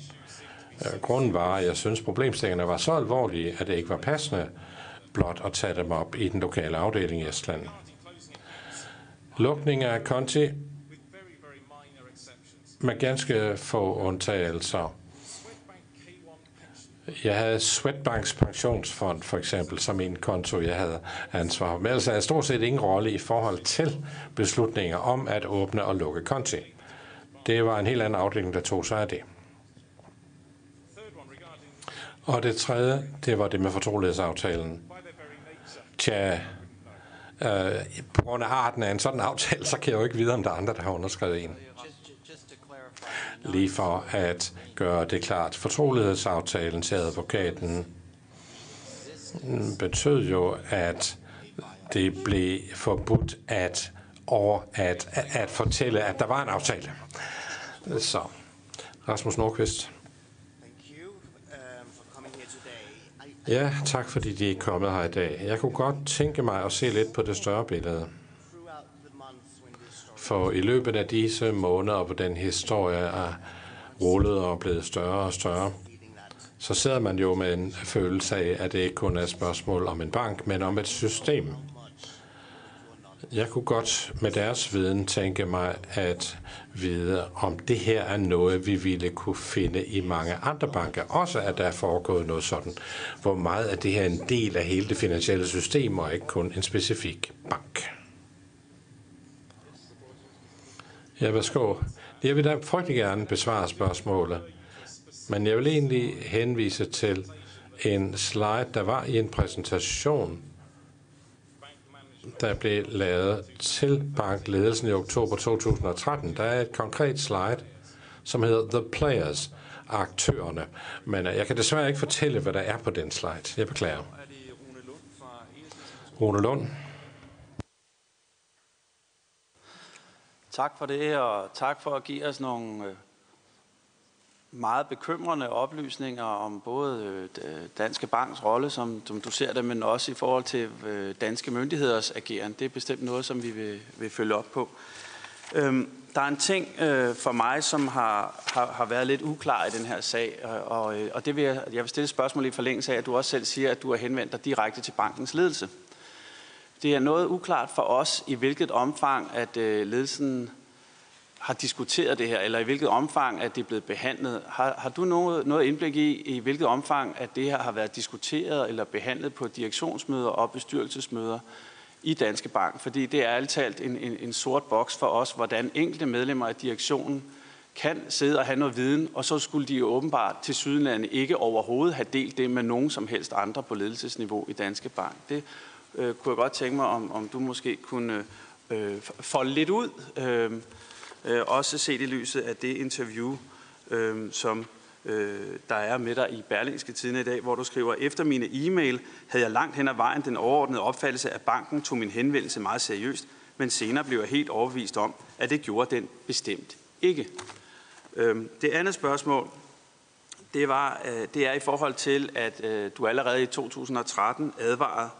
Øh, grunden var, at jeg synes, problemstillingerne var så alvorlige, at det ikke var passende blot at tage dem op i den lokale afdeling i Estland. Lukning af konti med ganske få undtagelser. Jeg havde Swedbanks pensionsfond for eksempel som en konto, jeg havde ansvar for. Men altså, ellers havde jeg stort set ingen rolle i forhold til beslutninger om at åbne og lukke konti. Det var en helt anden afdeling, der tog sig af det. Og det tredje, det var det med fortrolighedsaftalen. Tja, øh, på grund af arten af en sådan aftale, så kan jeg jo ikke vide, om der er andre, der har underskrevet en. Lige for at gøre det klart. Fortrolighedsaftalen til advokaten betød jo, at det blev forbudt at, over at, at fortælle, at der var en aftale. Så, Rasmus Nordqvist. Ja, tak fordi de er kommet her i dag. Jeg kunne godt tænke mig at se lidt på det større billede. For i løbet af disse måneder, hvor den historie er rullet og blevet større og større, så sidder man jo med en følelse af, at det ikke kun er et spørgsmål om en bank, men om et system. Jeg kunne godt med deres viden tænke mig at vide, om det her er noget, vi ville kunne finde i mange andre banker. Også at der er foregået noget sådan. Hvor meget er det her er en del af hele det finansielle system, og ikke kun en specifik bank. Ja, værsgo. Jeg vil da frygtelig gerne besvare spørgsmålet. Men jeg vil egentlig henvise til en slide, der var i en præsentation der blev lavet til bankledelsen i oktober 2013. Der er et konkret slide, som hedder The Players, aktørerne. Men øh, jeg kan desværre ikke fortælle, hvad der er på den slide. Jeg beklager. Rune Lund. Tak for det, og tak for at give os nogle øh, meget bekymrende oplysninger om både øh, Danske Banks rolle, som, som du ser det, men også i forhold til øh, danske myndigheders ageren. Det er bestemt noget, som vi vil, vil følge op på. Øhm, der er en ting øh, for mig, som har, har, har været lidt uklar i den her sag, og, og, øh, og det vil jeg, jeg vil stille et spørgsmål i forlængelse af, at du også selv siger, at du har henvendt dig direkte til bankens ledelse. Det er noget uklart for os, i hvilket omfang, at øh, ledelsen har diskuteret det her, eller i hvilket omfang, at det er blevet behandlet. Har, har du noget, noget indblik i, i hvilket omfang, at det her har været diskuteret eller behandlet på direktionsmøder og bestyrelsesmøder i Danske Bank? Fordi det er alt talt en, en, en sort boks for os, hvordan enkelte medlemmer af direktionen kan sidde og have noget viden, og så skulle de jo åbenbart til Sydlandet ikke overhovedet have delt det med nogen som helst andre på ledelsesniveau i Danske Bank. Det øh, kunne jeg godt tænke mig, om, om du måske kunne øh, øh folde lidt ud. Øh, øh, også set i lyset af det interview, øh, som øh, der er med dig i Berlingske Tiden i dag, hvor du skriver, efter mine e-mail havde jeg langt hen ad vejen den overordnede opfattelse, at banken tog min henvendelse meget seriøst, men senere blev jeg helt overbevist om, at det gjorde den bestemt ikke. Øh, det andet spørgsmål, det, var, øh, det er i forhold til, at øh, du allerede i 2013 advarede,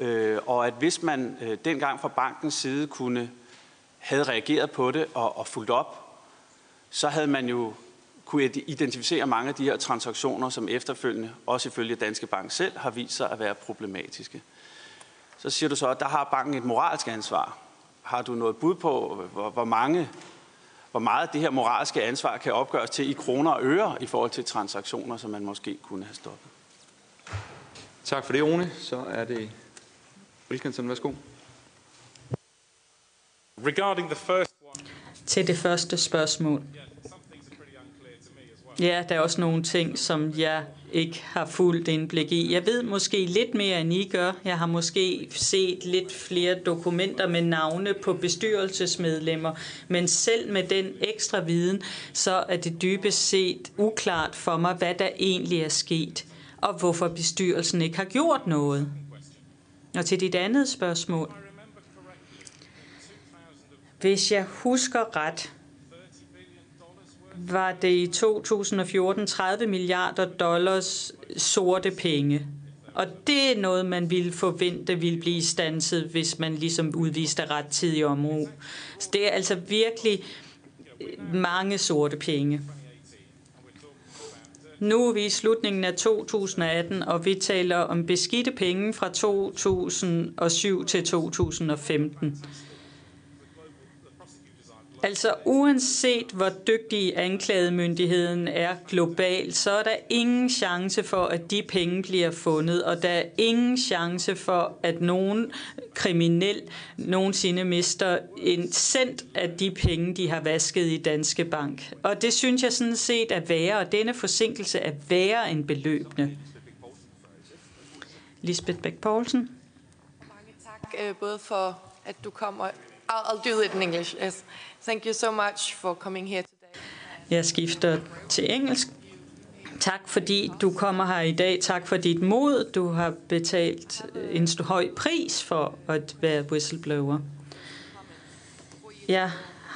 øh, og at hvis man øh, dengang fra bankens side kunne havde reageret på det og, og fulgt op, så havde man jo kunne identificere mange af de her transaktioner, som efterfølgende, også ifølge Danske Bank selv, har vist sig at være problematiske. Så siger du så, at der har banken et moralsk ansvar. Har du noget bud på, hvor, hvor mange hvor meget det her moralske ansvar kan opgøres til i kroner og øre i forhold til transaktioner, som man måske kunne have stoppet. Tak for det, Rune. Så er det Wilkinson. Værsgo. Regarding the first one. Til det første spørgsmål. Ja, der er også nogle ting, som jeg ikke har fuldt indblik i. Jeg ved måske lidt mere, end I gør. Jeg har måske set lidt flere dokumenter med navne på bestyrelsesmedlemmer. Men selv med den ekstra viden, så er det dybest set uklart for mig, hvad der egentlig er sket, og hvorfor bestyrelsen ikke har gjort noget. Og til dit andet spørgsmål. Hvis jeg husker ret, var det i 2014 30 milliarder dollars sorte penge. Og det er noget, man ville forvente ville blive stanset, hvis man ligesom udviste ret tid omro. Så det er altså virkelig øh, mange sorte penge. Nu er vi i slutningen af 2018, og vi taler om beskidte penge fra 2007 til 2015. Altså uanset hvor dygtig anklagemyndigheden er globalt, så er der ingen chance for, at de penge bliver fundet, og der er ingen chance for, at nogen kriminel nogensinde mister en cent af de penge, de har vasket i Danske Bank. Og det synes jeg sådan set er værre, og denne forsinkelse er værre end beløbende. Lisbeth Bæk-Poulsen. Mange tak, øh, både for at du kommer I'll, I'll do it in English. Yes. Thank you so much for coming here today. Jeg skifter til engelsk. Tak fordi du kommer her i dag. Tak for dit mod. Du har betalt øh, en høj pris for at være whistleblower. Jeg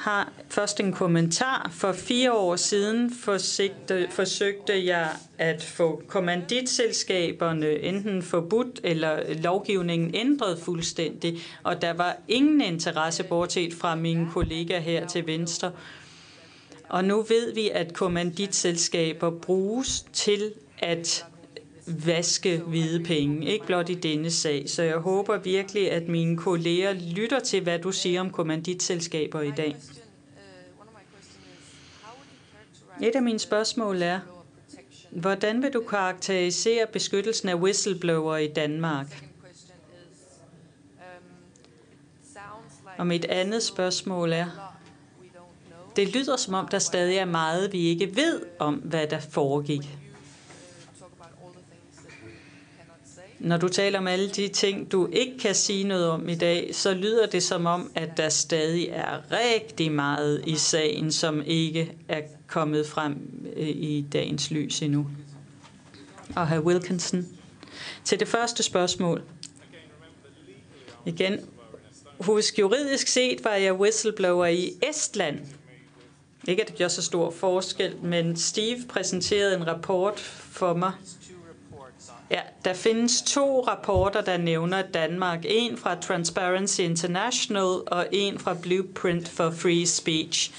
har først en kommentar. For fire år siden forsøgte, forsøgte jeg at få kommanditselskaberne enten forbudt eller lovgivningen ændret fuldstændig, og der var ingen interesse bortset fra mine kollegaer her til venstre. Og nu ved vi, at kommanditselskaber bruges til at vaske hvide penge, ikke blot i denne sag. Så jeg håber virkelig, at mine kolleger lytter til, hvad du siger om kommanditselskaber i dag. Et af mine spørgsmål er, hvordan vil du karakterisere beskyttelsen af whistleblower i Danmark? Og mit andet spørgsmål er, det lyder som om, der stadig er meget, vi ikke ved om, hvad der foregik. Når du taler om alle de ting, du ikke kan sige noget om i dag, så lyder det som om, at der stadig er rigtig meget i sagen, som ikke er kommet frem øh, i dagens lys endnu. Og herr Wilkinson. Til det første spørgsmål. Igen, husk juridisk set var jeg whistleblower i Estland. Ikke, at det gør så stor forskel, men Steve præsenterede en rapport for mig. Ja, der findes to rapporter, der nævner Danmark. En fra Transparency International og en fra Blueprint for Free Speech.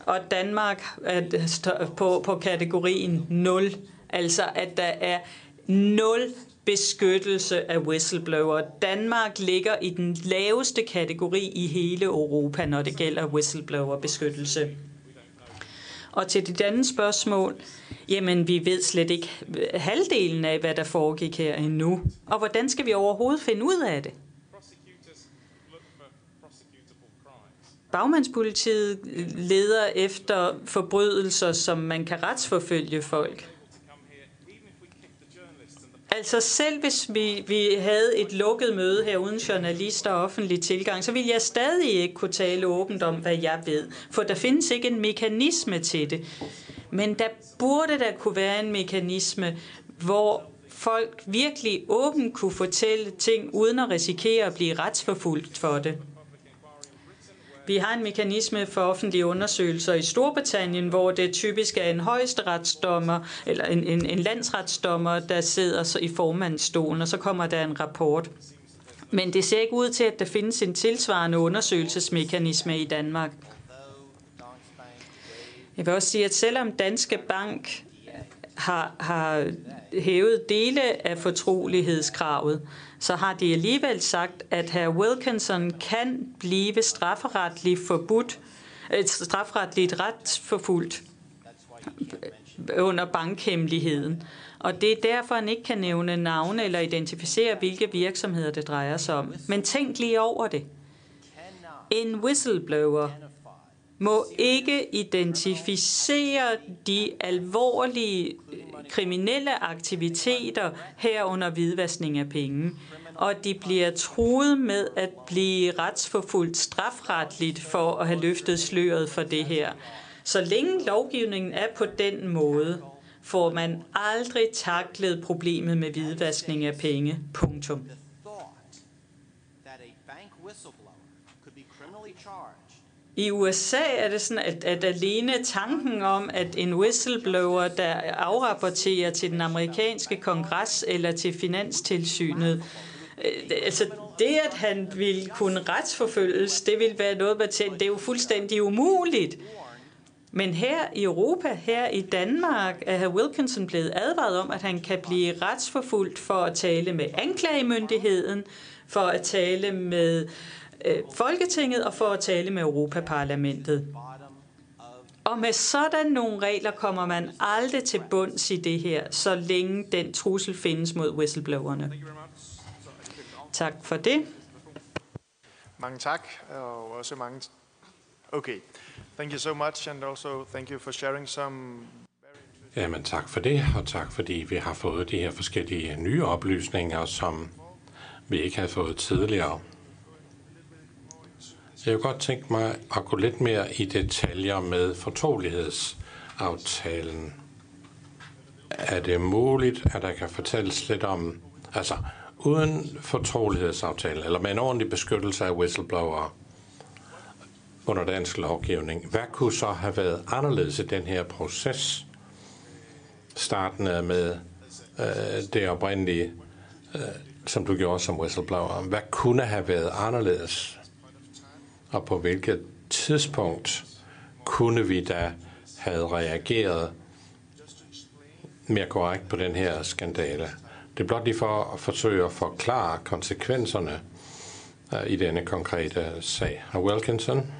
Og Danmark er på, på kategorien 0. Altså, at der er 0 beskyttelse af whistleblower. Danmark ligger i den laveste kategori i hele Europa, når det gælder whistleblower-beskyttelse. Og til dit andet spørgsmål, jamen vi ved slet ikke halvdelen af, hvad der foregik her endnu. Og hvordan skal vi overhovedet finde ud af det? Bagmandspolitiet leder efter forbrydelser, som man kan retsforfølge folk. Altså selv hvis vi, vi havde et lukket møde her uden journalister og offentlig tilgang, så ville jeg stadig ikke kunne tale åbent om, hvad jeg ved. For der findes ikke en mekanisme til det. Men der burde der kunne være en mekanisme, hvor folk virkelig åbent kunne fortælle ting, uden at risikere at blive retsforfulgt for det. Vi har en mekanisme for offentlige undersøgelser i Storbritannien, hvor det typisk er en højesteretsdommer eller en, en, en landsretsdommer, der sidder i formandsstolen, og så kommer der en rapport. Men det ser ikke ud til, at der findes en tilsvarende undersøgelsesmekanisme i Danmark. Jeg vil også sige, at selvom Danske Bank har, har hævet dele af fortrolighedskravet, så har de alligevel sagt, at herr Wilkinson kan blive strafferetligt forbudt, et strafferetligt retsforfulgt under bankhemmeligheden. Og det er derfor, han ikke kan nævne navne eller identificere, hvilke virksomheder det drejer sig om. Men tænk lige over det. En whistleblower må ikke identificere de alvorlige øh, kriminelle aktiviteter herunder hvidvaskning af penge og de bliver truet med at blive retsforfulgt strafretligt for at have løftet sløret for det her. Så længe lovgivningen er på den måde, får man aldrig taklet problemet med hvidvaskning af penge. Punktum. I USA er det sådan, at, at alene tanken om, at en whistleblower, der afrapporterer til den amerikanske kongres eller til finanstilsynet, øh, altså det, at han ville kunne retsforfølges, det vil være noget, man tænker, det er jo fuldstændig umuligt. Men her i Europa, her i Danmark, er herr Wilkinson blevet advaret om, at han kan blive retsforfulgt for at tale med anklagemyndigheden, for at tale med Folketinget og for at tale med Europaparlamentet. Og med sådan nogle regler kommer man aldrig til bunds i det her, så længe den trussel findes mod whistleblowerne. Tak for det. Mange tak, og også mange... Okay. Thank you so much, and also thank you for sharing some Jamen tak for det, og tak fordi vi har fået de her forskellige nye oplysninger, som vi ikke havde fået tidligere. Jeg kunne godt tænke mig at gå lidt mere i detaljer med fortrolighedsaftalen. Er det muligt, at der kan fortælles lidt om, altså uden fortrolighedsaftale, eller med en ordentlig beskyttelse af whistleblower under dansk lovgivning, hvad kunne så have været anderledes i den her proces? Startende med øh, det oprindelige, øh, som du gjorde som whistleblower. Hvad kunne have været anderledes? Og på hvilket tidspunkt kunne vi da have reageret mere korrekt på den her skandale? Det er blot lige for at forsøge at forklare konsekvenserne øh, i denne konkrete sag. Og Wilkinson?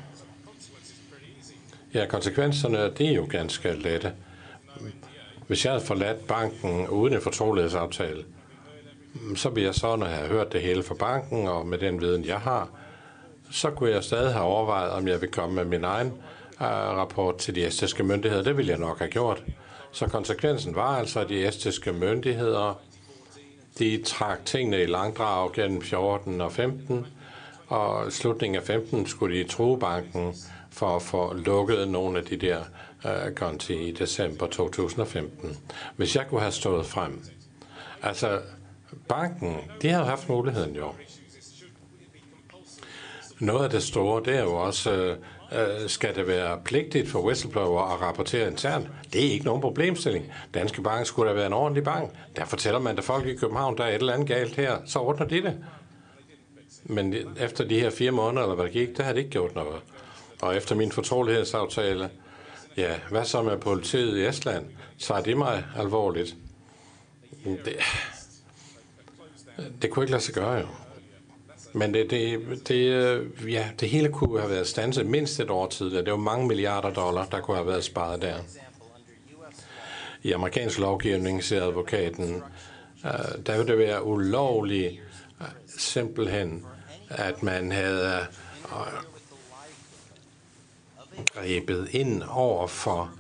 Ja, konsekvenserne, det er jo ganske lette. Hvis jeg havde forladt banken uden en fortrolighedsaftale, så ville jeg så, når jeg hørt det hele fra banken, og med den viden, jeg har, så kunne jeg stadig have overvejet, om jeg vil komme med min egen uh, rapport til de estiske myndigheder. Det ville jeg nok have gjort. Så konsekvensen var altså, at de estiske myndigheder de trak tingene i langdrag gennem 14 og 15, og slutningen af 15 skulle de tro banken for at få lukket nogle af de der uh, konti i december 2015. Hvis jeg kunne have stået frem. Altså, banken, de havde haft muligheden jo noget af det store, det er jo også, øh, øh, skal det være pligtigt for whistleblower at rapportere internt? Det er ikke nogen problemstilling. Danske Bank skulle da være en ordentlig bank. Der fortæller man, at folk i København, der er et eller andet galt her, så ordner de det. Men efter de her fire måneder, eller hvad det gik, der har det ikke gjort noget. Og efter min fortrolighedsaftale, ja, hvad så med politiet i Estland? Tager de mig alvorligt. Det, det kunne ikke lade sig gøre jo. Men det, det, det, øh, ja, det hele kunne have været stanset mindst et år tidligere. Det var mange milliarder dollar, der kunne have været sparet der. I amerikansk lovgivning, siger advokaten, uh, der ville det være ulovligt øh, simpelthen, at man havde grebet ind over for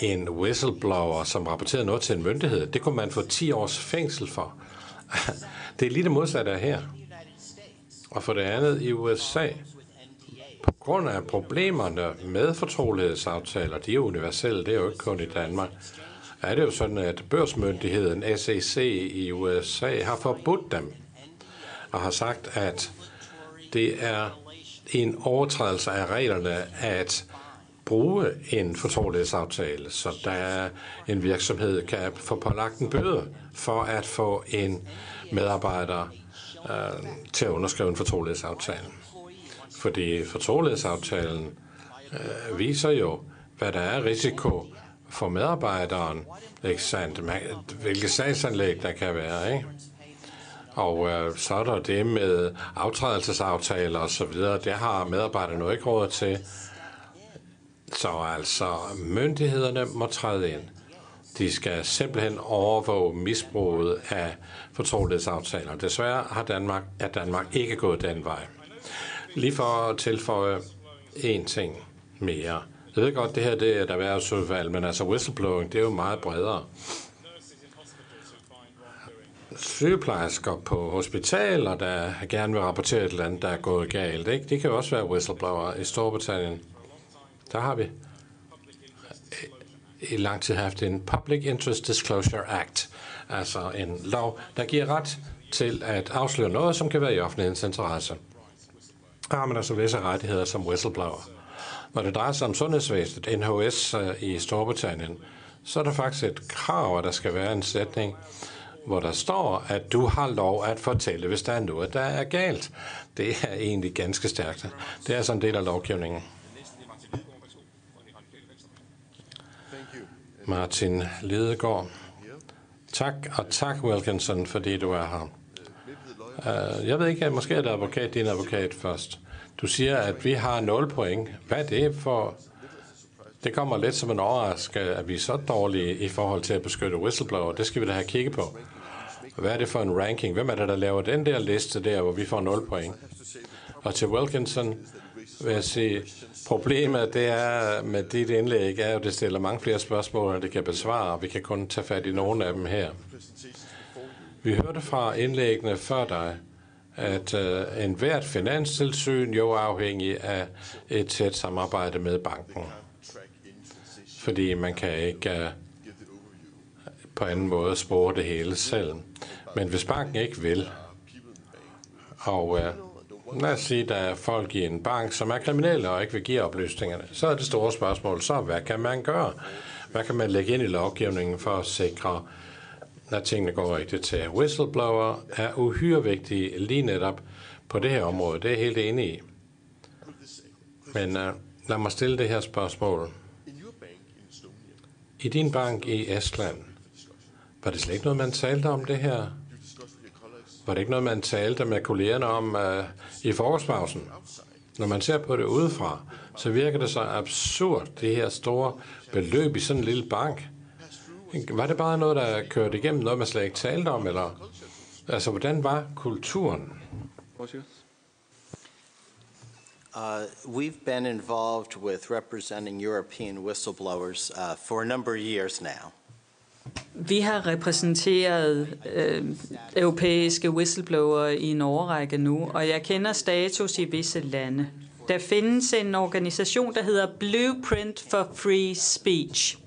en whistleblower, som rapporterede noget til en myndighed. Det kunne man få 10 års fængsel for. (laughs) Det er lige det modsatte af her. Og for det andet i USA, på grund af problemerne med fortrolighedsaftaler, de er universelle, det er jo ikke kun i Danmark, er det jo sådan, at børsmyndigheden SEC i USA har forbudt dem og har sagt, at det er en overtrædelse af reglerne at bruge en fortrolighedsaftale, så der er en virksomhed kan få pålagt en bøde for at få en medarbejder øh, til at underskrive en fortrolighedsaftale. Fordi fortrolighedsaftalen øh, viser jo, hvad der er risiko for medarbejderen, ikke sandt? hvilke sagsanlæg der kan være, ikke? Og øh, så er der det med aftrædelsesaftaler og så videre. Det har medarbejderne jo ikke råd til. Så altså, myndighederne må træde ind. De skal simpelthen overvåge misbruget af fortrolighedsaftaler. Desværre har Danmark, er Danmark ikke gået den vej. Lige for at tilføje en ting mere. Jeg ved godt, det her det er et erhvervsudvalg, men altså whistleblowing, det er jo meget bredere. Sygeplejersker på hospitaler, der gerne vil rapportere et eller andet, der er gået galt, ikke? det kan jo også være whistleblower i Storbritannien. Der har vi i lang tid haft en Public Interest Disclosure Act, altså en lov, der giver ret til at afsløre noget, som kan være i offentlighedens interesse. Der har man altså visse rettigheder som whistleblower. Når det drejer sig om sundhedsvæsenet, NHS øh, i Storbritannien, så er der faktisk et krav, at der skal være en sætning, hvor der står, at du har lov at fortælle, hvis der er noget, der er galt. Det er egentlig ganske stærkt. Det er sådan en del af lovgivningen. Martin Lidegaard. Tak, og tak, Wilkinson, fordi du er her. Øh, jeg ved ikke, måske er det advokat, din advokat først. Du siger, at vi har 0 point. Hvad er det for... Det kommer lidt som en overraskelse, at vi er så dårlige i forhold til at beskytte whistleblower. Det skal vi da have kigget på. Hvad er det for en ranking? Hvem er det, der laver den der liste der, hvor vi får 0 point? Og til Wilkinson vil jeg sige, problemet det er med dit indlæg, er jo, at det stiller mange flere spørgsmål, end det kan besvare, og vi kan kun tage fat i nogle af dem her. Vi hørte fra indlæggene før dig, at uh, enhvert finanstilsyn jo er afhængig af et tæt samarbejde med banken. Fordi man kan ikke uh, på anden måde spore det hele selv. Men hvis banken ikke vil, og uh, lad os sige, der er folk i en bank, som er kriminelle og ikke vil give oplysningerne, så er det store spørgsmål, så hvad kan man gøre? Hvad kan man lægge ind i lovgivningen for at sikre, at tingene går rigtigt til? Whistleblower er uhyre vigtige lige netop på det her område. Det er jeg helt enig i. Men uh, lad mig stille det her spørgsmål. I din bank i Estland, var det slet ikke noget, man talte om det her? Var det ikke noget, man talte med kollegerne om uh, i forårspausen? Når man ser på det udefra, så virker det så absurd, det her store beløb i sådan en lille bank. Var det bare noget, der kørte igennem, noget man slet ikke talte om, eller altså, hvordan var kulturen? Uh, we've been involved with representing European whistleblowers uh, for a number of years now. Vi har repræsenteret øh, europæiske whistleblower i en overrække nu, og jeg kender status i visse lande. Der findes en organisation, der hedder Blueprint for Free Speech.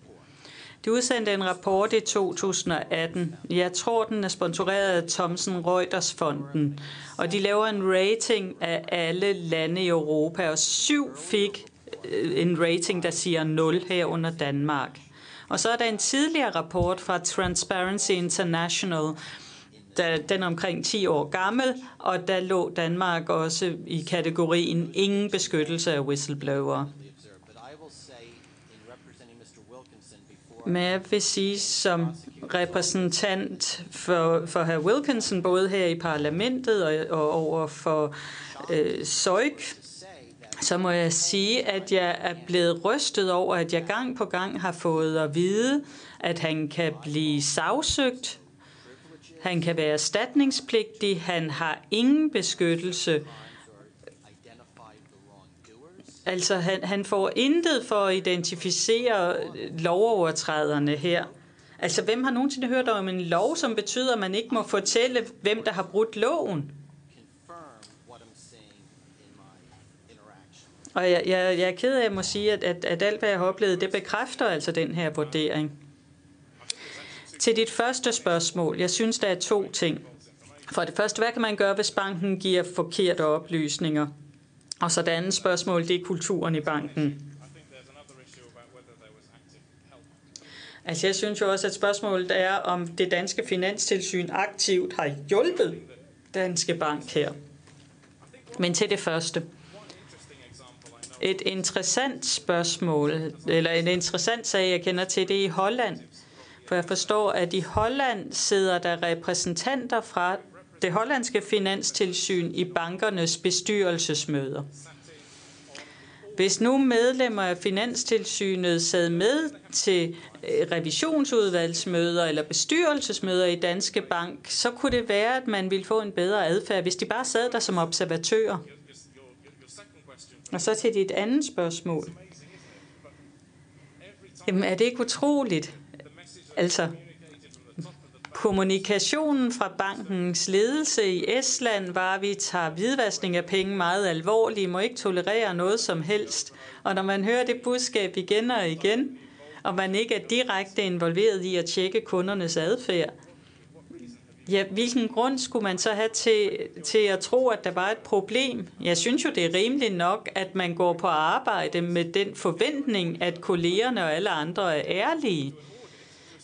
De udsendte en rapport i 2018. Jeg tror, den er sponsoreret af Thomson Reuters Fonden. Og de laver en rating af alle lande i Europa, og syv fik øh, en rating, der siger 0 her under Danmark. Og så er der en tidligere rapport fra Transparency International, der, den er omkring 10 år gammel, og der lå Danmark også i kategorien ingen beskyttelse af whistleblower. Men jeg vil sige, som repræsentant for, for hr. Wilkinson, både her i parlamentet og, og over for øh, SOIK, så må jeg sige, at jeg er blevet rystet over, at jeg gang på gang har fået at vide, at han kan blive sagsøgt, han kan være erstatningspligtig, han har ingen beskyttelse. Altså, han, han får intet for at identificere lovovertræderne her. Altså, hvem har nogensinde hørt om en lov, som betyder, at man ikke må fortælle, hvem der har brudt loven? Og jeg, jeg, jeg er ked af at må sige, at, at, at alt, hvad jeg har oplevet, det bekræfter altså den her vurdering. Til dit første spørgsmål, jeg synes, der er to ting. For det første, hvad kan man gøre, hvis banken giver forkerte oplysninger? Og så det andet spørgsmål, det er kulturen i banken. Altså jeg synes jo også, at spørgsmålet er, om det danske finanstilsyn aktivt har hjulpet Danske Bank her. Men til det første. Et interessant spørgsmål, eller en interessant sag, jeg kender til, det er i Holland. For jeg forstår, at i Holland sidder der repræsentanter fra det hollandske finanstilsyn i bankernes bestyrelsesmøder. Hvis nu medlemmer af Finanstilsynet sad med til øh, revisionsudvalgsmøder eller bestyrelsesmøder i Danske Bank, så kunne det være, at man ville få en bedre adfærd, hvis de bare sad der som observatører. Og så til dit andet spørgsmål. Jamen, er det ikke utroligt? Altså, kommunikationen fra bankens ledelse i Estland var, at vi tager hvidvaskning af penge meget alvorligt, må ikke tolerere noget som helst. Og når man hører det budskab igen og igen, og man ikke er direkte involveret i at tjekke kundernes adfærd, Ja, hvilken grund skulle man så have til, til at tro, at der var et problem? Jeg synes jo, det er rimeligt nok, at man går på arbejde med den forventning, at kollegerne og alle andre er ærlige.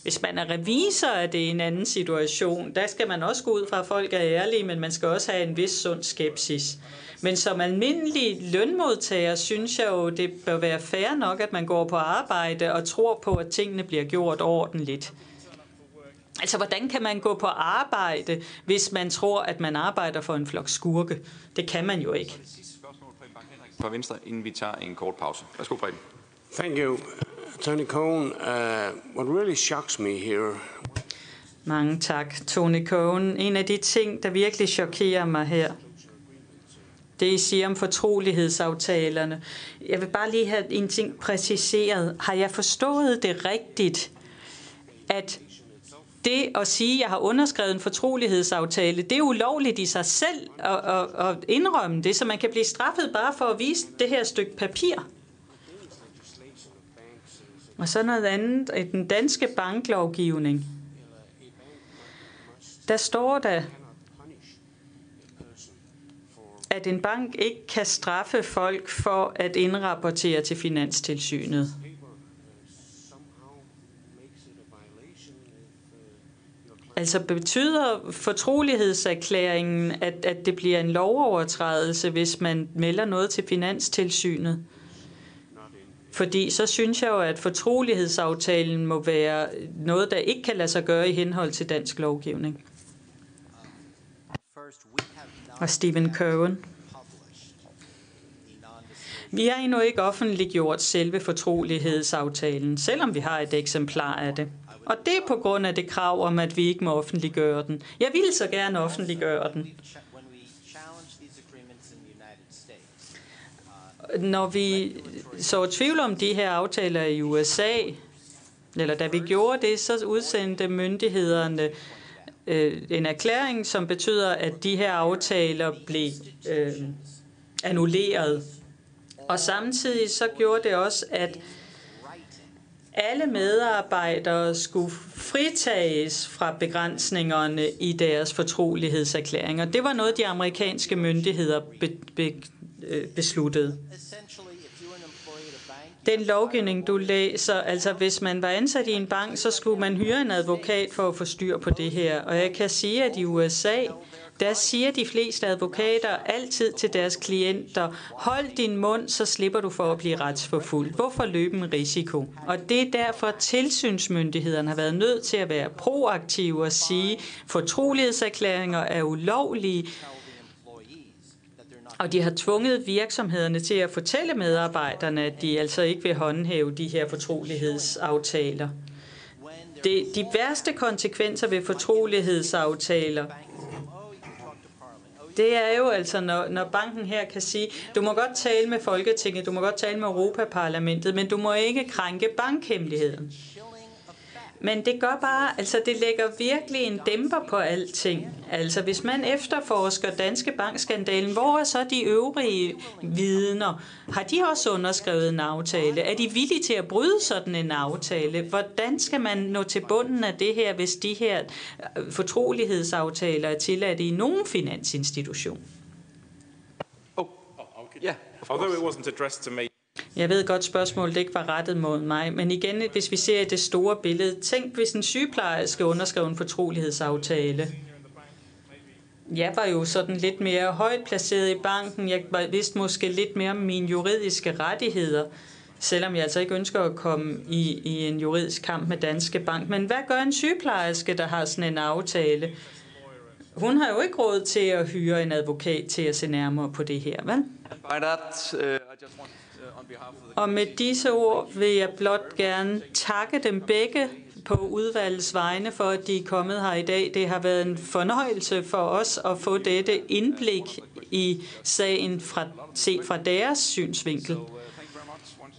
Hvis man er revisor, er det en anden situation. Der skal man også gå ud fra, at folk er ærlige, men man skal også have en vis sund skepsis. Men som almindelig lønmodtager, synes jeg jo, det bør være fair nok, at man går på arbejde og tror på, at tingene bliver gjort ordentligt. Altså, hvordan kan man gå på arbejde, hvis man tror, at man arbejder for en flok skurke? Det kan man jo ikke. Fra Venstre, inden vi tager en kort pause. Værsgo, Preben. Thank you. Tony Cohen, uh, what really shocks me here Mange tak, Tony Cohen. En af de ting, der virkelig chokerer mig her, det I siger om fortrolighedsaftalerne. Jeg vil bare lige have en ting præciseret. Har jeg forstået det rigtigt, at det at sige, at jeg har underskrevet en fortrolighedsaftale, det er ulovligt i sig selv at, at, at indrømme det, så man kan blive straffet bare for at vise det her stykke papir. Og så noget andet. I den danske banklovgivning, der står der, at en bank ikke kan straffe folk for at indrapportere til Finanstilsynet. Altså betyder fortrolighedserklæringen, at, at det bliver en lovovertrædelse, hvis man melder noget til Finanstilsynet? Fordi så synes jeg jo, at fortrolighedsaftalen må være noget, der ikke kan lade sig gøre i henhold til dansk lovgivning. Og Stephen Cohen. Vi har endnu ikke offentliggjort selve fortrolighedsaftalen, selvom vi har et eksemplar af det. Og det er på grund af det krav om, at vi ikke må offentliggøre den. Jeg ville så gerne offentliggøre den. Når vi så tvivl om de her aftaler i USA, eller da vi gjorde det, så udsendte myndighederne øh, en erklæring, som betyder, at de her aftaler blev øh, annulleret. Og samtidig så gjorde det også, at alle medarbejdere skulle fritages fra begrænsningerne i deres fortrolighedserklæringer. Det var noget, de amerikanske myndigheder be, be, øh, besluttede. Den lovgivning, du læser, altså hvis man var ansat i en bank, så skulle man hyre en advokat for at få styr på det her. Og jeg kan sige, at i USA, der siger de fleste advokater altid til deres klienter, hold din mund, så slipper du for at blive retsforfulgt. Hvorfor løbe en risiko? Og det er derfor, at tilsynsmyndighederne har været nødt til at være proaktive og sige, fortrolighedserklæringer er ulovlige, og de har tvunget virksomhederne til at fortælle medarbejderne, at de altså ikke vil håndhæve de her fortrolighedsaftaler. Det, de værste konsekvenser ved fortrolighedsaftaler, det er jo altså, når, når banken her kan sige, du må godt tale med Folketinget, du må godt tale med Europaparlamentet, men du må ikke krænke bankhemmeligheden. Men det gør bare, altså det lægger virkelig en dæmper på alting. Altså hvis man efterforsker Danske Bankskandalen, hvor er så de øvrige vidner? Har de også underskrevet en aftale? Er de villige til at bryde sådan en aftale? Hvordan skal man nå til bunden af det her, hvis de her øh, fortrolighedsaftaler er tilladt i nogen finansinstitution? Oh, okay. Yeah, although it wasn't addressed to me. Jeg ved godt, spørgsmålet ikke var rettet mod mig, men igen, hvis vi ser det store billede, tænk hvis en sygeplejerske underskrev en fortrolighedsaftale. Jeg var jo sådan lidt mere højt placeret i banken. Jeg vidste måske lidt mere om mine juridiske rettigheder, selvom jeg altså ikke ønsker at komme i, i en juridisk kamp med Danske Bank. Men hvad gør en sygeplejerske, der har sådan en aftale? Hun har jo ikke råd til at hyre en advokat til at se nærmere på det her, vel? Uh, og med disse ord vil jeg blot gerne takke dem begge på udvalgets vegne for, at de er kommet her i dag. Det har været en fornøjelse for os at få dette indblik i sagen fra, set fra deres synsvinkel.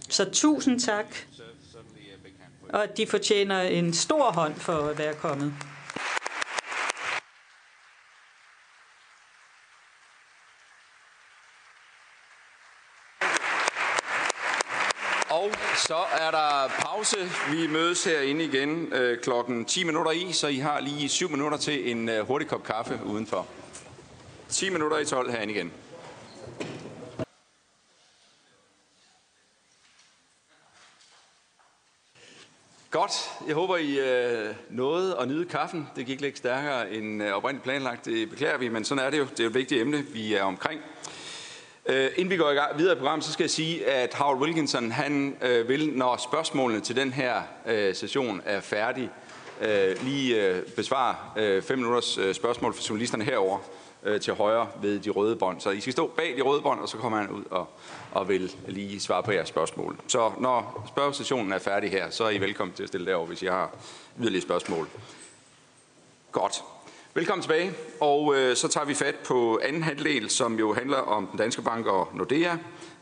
Så tusind tak, og de fortjener en stor hånd for at være kommet. Og så er der pause. Vi mødes herinde igen øh, klokken 10 minutter i, så I har lige 7 minutter til en øh, hurtig kop kaffe udenfor. 10 minutter i 12 herinde igen. Godt. Jeg håber, I øh, nåede at nyde kaffen. Det gik lidt stærkere end øh, oprindeligt planlagt. Det beklager vi, men sådan er det jo. Det er et vigtigt emne, vi er omkring. Øh, inden vi går i gang, videre i programmet, så skal jeg sige, at Howard Wilkinson, han øh, vil, når spørgsmålene til den her øh, session er færdig, øh, lige øh, besvare øh, fem minutters øh, spørgsmål fra journalisterne herover øh, til højre ved de røde bånd. Så I skal stå bag de røde bånd, og så kommer han ud og, og vil lige svare på jeres spørgsmål. Så når spørgesessionen er færdig her, så er I velkommen til at stille derovre, hvis I har yderligere spørgsmål. Godt. Velkommen tilbage, og øh, så tager vi fat på anden halvdel, som jo handler om den danske bank og Nordea.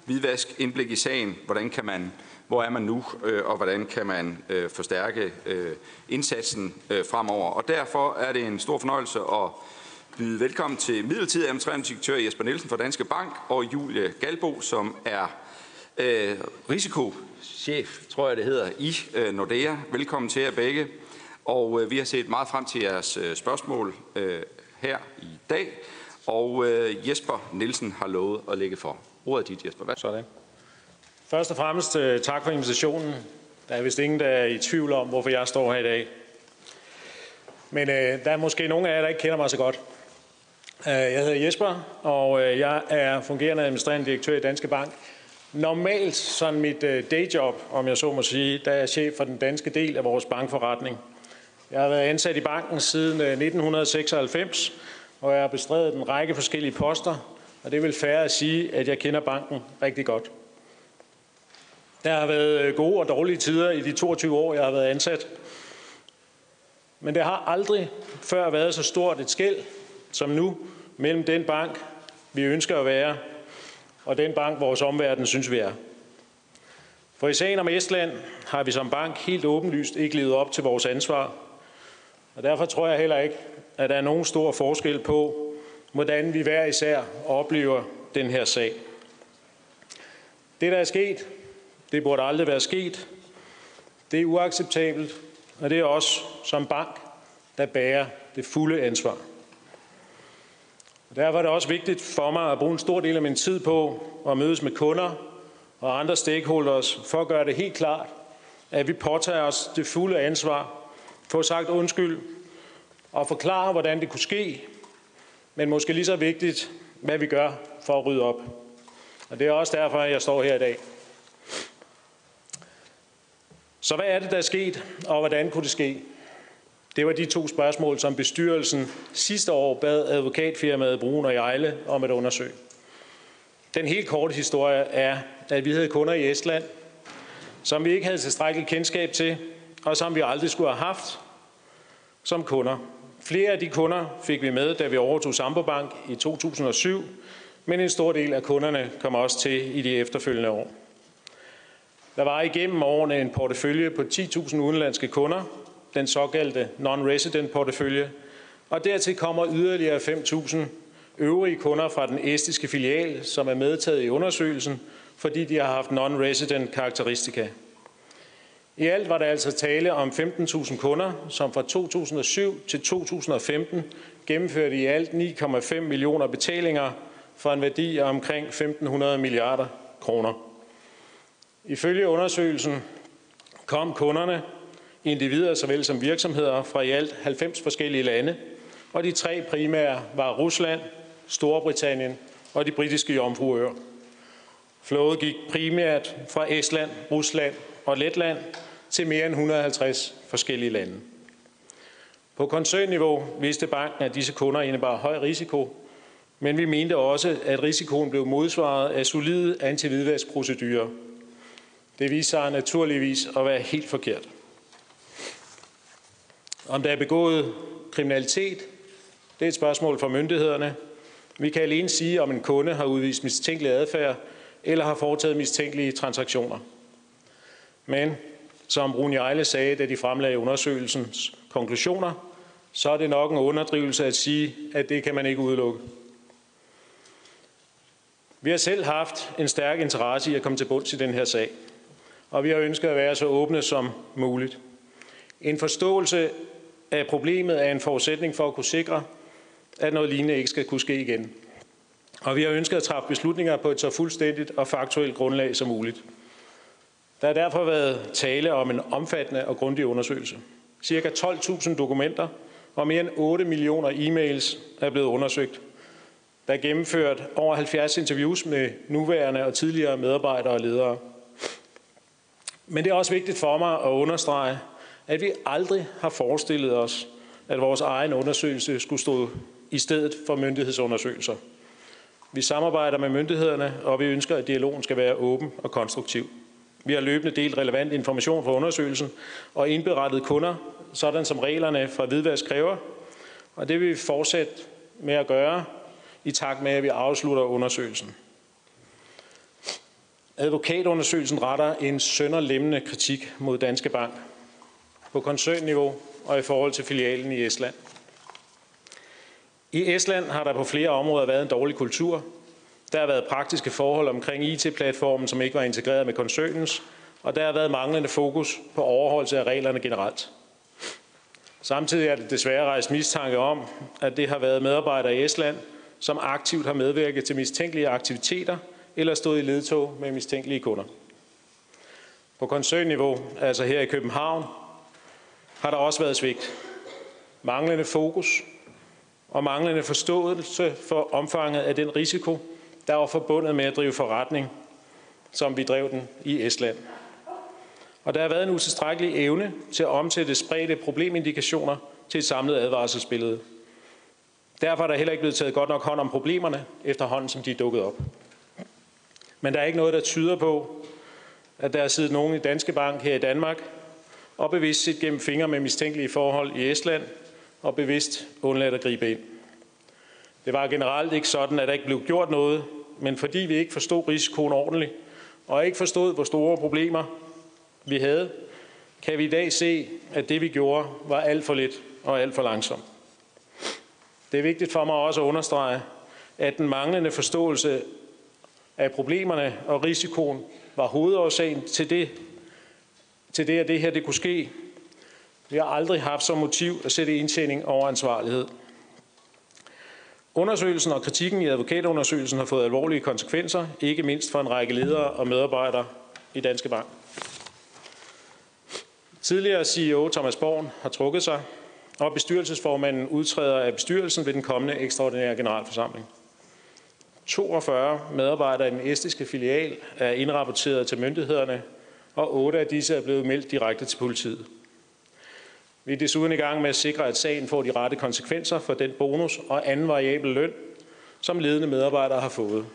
Hvidvask, indblik i sagen, hvordan kan man, hvor er man nu, øh, og hvordan kan man øh, forstærke øh, indsatsen øh, fremover. Og derfor er det en stor fornøjelse at byde velkommen til midlertidig administrerende direktør Jesper Nielsen fra Danske Bank og Julie Galbo, som er øh, risikochef, tror jeg det hedder, i øh, Nordea. Velkommen til jer begge. Og øh, vi har set meget frem til jeres øh, spørgsmål øh, her i dag. Og øh, Jesper Nielsen har lovet at lægge for. Ordet er dit, Jesper. Hvad? Sådan. Først og fremmest øh, tak for invitationen. Der er vist ingen, der er i tvivl om, hvorfor jeg står her i dag. Men øh, der er måske nogle af jer, der ikke kender mig så godt. Øh, jeg hedder Jesper, og øh, jeg er fungerende administrerende direktør i Danske Bank. Normalt, sådan mit øh, dayjob, om jeg så må sige, der er jeg chef for den danske del af vores bankforretning – jeg har været ansat i banken siden øh, 1996, og jeg har bestredet en række forskellige poster, og det vil færre at sige, at jeg kender banken rigtig godt. Der har været øh, gode og dårlige tider i de 22 år, jeg har været ansat. Men det har aldrig før været så stort et skæld som nu mellem den bank, vi ønsker at være, og den bank, vores omverden synes, vi er. For i sagen om Estland har vi som bank helt åbenlyst ikke levet op til vores ansvar og derfor tror jeg heller ikke, at der er nogen stor forskel på, hvordan vi hver især oplever den her sag. Det, der er sket, det burde aldrig være sket. Det er uacceptabelt, og det er os som bank, der bærer det fulde ansvar. Derfor er det også vigtigt for mig at bruge en stor del af min tid på at mødes med kunder og andre stakeholders for at gøre det helt klart, at vi påtager os det fulde ansvar, få sagt undskyld og forklare, hvordan det kunne ske, men måske lige så vigtigt, hvad vi gør for at rydde op. Og det er også derfor, at jeg står her i dag. Så hvad er det, der er sket, og hvordan kunne det ske? Det var de to spørgsmål, som bestyrelsen sidste år bad advokatfirmaet Brun og Ejle om at undersøge. Den helt korte historie er, at vi havde kunder i Estland, som vi ikke havde tilstrækkeligt kendskab til, og som vi aldrig skulle have haft som kunder. Flere af de kunder fik vi med, da vi overtog Sambo Bank i 2007, men en stor del af kunderne kom også til i de efterfølgende år. Der var igennem årene en portefølje på 10.000 udenlandske kunder, den såkaldte non-resident portefølje, og dertil kommer yderligere 5.000 øvrige kunder fra den estiske filial, som er medtaget i undersøgelsen, fordi de har haft non-resident karakteristika. I alt var der altså tale om 15.000 kunder, som fra 2007 til 2015 gennemførte i alt 9,5 millioner betalinger for en værdi af omkring 1.500 milliarder kroner. Ifølge undersøgelsen kom kunderne, individer såvel som virksomheder, fra i alt 90 forskellige lande, og de tre primære var Rusland, Storbritannien og de britiske jomfruøer. Flådet gik primært fra Estland, Rusland og Letland til mere end 150 forskellige lande. På koncernniveau vidste banken, at disse kunder indebar høj risiko, men vi mente også, at risikoen blev modsvaret af solide antividvaskprocedurer. Det viste sig naturligvis at være helt forkert. Om der er begået kriminalitet, det er et spørgsmål for myndighederne. Vi kan alene sige, om en kunde har udvist mistænkelig adfærd eller har foretaget mistænkelige transaktioner. Men som Rune Ejle sagde, da de fremlagde undersøgelsens konklusioner, så er det nok en underdrivelse at sige, at det kan man ikke udelukke. Vi har selv haft en stærk interesse i at komme til bunds i den her sag, og vi har ønsket at være så åbne som muligt. En forståelse af problemet er en forudsætning for at kunne sikre, at noget lignende ikke skal kunne ske igen. Og vi har ønsket at træffe beslutninger på et så fuldstændigt og faktuelt grundlag som muligt. Der har derfor været tale om en omfattende og grundig undersøgelse. Cirka 12.000 dokumenter og mere end 8 millioner e-mails er blevet undersøgt. Der er gennemført over 70 interviews med nuværende og tidligere medarbejdere og ledere. Men det er også vigtigt for mig at understrege, at vi aldrig har forestillet os, at vores egen undersøgelse skulle stå i stedet for myndighedsundersøgelser. Vi samarbejder med myndighederne, og vi ønsker, at dialogen skal være åben og konstruktiv. Vi har løbende delt relevant information fra undersøgelsen og indberettet kunder, sådan som reglerne fra Hvidvask kræver. Og det vil vi fortsætte med at gøre, i takt med, at vi afslutter undersøgelsen. Advokatundersøgelsen retter en sønderlemmende kritik mod Danske Bank på koncernniveau og i forhold til filialen i Estland. I Estland har der på flere områder været en dårlig kultur, der har været praktiske forhold omkring IT-platformen, som ikke var integreret med koncernens, og der har været manglende fokus på overholdelse af reglerne generelt. Samtidig er det desværre rejst mistanke om, at det har været medarbejdere i Estland, som aktivt har medvirket til mistænkelige aktiviteter eller stået i ledtog med mistænkelige kunder. På koncernniveau, altså her i København, har der også været svigt. Manglende fokus og manglende forståelse for omfanget af den risiko, der var forbundet med at drive forretning, som vi drev den i Estland. Og der har været en utilstrækkelig evne til at omsætte spredte problemindikationer til et samlet advarselsbillede. Derfor er der heller ikke blevet taget godt nok hånd om problemerne, efterhånden som de er dukket op. Men der er ikke noget, der tyder på, at der er siddet nogen i Danske Bank her i Danmark og bevidst set gennem fingre med mistænkelige forhold i Estland og bevidst undladt at gribe ind. Det var generelt ikke sådan, at der ikke blev gjort noget, men fordi vi ikke forstod risikoen ordentligt, og ikke forstod, hvor store problemer vi havde, kan vi i dag se, at det vi gjorde var alt for lidt og alt for langsomt. Det er vigtigt for mig også at understrege, at den manglende forståelse af problemerne og risikoen var hovedårsagen til det til det, at det her det kunne ske. Vi har aldrig haft som motiv at sætte indtjening over ansvarlighed. Undersøgelsen og kritikken i advokatundersøgelsen har fået alvorlige konsekvenser, ikke mindst for en række ledere og medarbejdere i Danske Bank. Tidligere CEO Thomas Born har trukket sig, og bestyrelsesformanden udtræder af bestyrelsen ved den kommende ekstraordinære generalforsamling. 42 medarbejdere i den estiske filial er indrapporteret til myndighederne, og otte af disse er blevet meldt direkte til politiet. Vi er desuden i gang med at sikre, at sagen får de rette konsekvenser for den bonus og anden variabel løn, som ledende medarbejdere har fået.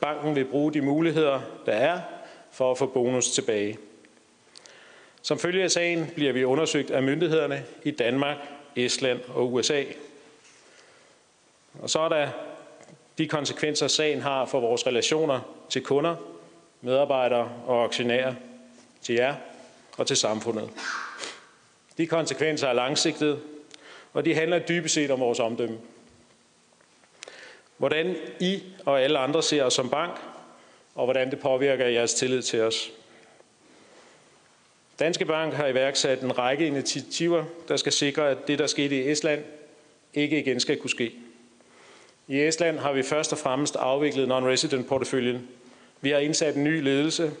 Banken vil bruge de muligheder, der er, for at få bonus tilbage. Som følge af sagen bliver vi undersøgt af myndighederne i Danmark, Estland og USA. Og så er der de konsekvenser, sagen har for vores relationer til kunder, medarbejdere og aktionærer, til jer og til samfundet. De konsekvenser er langsigtede, og de handler dybest set om vores omdømme. Hvordan I og alle andre ser os som bank, og hvordan det påvirker jeres tillid til os. Danske Bank har iværksat en række initiativer, der skal sikre, at det, der skete i Estland, ikke igen skal kunne ske. I Estland har vi først og fremmest afviklet non-resident-porteføljen. Vi har indsat en ny ledelse,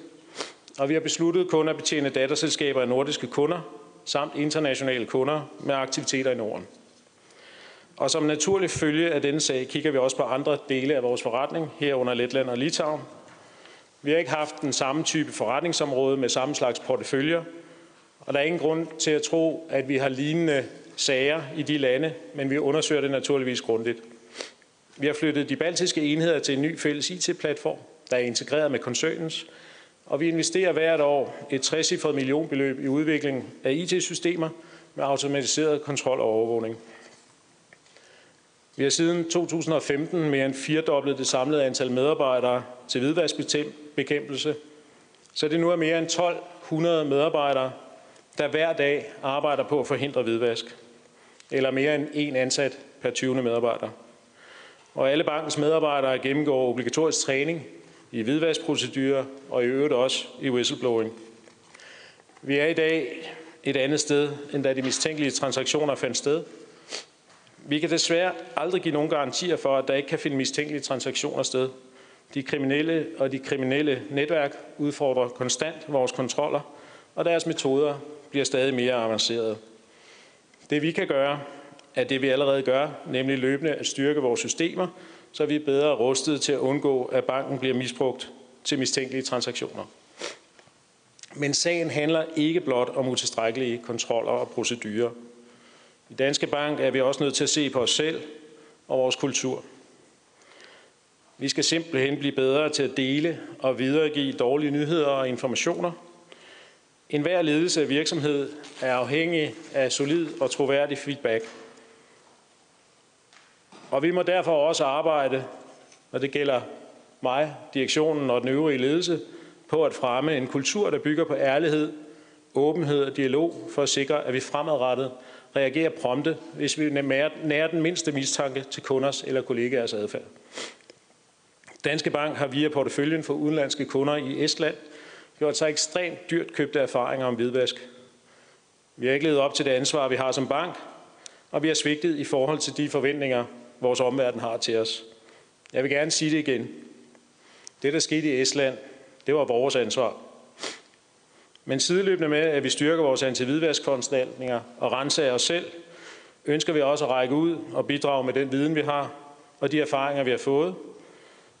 og vi har besluttet kun at betjene datterselskaber af nordiske kunder, samt internationale kunder med aktiviteter i Norden. Og som naturlig følge af denne sag kigger vi også på andre dele af vores forretning, herunder Letland og Litauen. Vi har ikke haft den samme type forretningsområde med samme slags porteføljer, og der er ingen grund til at tro, at vi har lignende sager i de lande, men vi undersøger det naturligvis grundigt. Vi har flyttet de baltiske enheder til en ny fælles IT-platform, der er integreret med koncernens, og vi investerer hvert år et 60 millionbeløb i udvikling af IT-systemer med automatiseret kontrol og overvågning. Vi har siden 2015 mere end firedoblet det samlede antal medarbejdere til hvidvaskbekæmpelse, så det nu er mere end 1200 medarbejdere, der hver dag arbejder på at forhindre hvidvask, eller mere end en ansat per 20. medarbejder. Og alle bankens medarbejdere gennemgår obligatorisk træning i hvidvaskprocedurer og i øvrigt også i whistleblowing. Vi er i dag et andet sted, end da de mistænkelige transaktioner fandt sted. Vi kan desværre aldrig give nogen garantier for, at der ikke kan finde mistænkelige transaktioner sted. De kriminelle og de kriminelle netværk udfordrer konstant vores kontroller, og deres metoder bliver stadig mere avancerede. Det vi kan gøre, er det vi allerede gør, nemlig løbende at styrke vores systemer, så vi er bedre rustet til at undgå, at banken bliver misbrugt til mistænkelige transaktioner. Men sagen handler ikke blot om utilstrækkelige kontroller og procedurer. I Danske Bank er vi også nødt til at se på os selv og vores kultur. Vi skal simpelthen blive bedre til at dele og videregive dårlige nyheder og informationer. En hver ledelse af virksomhed er afhængig af solid og troværdig feedback – og vi må derfor også arbejde, når det gælder mig, direktionen og den øvrige ledelse, på at fremme en kultur, der bygger på ærlighed, åbenhed og dialog, for at sikre, at vi fremadrettet reagerer prompte, hvis vi nærer den mindste mistanke til kunders eller kollegaers adfærd. Danske Bank har via porteføljen for udenlandske kunder i Estland gjort sig ekstremt dyrt købte erfaringer om hvidvask. Vi har ikke levet op til det ansvar, vi har som bank, og vi har svigtet i forhold til de forventninger, vores omverden har til os. Jeg vil gerne sige det igen. Det, der skete i Estland, det var vores ansvar. Men sideløbende med, at vi styrker vores antividvaskforanstaltninger og renser os selv, ønsker vi også at række ud og bidrage med den viden, vi har, og de erfaringer, vi har fået,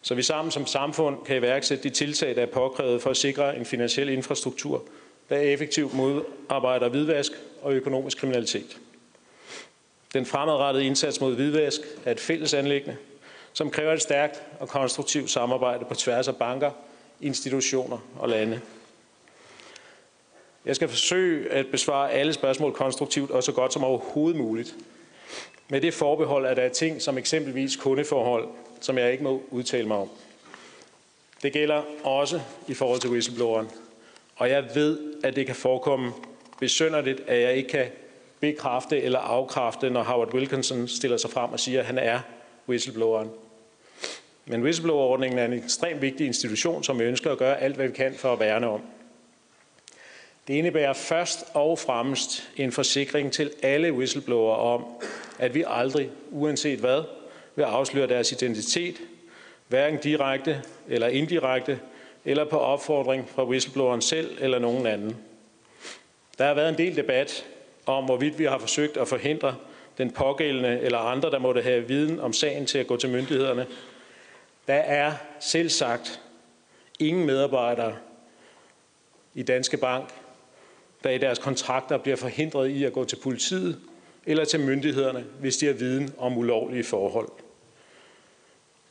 så vi sammen som samfund kan iværksætte de tiltag, der er påkrævet for at sikre en finansiel infrastruktur, der effektivt modarbejder hvidvask og økonomisk kriminalitet. Den fremadrettede indsats mod hvidvask er et fælles anlæggende, som kræver et stærkt og konstruktivt samarbejde på tværs af banker, institutioner og lande. Jeg skal forsøge at besvare alle spørgsmål konstruktivt og så godt som overhovedet muligt. Med det forbehold, at der er ting som eksempelvis kundeforhold, som jeg ikke må udtale mig om. Det gælder også i forhold til whistlebloweren. Og jeg ved, at det kan forekomme besønderligt, at jeg ikke kan bekræfte eller afkræfte, når Howard Wilkinson stiller sig frem og siger, at han er whistlebloweren. Men whistleblowerordningen er en ekstremt vigtig institution, som vi ønsker at gøre alt, hvad vi kan for at værne om. Det indebærer først og fremmest en forsikring til alle whistleblower om, at vi aldrig, uanset hvad, vil afsløre deres identitet, hverken direkte eller indirekte, eller på opfordring fra whistlebloweren selv eller nogen anden. Der har været en del debat om, hvorvidt vi har forsøgt at forhindre den pågældende eller andre, der måtte have viden om sagen til at gå til myndighederne. Der er selv sagt ingen medarbejdere i Danske Bank, der i deres kontrakter bliver forhindret i at gå til politiet eller til myndighederne, hvis de har viden om ulovlige forhold.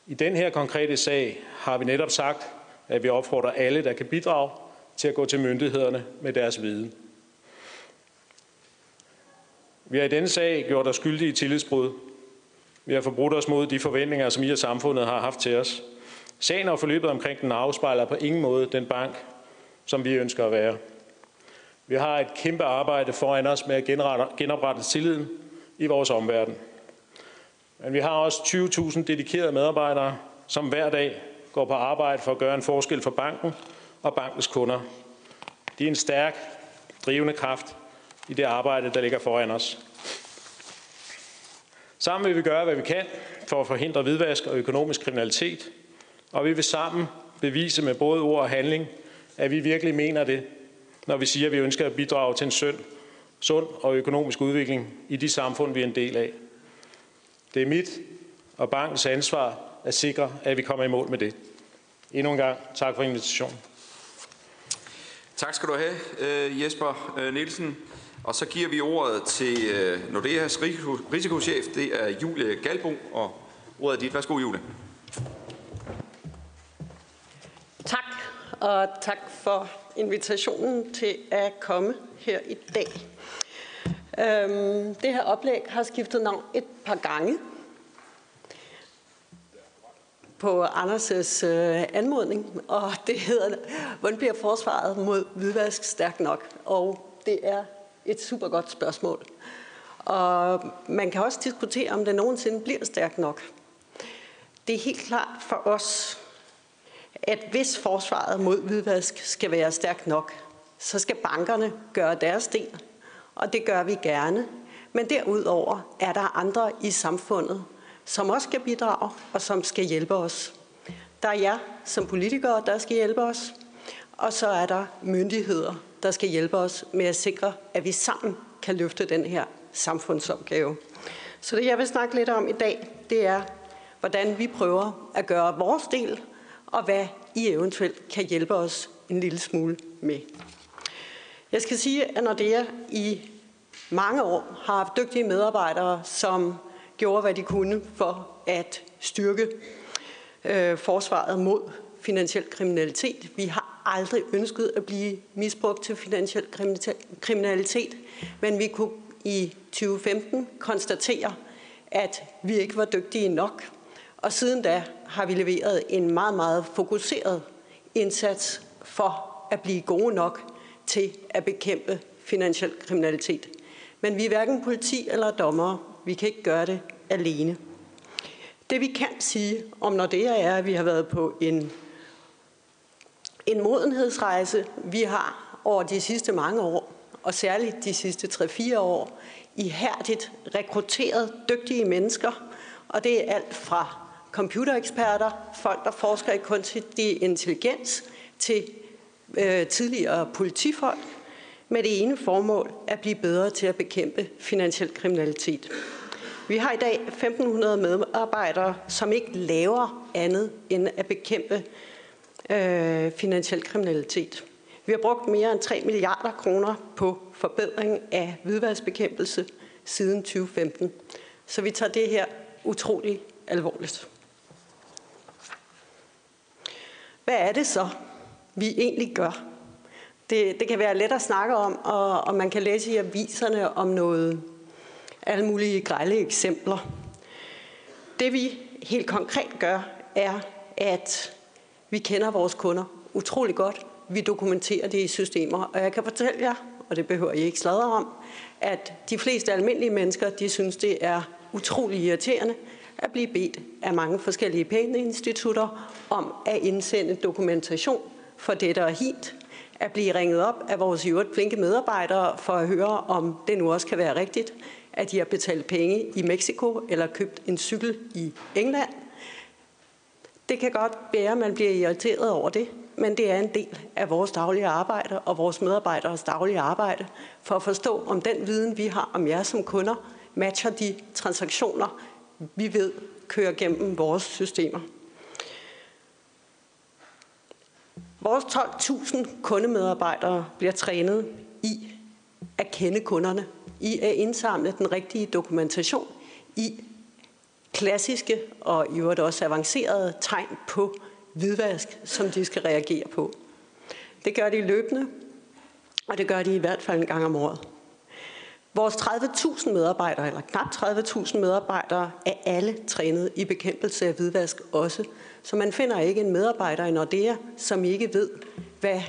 I den her konkrete sag har vi netop sagt, at vi opfordrer alle, der kan bidrage, til at gå til myndighederne med deres viden. Vi har i denne sag gjort os skyldige i tillidsbrud. Vi har forbrudt os mod de forventninger, som I og samfundet har haft til os. Sagen og forløbet omkring den afspejler på ingen måde den bank, som vi ønsker at være. Vi har et kæmpe arbejde foran os med at genoprette tilliden i vores omverden. Men vi har også 20.000 dedikerede medarbejdere, som hver dag går på arbejde for at gøre en forskel for banken og bankens kunder. De er en stærk, drivende kraft i det arbejde, der ligger foran os. Sammen vil vi gøre, hvad vi kan for at forhindre hvidvask og økonomisk kriminalitet, og vi vil sammen bevise med både ord og handling, at vi virkelig mener det, når vi siger, at vi ønsker at bidrage til en sund, sund og økonomisk udvikling i de samfund, vi er en del af. Det er mit og bankens ansvar at sikre, at vi kommer i mål med det. Endnu en gang tak for invitationen. Tak skal du have, øh, Jesper øh, Nielsen. Og så giver vi ordet til øh, Nordeas risikochef, det er Julie Galbo, og ordet er dit. Værsgo, Julie. Tak, og tak for invitationen til at komme her i dag. Øhm, det her oplæg har skiftet navn et par gange på Anders' øh, anmodning, og det hedder, hvordan bliver forsvaret mod hvidvask stærkt nok? Og det er et super godt spørgsmål. Og man kan også diskutere, om det nogensinde bliver stærkt nok. Det er helt klart for os, at hvis forsvaret mod hvidvask skal være stærkt nok, så skal bankerne gøre deres del, og det gør vi gerne. Men derudover er der andre i samfundet, som også skal bidrage og som skal hjælpe os. Der er jer som politikere, der skal hjælpe os, og så er der myndigheder, der skal hjælpe os med at sikre, at vi sammen kan løfte den her samfundsopgave. Så det, jeg vil snakke lidt om i dag, det er, hvordan vi prøver at gøre vores del, og hvad I eventuelt kan hjælpe os en lille smule med. Jeg skal sige, at når det er i mange år har haft dygtige medarbejdere, som gjorde, hvad de kunne for at styrke øh, forsvaret mod finansiel kriminalitet. Vi har aldrig ønsket at blive misbrugt til finansiel kriminalitet, men vi kunne i 2015 konstatere, at vi ikke var dygtige nok. Og siden da har vi leveret en meget, meget fokuseret indsats for at blive gode nok til at bekæmpe finansiel kriminalitet. Men vi er hverken politi eller dommere. Vi kan ikke gøre det alene. Det vi kan sige om når det er, at vi har været på en, en modenhedsrejse. Vi har over de sidste mange år, og særligt de sidste 3-4 år, ihærdigt rekrutteret dygtige mennesker. Og det er alt fra computereksperter, folk, der forsker i kunstig intelligens, til øh, tidligere politifolk, med det ene formål at blive bedre til at bekæmpe finansiel kriminalitet. Vi har i dag 1.500 medarbejdere, som ikke laver andet end at bekæmpe øh, finansiel kriminalitet. Vi har brugt mere end 3 milliarder kroner på forbedring af hvidvaskbekæmpelse siden 2015. Så vi tager det her utrolig alvorligt. Hvad er det så, vi egentlig gør? Det, det kan være let at snakke om, og, og man kan læse i aviserne om noget alle mulige grælde eksempler. Det vi helt konkret gør, er, at vi kender vores kunder utrolig godt. Vi dokumenterer det i systemer, og jeg kan fortælle jer, og det behøver I ikke sladre om, at de fleste almindelige mennesker, de synes, det er utrolig irriterende at blive bedt af mange forskellige pengeinstitutter om at indsende dokumentation for det, der er helt, at blive ringet op af vores i øvrigt flinke medarbejdere for at høre, om det nu også kan være rigtigt, at de har betalt penge i Mexico eller købt en cykel i England. Det kan godt være, at man bliver irriteret over det, men det er en del af vores daglige arbejde og vores medarbejderes daglige arbejde for at forstå, om den viden, vi har om jer som kunder, matcher de transaktioner, vi ved kører gennem vores systemer. Vores 12.000 kundemedarbejdere bliver trænet i at kende kunderne, i at indsamle den rigtige dokumentation, i klassiske og i øvrigt også avancerede tegn på hvidvask, som de skal reagere på. Det gør de løbende, og det gør de i hvert fald en gang om året. Vores 30.000 medarbejdere, eller knap 30.000 medarbejdere, er alle trænet i bekæmpelse af hvidvask også. Så man finder ikke en medarbejder i Nordea, som ikke ved, hvad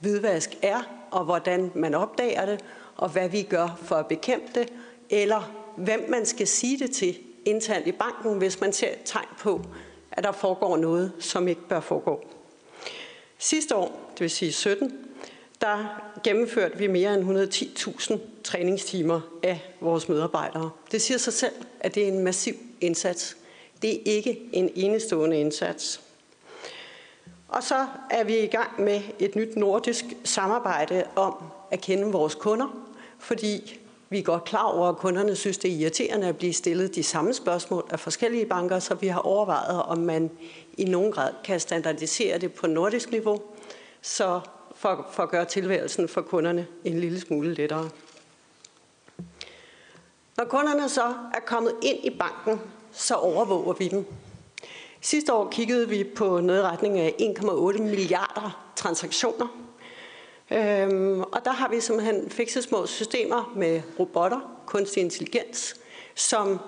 hvidvask er, og hvordan man opdager det, og hvad vi gør for at bekæmpe det, eller hvem man skal sige det til internt i banken, hvis man ser tegn på, at der foregår noget, som ikke bør foregå. Sidste år, det vil sige 17, der gennemførte vi mere end 110.000 træningstimer af vores medarbejdere. Det siger sig selv, at det er en massiv indsats. Det er ikke en enestående indsats. Og så er vi i gang med et nyt nordisk samarbejde om at kende vores kunder, fordi vi er godt klar over, at kunderne synes, det er irriterende at blive stillet de samme spørgsmål af forskellige banker, så vi har overvejet, om man i nogen grad kan standardisere det på nordisk niveau, så for, for at gøre tilværelsen for kunderne en lille smule lettere. Når kunderne så er kommet ind i banken, så overvåger vi dem. Sidste år kiggede vi på noget i retning af 1,8 milliarder transaktioner. Øhm, og der har vi simpelthen fikset små systemer med robotter, kunstig intelligens, som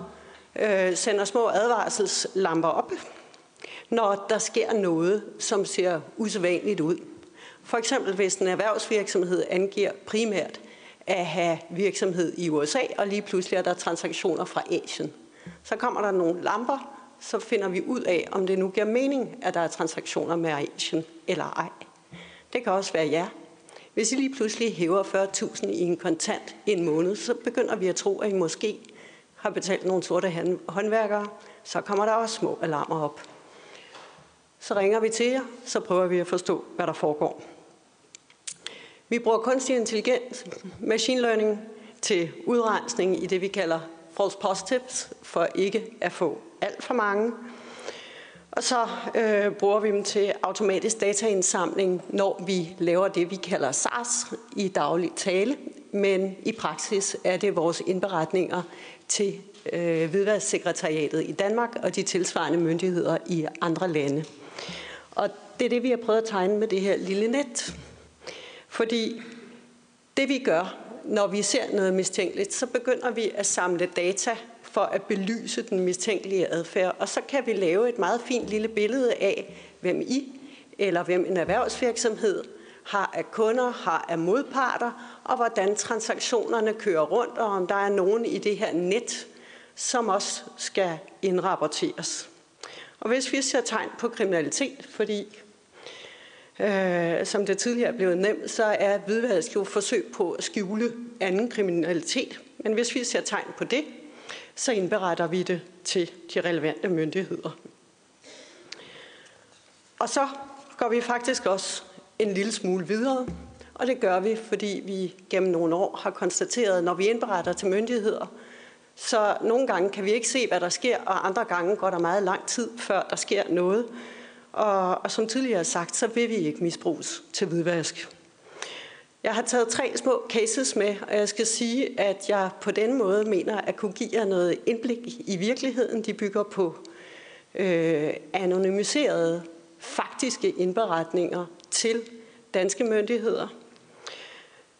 øh, sender små advarselslamper op, når der sker noget, som ser usædvanligt ud. For eksempel hvis en erhvervsvirksomhed angiver primært at have virksomhed i USA, og lige pludselig er der transaktioner fra Asien. Så kommer der nogle lamper, så finder vi ud af, om det nu giver mening, at der er transaktioner med Asien eller ej. Det kan også være ja. Hvis I lige pludselig hæver 40.000 i en kontant i en måned, så begynder vi at tro, at I måske har betalt nogle sorte håndværkere. Så kommer der også små alarmer op. Så ringer vi til jer, så prøver vi at forstå, hvad der foregår. Vi bruger kunstig intelligens, machine learning, til udrensning i det, vi kalder false positives, for ikke at få alt for mange. Og så øh, bruger vi dem til automatisk dataindsamling, når vi laver det, vi kalder SARS i daglig tale. Men i praksis er det vores indberetninger til øh, Hvidvasksekretariatet i Danmark og de tilsvarende myndigheder i andre lande. Og det er det, vi har prøvet at tegne med det her lille net. Fordi det vi gør, når vi ser noget mistænkeligt, så begynder vi at samle data for at belyse den mistænkelige adfærd. Og så kan vi lave et meget fint lille billede af, hvem I eller hvem en erhvervsvirksomhed har af kunder, har af modparter, og hvordan transaktionerne kører rundt, og om der er nogen i det her net, som også skal indrapporteres. Og hvis vi ser tegn på kriminalitet, fordi Øh, som det tidligere er blevet nævnt, så er hvidvask jo forsøg på at skjule anden kriminalitet. Men hvis vi ser tegn på det, så indberetter vi det til de relevante myndigheder. Og så går vi faktisk også en lille smule videre, og det gør vi, fordi vi gennem nogle år har konstateret, når vi indberetter til myndigheder, så nogle gange kan vi ikke se, hvad der sker, og andre gange går der meget lang tid, før der sker noget. Og, og som tidligere sagt, så vil vi ikke misbruges til hvidvask. Jeg har taget tre små cases med, og jeg skal sige, at jeg på den måde mener at kunne give jer noget indblik i virkeligheden. De bygger på øh, anonymiserede faktiske indberetninger til danske myndigheder.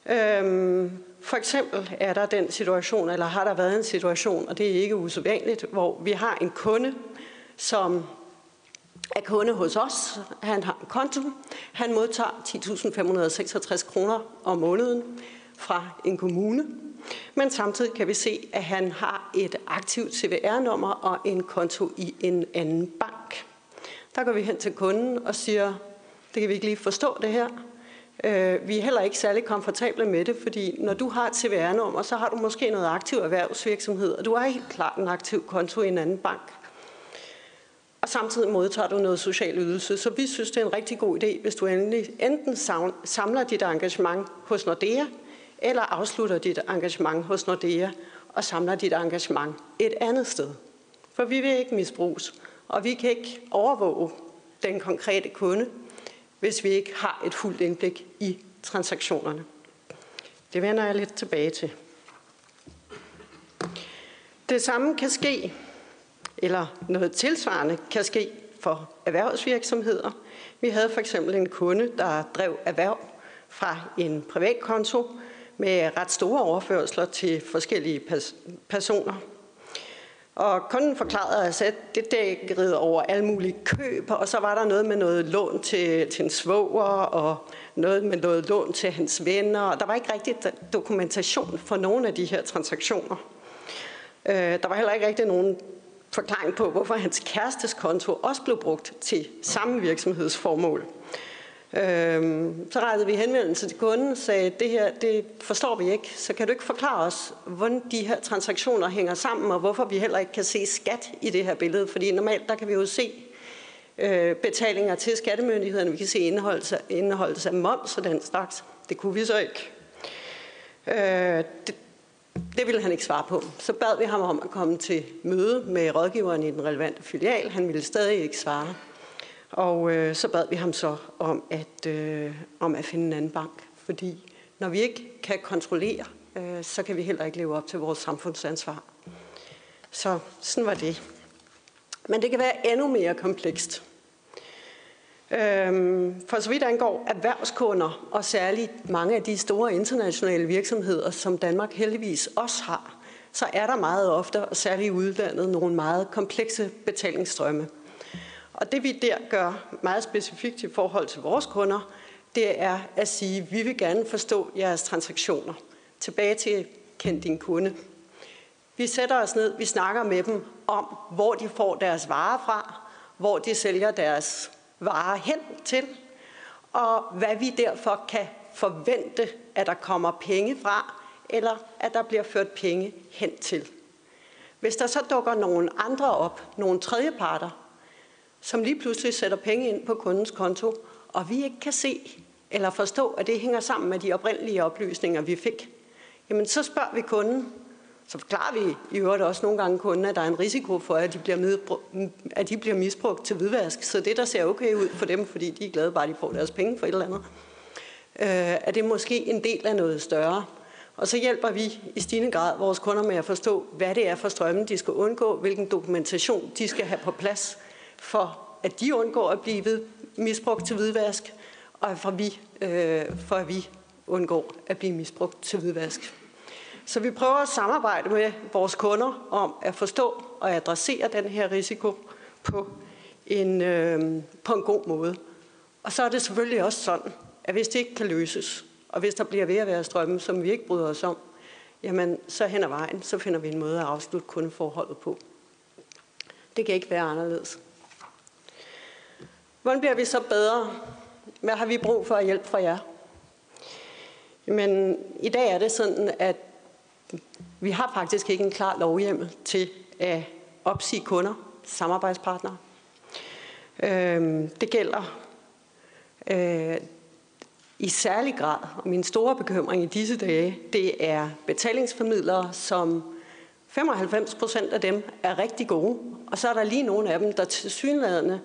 Øhm, for eksempel er der den situation, eller har der været en situation, og det er ikke usædvanligt, hvor vi har en kunde, som er kunde hos os. Han har en konto. Han modtager 10.566 kroner om måneden fra en kommune. Men samtidig kan vi se, at han har et aktivt CVR-nummer og en konto i en anden bank. Der går vi hen til kunden og siger, det kan vi ikke lige forstå det her. Øh, vi er heller ikke særlig komfortable med det, fordi når du har et CVR-nummer, så har du måske noget aktiv erhvervsvirksomhed, og du har helt klart en aktiv konto i en anden bank. Og samtidig modtager du noget social ydelse. Så vi synes, det er en rigtig god idé, hvis du endelig enten samler dit engagement hos Nordea, eller afslutter dit engagement hos Nordea og samler dit engagement et andet sted. For vi vil ikke misbruges, og vi kan ikke overvåge den konkrete kunde, hvis vi ikke har et fuldt indblik i transaktionerne. Det vender jeg lidt tilbage til. Det samme kan ske, eller noget tilsvarende kan ske for erhvervsvirksomheder. Vi havde for eksempel en kunde, der drev erhverv fra en privat konto med ret store overførsler til forskellige personer. Og kunden forklarede os, at det dækkede over alle mulige køb, og så var der noget med noget lån til, til en svoger, og noget med noget lån til hans venner, og der var ikke rigtig dokumentation for nogen af de her transaktioner. Øh, der var heller ikke rigtig nogen forklaring på, hvorfor hans kærestes konto også blev brugt til samme virksomhedsformål. Øhm, så rettede vi henvendelse til kunden og sagde, det her det forstår vi ikke, så kan du ikke forklare os, hvordan de her transaktioner hænger sammen, og hvorfor vi heller ikke kan se skat i det her billede. Fordi normalt der kan vi jo se øh, betalinger til skattemyndighederne, vi kan se indeholdelse, indeholdelse af moms og den slags. Det kunne vi så ikke. Øh, det, det ville han ikke svare på. Så bad vi ham om at komme til møde med rådgiveren i den relevante filial. Han ville stadig ikke svare. Og øh, så bad vi ham så om at, øh, om at finde en anden bank, fordi når vi ikke kan kontrollere, øh, så kan vi heller ikke leve op til vores samfundsansvar. Så sådan var det. Men det kan være endnu mere komplekst. Øhm, for så vidt angår erhvervskunder, og særligt mange af de store internationale virksomheder, som Danmark heldigvis også har, så er der meget ofte, og særligt i udlandet, nogle meget komplekse betalingsstrømme. Og det vi der gør meget specifikt i forhold til vores kunder, det er at sige, at vi vil gerne forstå jeres transaktioner. Tilbage til kend din kunde. Vi sætter os ned, vi snakker med dem om, hvor de får deres varer fra, hvor de sælger deres varer hen til, og hvad vi derfor kan forvente, at der kommer penge fra, eller at der bliver ført penge hen til. Hvis der så dukker nogle andre op, nogle tredjeparter, som lige pludselig sætter penge ind på kundens konto, og vi ikke kan se eller forstå, at det hænger sammen med de oprindelige oplysninger, vi fik, jamen så spørger vi kunden, så forklarer vi i øvrigt også nogle gange kunden, at der er en risiko for, at de bliver, at de bliver misbrugt til hvidvask. Så det, der ser okay ud for dem, fordi de er glade bare, at de får deres penge for et eller andet, øh, er det måske en del af noget større. Og så hjælper vi i stigende grad vores kunder med at forstå, hvad det er for strømmen, de skal undgå, hvilken dokumentation de skal have på plads, for at de undgår at blive misbrugt til hvidvask, og for, vi, øh, for at vi undgår at blive misbrugt til hvidvask. Så vi prøver at samarbejde med vores kunder om at forstå og adressere den her risiko på en, øh, på en god måde. Og så er det selvfølgelig også sådan, at hvis det ikke kan løses, og hvis der bliver ved at være strømme, som vi ikke bryder os om, jamen så hen ad vejen, så finder vi en måde at afslutte kundeforholdet på. Det kan ikke være anderledes. Hvordan bliver vi så bedre? Hvad har vi brug for at hjælpe fra jer? Men i dag er det sådan, at vi har faktisk ikke en klar lovhjem til at opsige kunder, samarbejdspartnere. Øhm, det gælder øh, i særlig grad, og min store bekymring i disse dage, det er betalingsformidlere, som 95 procent af dem er rigtig gode, og så er der lige nogle af dem, der til synlædende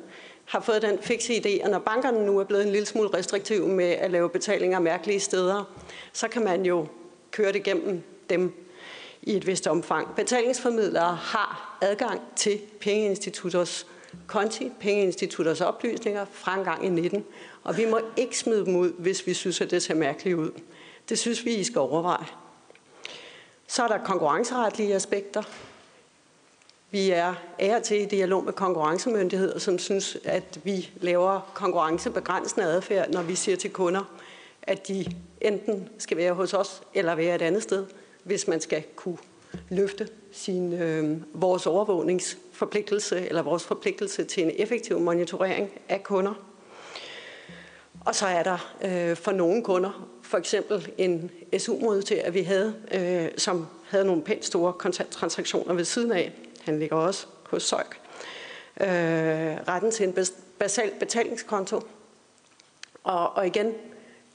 har fået den fikse idé, at når bankerne nu er blevet en lille smule restriktive med at lave betalinger mærkelige steder, så kan man jo køre det gennem dem i et vist omfang. Betalingsformidlere har adgang til pengeinstitutters konti, pengeinstitutters oplysninger fra en gang i 19, og vi må ikke smide dem ud, hvis vi synes, at det ser mærkeligt ud. Det synes vi, I skal overveje. Så er der konkurrenceretlige aspekter. Vi er af til i dialog med konkurrencemyndigheder, som synes, at vi laver konkurrencebegrænsende adfærd, når vi siger til kunder, at de enten skal være hos os eller være et andet sted, hvis man skal kunne løfte sin, øh, vores overvågningsforpligtelse eller vores forpligtelse til en effektiv monitorering af kunder. Og så er der øh, for nogle kunder, for eksempel en SU-modtager, vi havde, øh, som havde nogle pænt store kontanttransaktioner ved siden af. Han ligger også hos Søjk. Øh, retten til en basal betalingskonto. Og, og igen,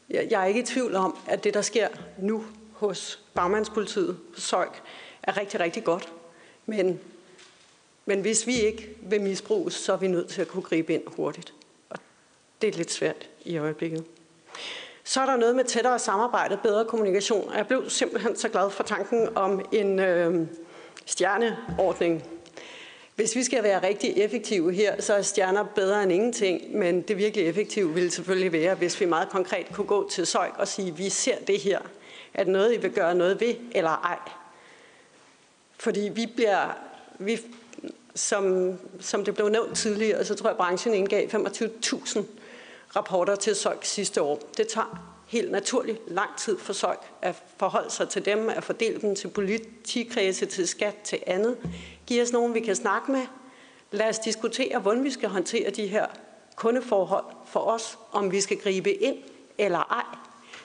jeg, jeg er ikke i tvivl om, at det, der sker nu hos bagmandspolitiet, Søjk, er rigtig, rigtig godt. Men, men hvis vi ikke vil misbruges, så er vi nødt til at kunne gribe ind hurtigt. Og det er lidt svært i øjeblikket. Så er der noget med tættere samarbejde, bedre kommunikation. Jeg blev simpelthen så glad for tanken om en øh, stjerneordning. Hvis vi skal være rigtig effektive her, så er stjerner bedre end ingenting, men det virkelig effektive ville selvfølgelig være, hvis vi meget konkret kunne gå til Søjk og sige, vi ser det her. Er det noget, I vil gøre noget ved, eller ej? Fordi vi bliver, vi, som, som det blev nævnt tidligere, så tror jeg, at branchen indgav 25.000 rapporter til Søjk sidste år. Det tager helt naturligt lang tid for Søjk at forholde sig til dem, at fordele dem til politikredse, til skat, til andet. Giv os nogen, vi kan snakke med. Lad os diskutere, hvordan vi skal håndtere de her kundeforhold for os, om vi skal gribe ind eller ej.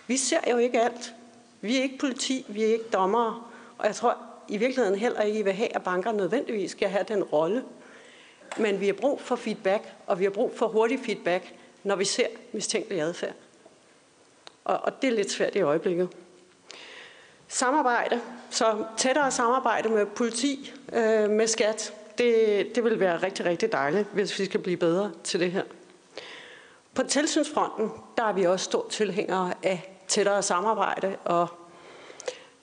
Vi ser jo ikke alt. Vi er ikke politi, vi er ikke dommere, og jeg tror i virkeligheden heller ikke, I vil have, at banker nødvendigvis skal have den rolle. Men vi har brug for feedback, og vi har brug for hurtig feedback, når vi ser mistænkelig adfærd. Og, og det er lidt svært i øjeblikket. Samarbejde, så tættere samarbejde med politi, øh, med skat, det, det vil være rigtig, rigtig dejligt, hvis vi skal blive bedre til det her. På tilsynsfronten, der er vi også store tilhængere af tættere samarbejde og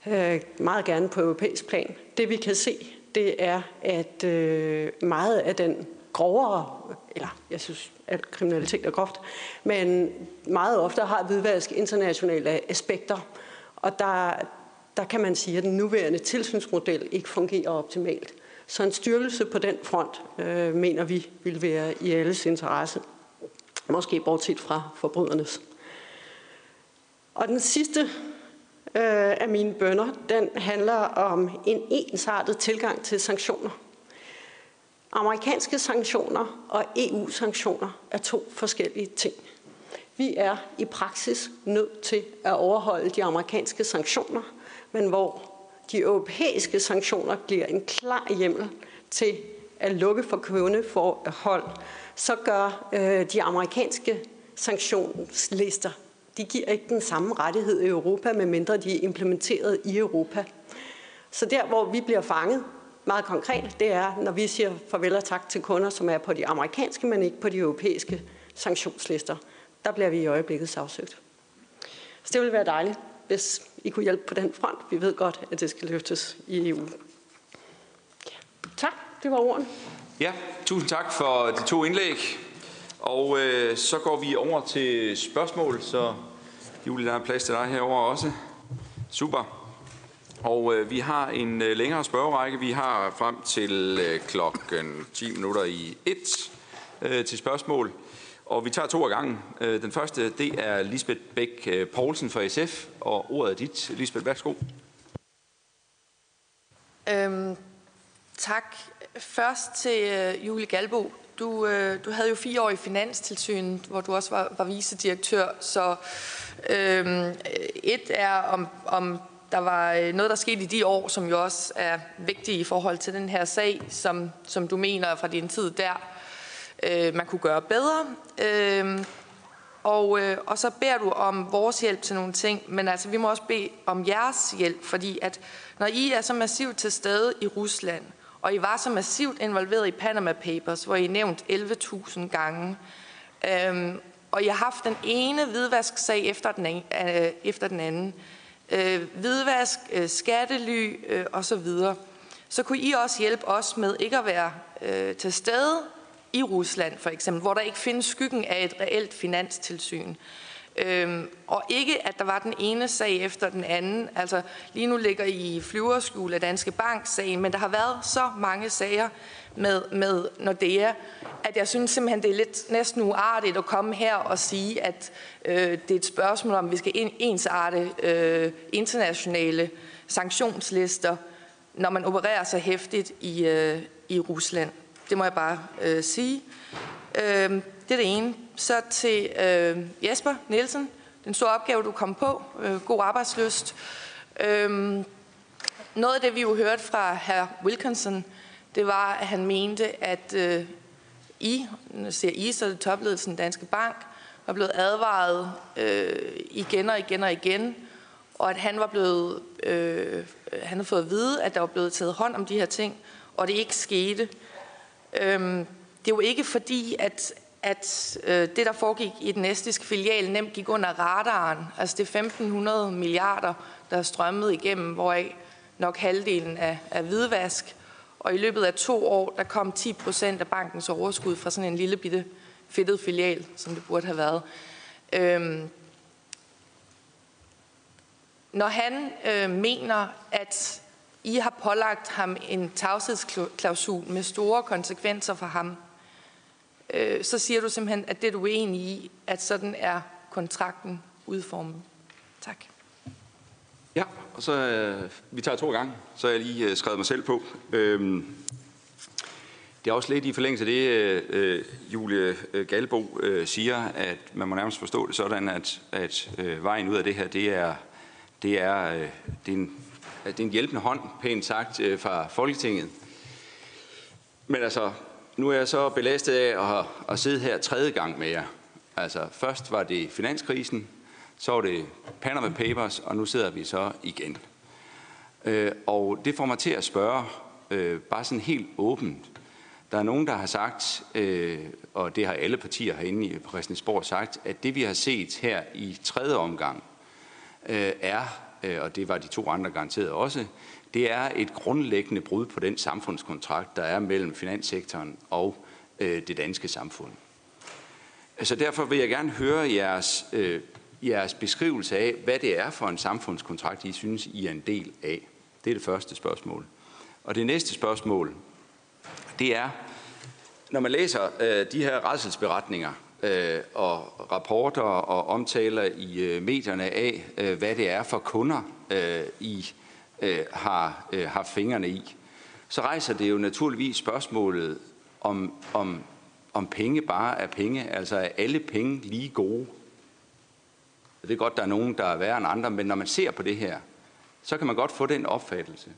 øh, meget gerne på europæisk plan. Det vi kan se, det er, at øh, meget af den grovere, eller jeg synes, at kriminalitet er groft, men meget ofte har hvidvask internationale aspekter, og der, der kan man sige, at den nuværende tilsynsmodel ikke fungerer optimalt. Så en styrkelse på den front, øh, mener vi, vil være i alles interesse. Måske bortset fra forbrydernes. Og den sidste øh, af mine bønder, den handler om en ensartet tilgang til sanktioner. Amerikanske sanktioner og EU-sanktioner er to forskellige ting. Vi er i praksis nødt til at overholde de amerikanske sanktioner, men hvor de europæiske sanktioner bliver en klar hjemmel til at lukke for kundeforhold, så gør øh, de amerikanske sanktionslister, de giver ikke den samme rettighed i Europa, medmindre de er implementeret i Europa. Så der, hvor vi bliver fanget, meget konkret, det er, når vi siger farvel og tak til kunder, som er på de amerikanske, men ikke på de europæiske sanktionslister. Der bliver vi i øjeblikket sagsøgt. Så det ville være dejligt, hvis I kunne hjælpe på den front. Vi ved godt, at det skal løftes i EU. Ja. Tak, det var ordene. Ja, tusind tak for de to indlæg. Og øh, så går vi over til spørgsmål, så Julie, der er plads til dig herover også. Super. Og øh, vi har en øh, længere spørgerække. Vi har frem til øh, klokken 10 minutter i 1 øh, til spørgsmål. Og vi tager to af gangen. Øh, den første, det er Lisbeth Bæk øh, Poulsen fra SF, og ordet er dit. Lisbeth, værsgo. Øhm, tak. Først til øh, Julie Galbo. Du, øh, du havde jo fire år i Finanstilsynet, hvor du også var, var vicedirektør. Så øh, et er, om, om der var øh, noget, der skete i de år, som jo også er vigtigt i forhold til den her sag, som, som du mener fra din tid der, øh, man kunne gøre bedre. Øh, og, øh, og så beder du om vores hjælp til nogle ting, men altså vi må også bede om jeres hjælp, fordi at når I er så massivt til stede i Rusland, og I var så massivt involveret i Panama Papers, hvor I nævnt 11.000 gange, Øhm, og I har haft den ene hvidvask-sag efter den, øh, efter den anden, øh, hvidvask, øh, skattely øh, osv., så, så kunne I også hjælpe os med ikke at være øh, til stede i Rusland for eksempel, hvor der ikke findes skyggen af et reelt finanstilsyn. Øhm, og ikke, at der var den ene sag efter den anden. Altså, lige nu ligger I flyverskjul af Danske Bank-sagen, men der har været så mange sager med, med Nordea, at jeg synes simpelthen, det er lidt næsten uartigt at komme her og sige, at øh, det er et spørgsmål om, vi skal ensarte øh, internationale sanktionslister, når man opererer så hæftigt i, øh, i Rusland. Det må jeg bare øh, sige. Øh, det er det ene. Så til øh, Jesper Nielsen. Den store opgave, du kom på. Øh, god arbejdsløst. Øh, noget af det, vi jo hørte fra hr. Wilkinson, det var, at han mente, at øh, I, når siger I, så er det topledelsen Danske Bank, var blevet advaret øh, igen og igen og igen, og at han var blevet, øh, han havde fået at vide, at der var blevet taget hånd om de her ting, og det ikke skete. Øhm, det er jo ikke fordi, at, at øh, det, der foregik i den estiske filial, nemt gik under radaren. Altså det er 1.500 milliarder, der er strømmet igennem, hvoraf nok halvdelen af, af hvidvask. Og i løbet af to år, der kom 10 procent af bankens overskud fra sådan en lille bitte fedtet filial, som det burde have været. Øhm, når han øh, mener, at I har pålagt ham en tavshedsklausul med store konsekvenser for ham, øh, så siger du simpelthen, at det er du uenig i, at sådan er kontrakten udformet. Tak. Ja, og så øh, vi tager to gange, så har jeg lige øh, skrevet mig selv på. Øhm, det er også lidt i forlængelse af det, øh, øh Julie øh, Galbo øh, siger, at man må nærmest forstå det sådan, at, at øh, vejen ud af det her, det er, det er, øh, det er, en, det er en hjælpende hånd, pænt sagt, øh, fra Folketinget. Men altså, nu er jeg så belastet af at, at sidde her tredje gang med jer. Altså, først var det finanskrisen, så var det Panama Papers, og nu sidder vi så igen. Øh, og det får mig til at spørge, øh, bare sådan helt åbent, der er nogen, der har sagt, øh, og det har alle partier herinde på Christiansborg sagt, at det vi har set her i tredje omgang øh, er, øh, og det var de to andre garanteret også, det er et grundlæggende brud på den samfundskontrakt, der er mellem finanssektoren og øh, det danske samfund. Så derfor vil jeg gerne høre jeres, øh, jeres beskrivelse af, hvad det er for en samfundskontrakt, I synes, I er en del af. Det er det første spørgsmål. Og det næste spørgsmål, det er, når man læser øh, de her redselsberetninger øh, og rapporter og omtaler i øh, medierne af, øh, hvad det er for kunder, øh, I øh, Øh, har, øh, haft fingrene i, så rejser det jo naturligvis spørgsmålet om, om, om penge bare er penge. Altså er alle penge lige gode? Det er godt, der er nogen, der er værre end andre, men når man ser på det her, så kan man godt få den opfattelse,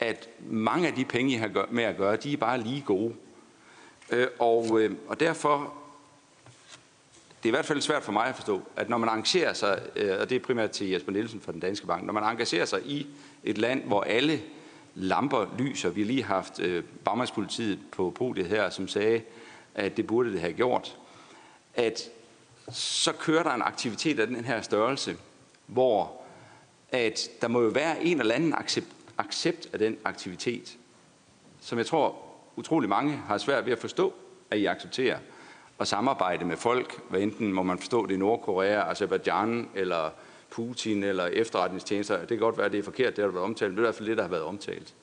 at mange af de penge, I har med at gøre, de er bare lige gode. Øh, og, øh, og derfor, det er i hvert fald svært for mig at forstå, at når man engagerer sig, øh, og det er primært til Jesper Nielsen fra den Danske Bank, når man engagerer sig i et land, hvor alle lamper lyser, vi har lige haft øh, bagmandspolitiet på podiet her, som sagde, at det burde det have gjort, at så kører der en aktivitet af den her størrelse, hvor at der må jo være en eller anden accept, accept af den aktivitet, som jeg tror utrolig mange har svært ved at forstå, at I accepterer at samarbejde med folk, hvad enten må man forstå det i Nordkorea, Azerbaijan eller Putin eller efterretningstjenester. Det kan godt være, at det er forkert, det har været omtalt, men det er i hvert fald det, der har været omtalt.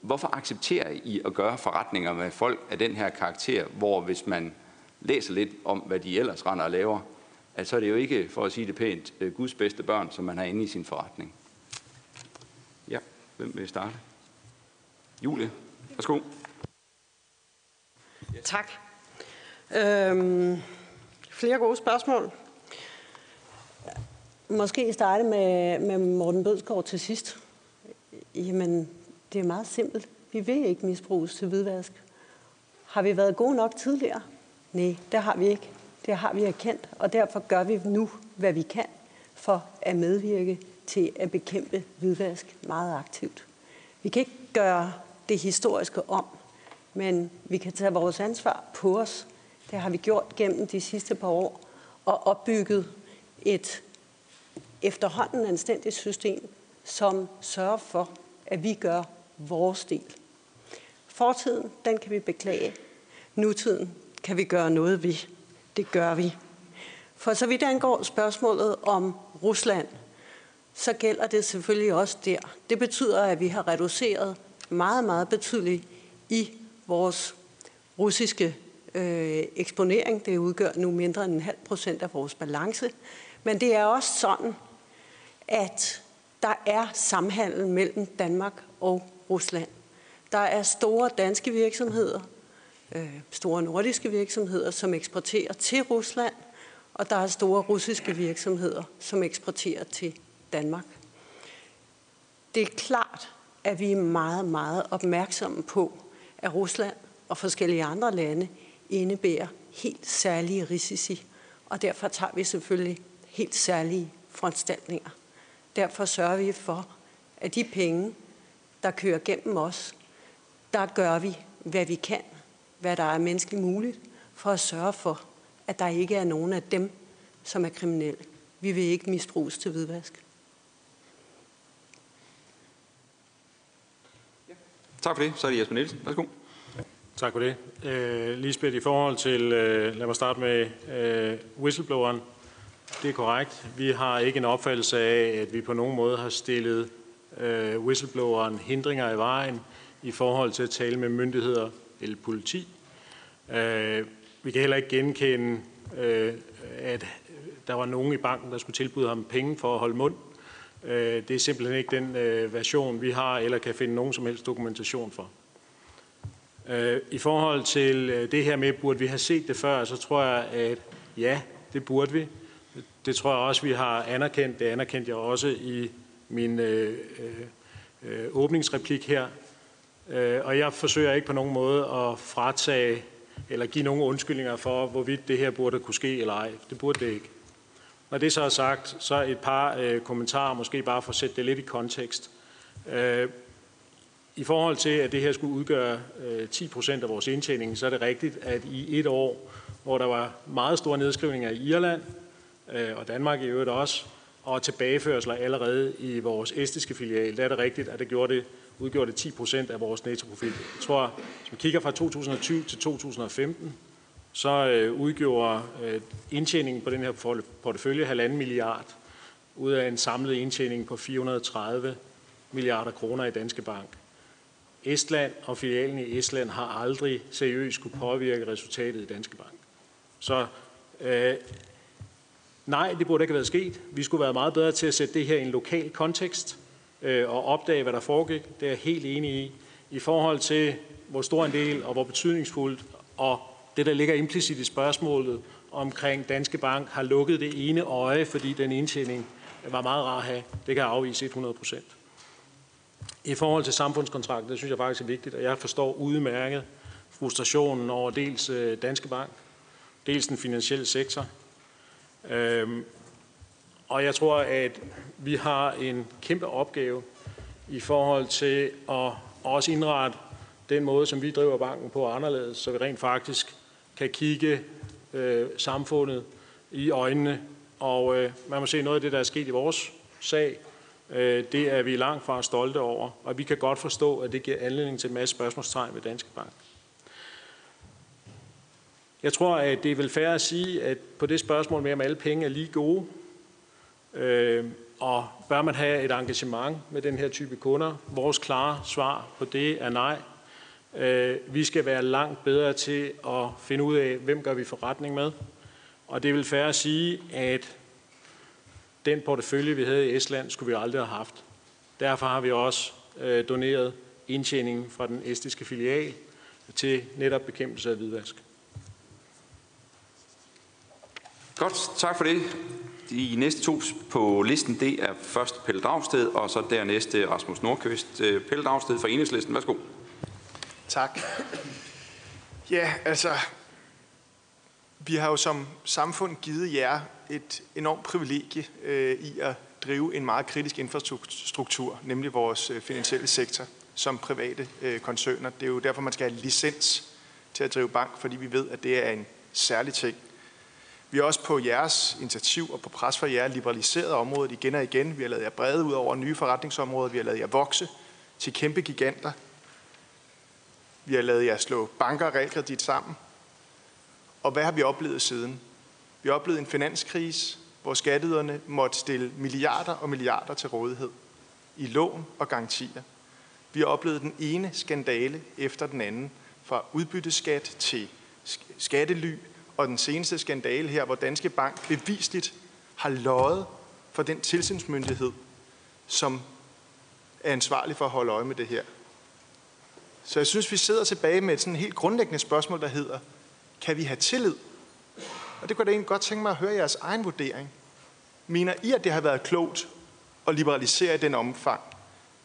Hvorfor accepterer I at gøre forretninger med folk af den her karakter, hvor hvis man læser lidt om, hvad de ellers render og laver, at så er det jo ikke, for at sige det pænt, øh, Guds bedste børn, som man har inde i sin forretning. Ja, hvem vil starte? Julie, værsgo. Tak. Øhm, flere gode spørgsmål. Måske starte med, med Morten Bødskov til sidst. Jamen, det er meget simpelt. Vi vil ikke misbruges til hvidvask. Har vi været gode nok tidligere? Nej, det har vi ikke. Det har vi erkendt, og derfor gør vi nu, hvad vi kan for at medvirke til at bekæmpe hvidvask meget aktivt. Vi kan ikke gøre det historiske om, men vi kan tage vores ansvar på os. Det har vi gjort gennem de sidste par år og opbygget et efterhånden anstændigt system, som sørger for, at vi gør vores del. Fortiden, den kan vi beklage. Nutiden kan vi gøre noget ved. Det gør vi. For så vidt angår spørgsmålet om Rusland, så gælder det selvfølgelig også der. Det betyder, at vi har reduceret meget, meget betydeligt i vores russiske øh, eksponering. Det udgør nu mindre end en halv procent af vores balance. Men det er også sådan, at der er samhandel mellem Danmark og Rusland. Der er store danske virksomheder, øh, store nordiske virksomheder, som eksporterer til Rusland, og der er store russiske virksomheder, som eksporterer til Danmark. Det er klart, at vi er meget, meget opmærksomme på, at Rusland og forskellige andre lande indebærer helt særlige risici, og derfor tager vi selvfølgelig helt særlige foranstaltninger. Derfor sørger vi for, at de penge, der kører gennem os, der gør vi, hvad vi kan, hvad der er menneskeligt muligt, for at sørge for, at der ikke er nogen af dem, som er kriminelle. Vi vil ikke misbruges til hvidvask. Tak for det. Så er det Jesper Nielsen. Værsgo. Tak for det. Øh, Lisbeth, i forhold til, øh, lad mig starte med øh, whistlebloweren. Det er korrekt. Vi har ikke en opfattelse af, at vi på nogen måde har stillet øh, whistlebloweren hindringer i vejen i forhold til at tale med myndigheder eller politi. Øh, vi kan heller ikke genkende, øh, at der var nogen i banken, der skulle tilbyde ham penge for at holde mund. Øh, det er simpelthen ikke den øh, version, vi har, eller kan finde nogen som helst dokumentation for. Øh, I forhold til øh, det her med, burde vi have set det før, så tror jeg, at ja, det burde vi. Det tror jeg også, vi har anerkendt. Det anerkendte jeg også i min øh, øh, øh åbningsreplik her. Og jeg forsøger ikke på nogen måde at fratage eller give nogen undskyldninger for, hvorvidt det her burde kunne ske eller ej. Det burde det ikke. Når det så er sagt, så et par øh, kommentarer, måske bare for at sætte det lidt i kontekst. Øh, i forhold til, at det her skulle udgøre øh, 10 procent af vores indtjening, så er det rigtigt, at i et år, hvor der var meget store nedskrivninger i Irland, øh, og Danmark i øvrigt også, og tilbageførsler allerede i vores estiske filial, der er det rigtigt, at det, gjorde det udgjorde det 10 procent af vores nettoprofit. Jeg tror, hvis vi kigger fra 2020 til 2015, så øh, udgjorde indtjeningen på den her portefølje 1,5 milliard ud af en samlet indtjening på 430 milliarder kroner i Danske Bank. Estland og filialen i Estland har aldrig seriøst kunne påvirke resultatet i Danske Bank. Så øh, nej, det burde ikke have været sket. Vi skulle være meget bedre til at sætte det her i en lokal kontekst øh, og opdage, hvad der foregik. Det er jeg helt enig i. I forhold til, hvor stor en del og hvor betydningsfuldt, og det, der ligger implicit i spørgsmålet omkring Danske Bank, har lukket det ene øje, fordi den indtjening var meget rar at have. Det kan jeg afvise 100 procent. I forhold til samfundskontrakten, det synes jeg faktisk er vigtigt, og jeg forstår udmærket frustrationen over dels øh, Danske Bank, dels den finansielle sektor. Øhm, og jeg tror, at vi har en kæmpe opgave i forhold til at også indrette den måde, som vi driver banken på anderledes, så vi rent faktisk kan kigge øh, samfundet i øjnene. Og øh, man må se noget af det, der er sket i vores sag, Øh, det er vi langt fra stolte over, og vi kan godt forstå, at det giver anledning til en masse spørgsmålstegn ved Danske Bank. Jeg tror, at det er vel fair at sige, at på det spørgsmål med, om alle penge er lige gode, øh, og bør man have et engagement med den her type kunder, vores klare svar på det er nej. Øh, vi skal være langt bedre til at finde ud af, hvem gør vi forretning med. Og det vil fair at sige, at den portefølje, vi havde i Estland, skulle vi aldrig have haft. Derfor har vi også øh, doneret indtjeningen fra den estiske filial til netop bekæmpelse af hvidvask. Godt, tak for det. De næste to på listen, det er først Pelle Dragsted, og så dernæst øh, Rasmus Nordkøst. Øh, Pelle Dragsted fra Enhedslisten, værsgo. Tak. Ja, altså, vi har jo som samfund givet jer et enormt privilegie øh, i at drive en meget kritisk infrastruktur, nemlig vores øh, finansielle sektor som private øh, koncerner. Det er jo derfor, man skal have licens til at drive bank, fordi vi ved, at det er en særlig ting. Vi har også på jeres initiativ og på pres fra jer liberaliseret området igen og igen. Vi har lavet jer brede ud over nye forretningsområder. Vi har lavet jer vokse til kæmpe giganter. Vi har lavet jer slå banker og realkredit sammen. Og hvad har vi oplevet siden? Vi har oplevet en finanskrise, hvor skatteyderne måtte stille milliarder og milliarder til rådighed i lån og garantier. Vi har oplevet den ene skandale efter den anden, fra udbytteskat til skattely, og den seneste skandale her, hvor Danske Bank bevisligt har løjet for den tilsynsmyndighed, som er ansvarlig for at holde øje med det her. Så jeg synes, vi sidder tilbage med et sådan helt grundlæggende spørgsmål, der hedder, kan vi have tillid? Og det kunne jeg da egentlig godt tænke mig at høre jeres egen vurdering. Mener I, at det har været klogt at liberalisere i den omfang?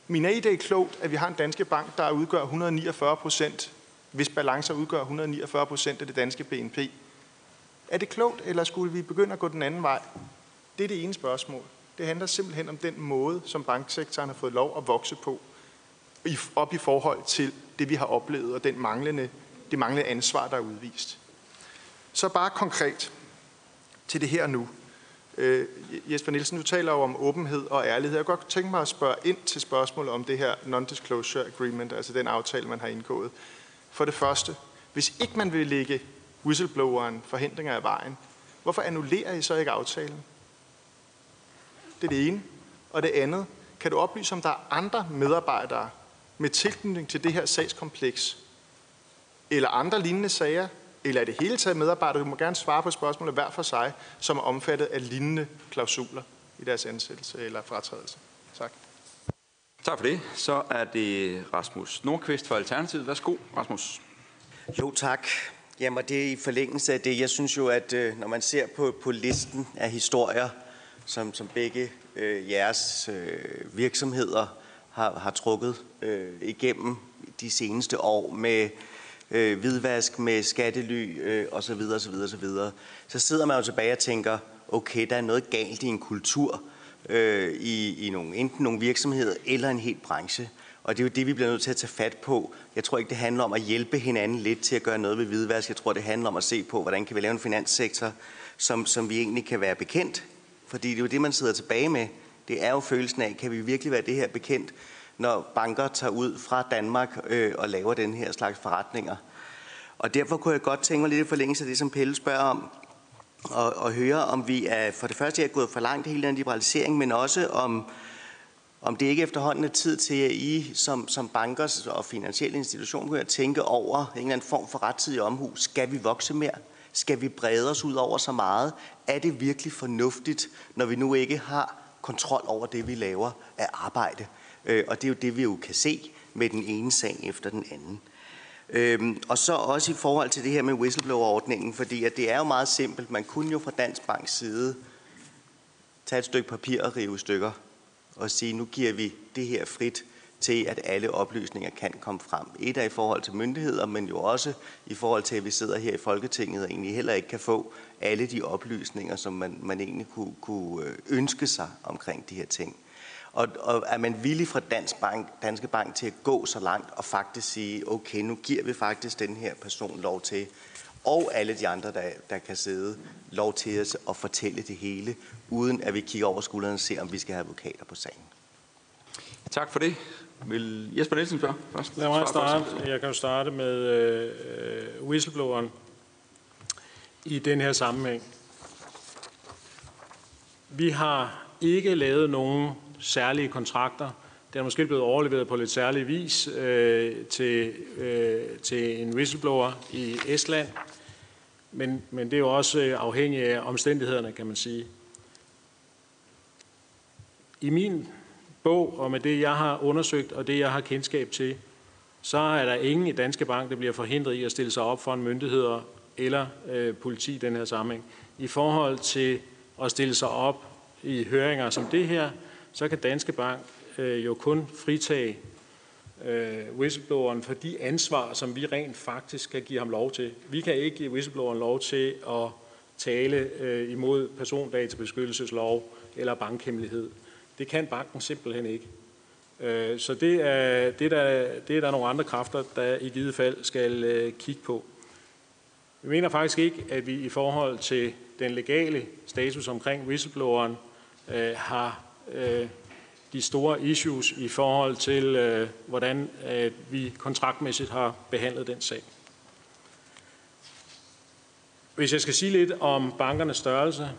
Mener I, det er klogt, at vi har en danske bank, der udgør 149 procent, hvis balancer udgør 149 procent af det danske BNP? Er det klogt, eller skulle vi begynde at gå den anden vej? Det er det ene spørgsmål. Det handler simpelthen om den måde, som banksektoren har fået lov at vokse på, op i forhold til det, vi har oplevet, og den manglende, det manglende ansvar, der er udvist. Så bare konkret til det her nu. Øh, Jesper Nielsen, du taler jo om åbenhed og ærlighed. Jeg kunne godt tænke mig at spørge ind til spørgsmålet om det her non-disclosure agreement, altså den aftale, man har indgået. For det første, hvis ikke man vil lægge whistlebloweren forhindringer af vejen, hvorfor annullerer I så ikke aftalen? Det er det ene. Og det andet, kan du oplyse, om der er andre medarbejdere med tilknytning til det her sagskompleks, eller andre lignende sager, eller er det hele taget medarbejdere, du må gerne svare på spørgsmålet hver for sig, som er omfattet af lignende klausuler i deres ansættelse eller fratrædelse? Tak. Tak for det. Så er det Rasmus Nordqvist for Alternativet. Værsgo, Rasmus. Jo, tak. Jamen, det er i forlængelse af det. Jeg synes jo, at øh, når man ser på, på listen af historier, som, som begge øh, jeres øh, virksomheder har, har trukket øh, igennem de seneste år med øh, hvidvask, med skattely øh, osv., osv., osv., så sidder man jo tilbage og tænker, okay, der er noget galt i en kultur, øh, i, i nogle, enten nogle virksomheder eller en hel branche. Og det er jo det, vi bliver nødt til at tage fat på. Jeg tror ikke, det handler om at hjælpe hinanden lidt til at gøre noget ved hvidvask. Jeg tror, det handler om at se på, hvordan kan vi lave en finanssektor, som, som vi egentlig kan være bekendt. Fordi det er jo det, man sidder tilbage med. Det er jo følelsen af, kan vi virkelig være det her bekendt, når banker tager ud fra Danmark øh, og laver den her slags forretninger. Og derfor kunne jeg godt tænke mig lidt i forlængelse af det, som Pelle spørger om, og, og høre, om vi er for det første er gået for langt i hele den liberalisering, men også om, om det ikke efterhånden er tid til, at I som, som banker og finansielle institutioner kunne tænke over en eller anden form for rettidig omhu. Skal vi vokse mere? Skal vi brede os ud over så meget? Er det virkelig fornuftigt, når vi nu ikke har kontrol over det, vi laver af arbejde? Øh, og det er jo det, vi jo kan se med den ene sag efter den anden. Øhm, og så også i forhold til det her med whistleblower-ordningen, fordi at det er jo meget simpelt. Man kunne jo fra Dansk Banks side tage et stykke papir og rive stykker og sige, nu giver vi det her frit til, at alle oplysninger kan komme frem. Et er i forhold til myndigheder, men jo også i forhold til, at vi sidder her i Folketinget og egentlig heller ikke kan få alle de oplysninger, som man, man egentlig kunne, kunne øh, ønske sig omkring de her ting. Og, og er man villig fra Dansk Bank, Danske Bank til at gå så langt og faktisk sige, okay, nu giver vi faktisk den her person lov til, og alle de andre, der, der kan sidde, lov til os at fortælle det hele, uden at vi kigger over skulderen og ser, om vi skal have advokater på sagen. Tak for det. Vil Jesper Nielsen spørge først? Lad mig starte. Jeg kan jo starte med øh, whistlebloweren i den her sammenhæng. Vi har ikke lavet nogen særlige kontrakter. Det er måske blevet overleveret på lidt særlig vis øh, til, øh, til en whistleblower i Estland. Men, men det er jo også øh, afhængigt af omstændighederne, kan man sige. I min bog, og med det, jeg har undersøgt, og det, jeg har kendskab til, så er der ingen i Danske Bank, der bliver forhindret i at stille sig op for en myndigheder eller øh, politi i den her sammenhæng. I forhold til at stille sig op i høringer som det her, så kan Danske Bank øh, jo kun fritage øh, whistlebloweren for de ansvar, som vi rent faktisk kan give ham lov til. Vi kan ikke give whistlebloweren lov til at tale øh, imod persondatabeskyttelseslov eller bankhemmelighed. Det kan banken simpelthen ikke. Øh, så det er, det, der, det er der nogle andre kræfter, der i givet fald skal øh, kigge på. Vi mener faktisk ikke, at vi i forhold til den legale status omkring whistlebloweren øh, har øh, de store issues i forhold til, øh, hvordan øh, vi kontraktmæssigt har behandlet den sag. Hvis jeg skal sige lidt om bankernes størrelse,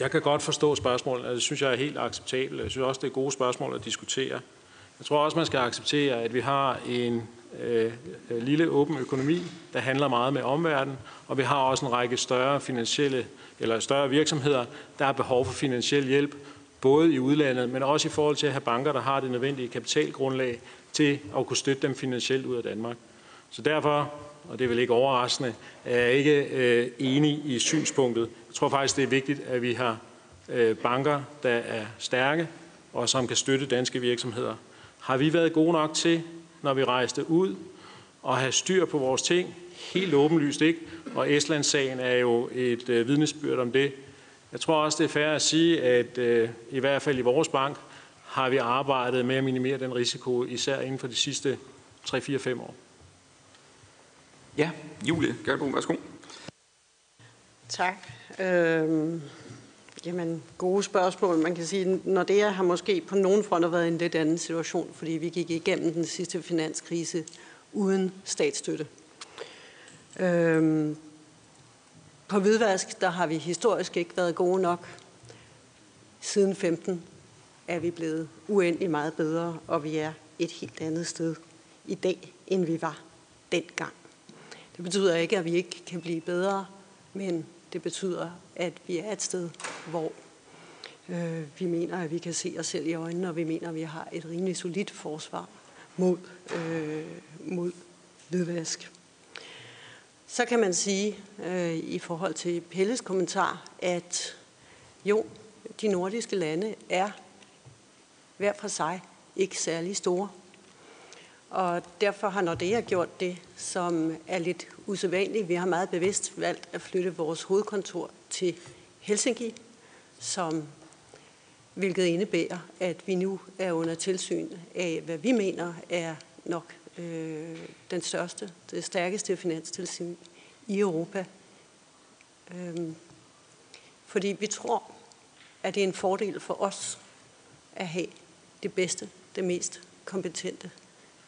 jeg kan godt forstå spørgsmålet, og det synes jeg er helt acceptabelt. Jeg synes også, det er gode spørgsmål at diskutere. Jeg tror også, man skal acceptere, at vi har en øh, øh, lille åben økonomi, der handler meget med omverdenen, og vi har også en række større finansielle eller større virksomheder, der har behov for finansiel hjælp, både i udlandet, men også i forhold til at have banker, der har det nødvendige kapitalgrundlag til at kunne støtte dem finansielt ud af Danmark. Så derfor, og det er vel ikke overraskende, er jeg ikke øh, enig i synspunktet. Jeg tror faktisk, det er vigtigt, at vi har øh, banker, der er stærke og som kan støtte danske virksomheder. Har vi været gode nok til, når vi rejste ud, at have styr på vores ting? Helt åbenlyst ikke. Og Estlands-sagen er jo et øh, vidnesbyrd om det. Jeg tror også, det er fair at sige, at øh, i hvert fald i vores bank har vi arbejdet med at minimere den risiko, især inden for de sidste 3-4-5 år. Ja, Julie Galbo, værsgo. Tak. Øhm, jamen, gode spørgsmål. Man kan sige, når det har måske på nogen fronter været en lidt anden situation, fordi vi gik igennem den sidste finanskrise uden statsstøtte. Øhm, på hvidvask, der har vi historisk ikke været gode nok. Siden 15 er vi blevet uendelig meget bedre, og vi er et helt andet sted i dag, end vi var dengang. Det betyder ikke, at vi ikke kan blive bedre, men det betyder, at vi er et sted, hvor øh, vi mener, at vi kan se os selv i øjnene, og vi mener, at vi har et rimelig solidt forsvar mod, øh, mod hvidvask. Så kan man sige øh, i forhold til Pelles kommentar, at jo, de nordiske lande er hver for sig ikke særlig store. Og derfor har Nordea gjort det, som er lidt usædvanligt. Vi har meget bevidst valgt at flytte vores hovedkontor til Helsinki, som, hvilket indebærer, at vi nu er under tilsyn af, hvad vi mener er nok øh, den største, det stærkeste finanstilsyn i Europa. Øh, fordi vi tror, at det er en fordel for os at have det bedste, det mest kompetente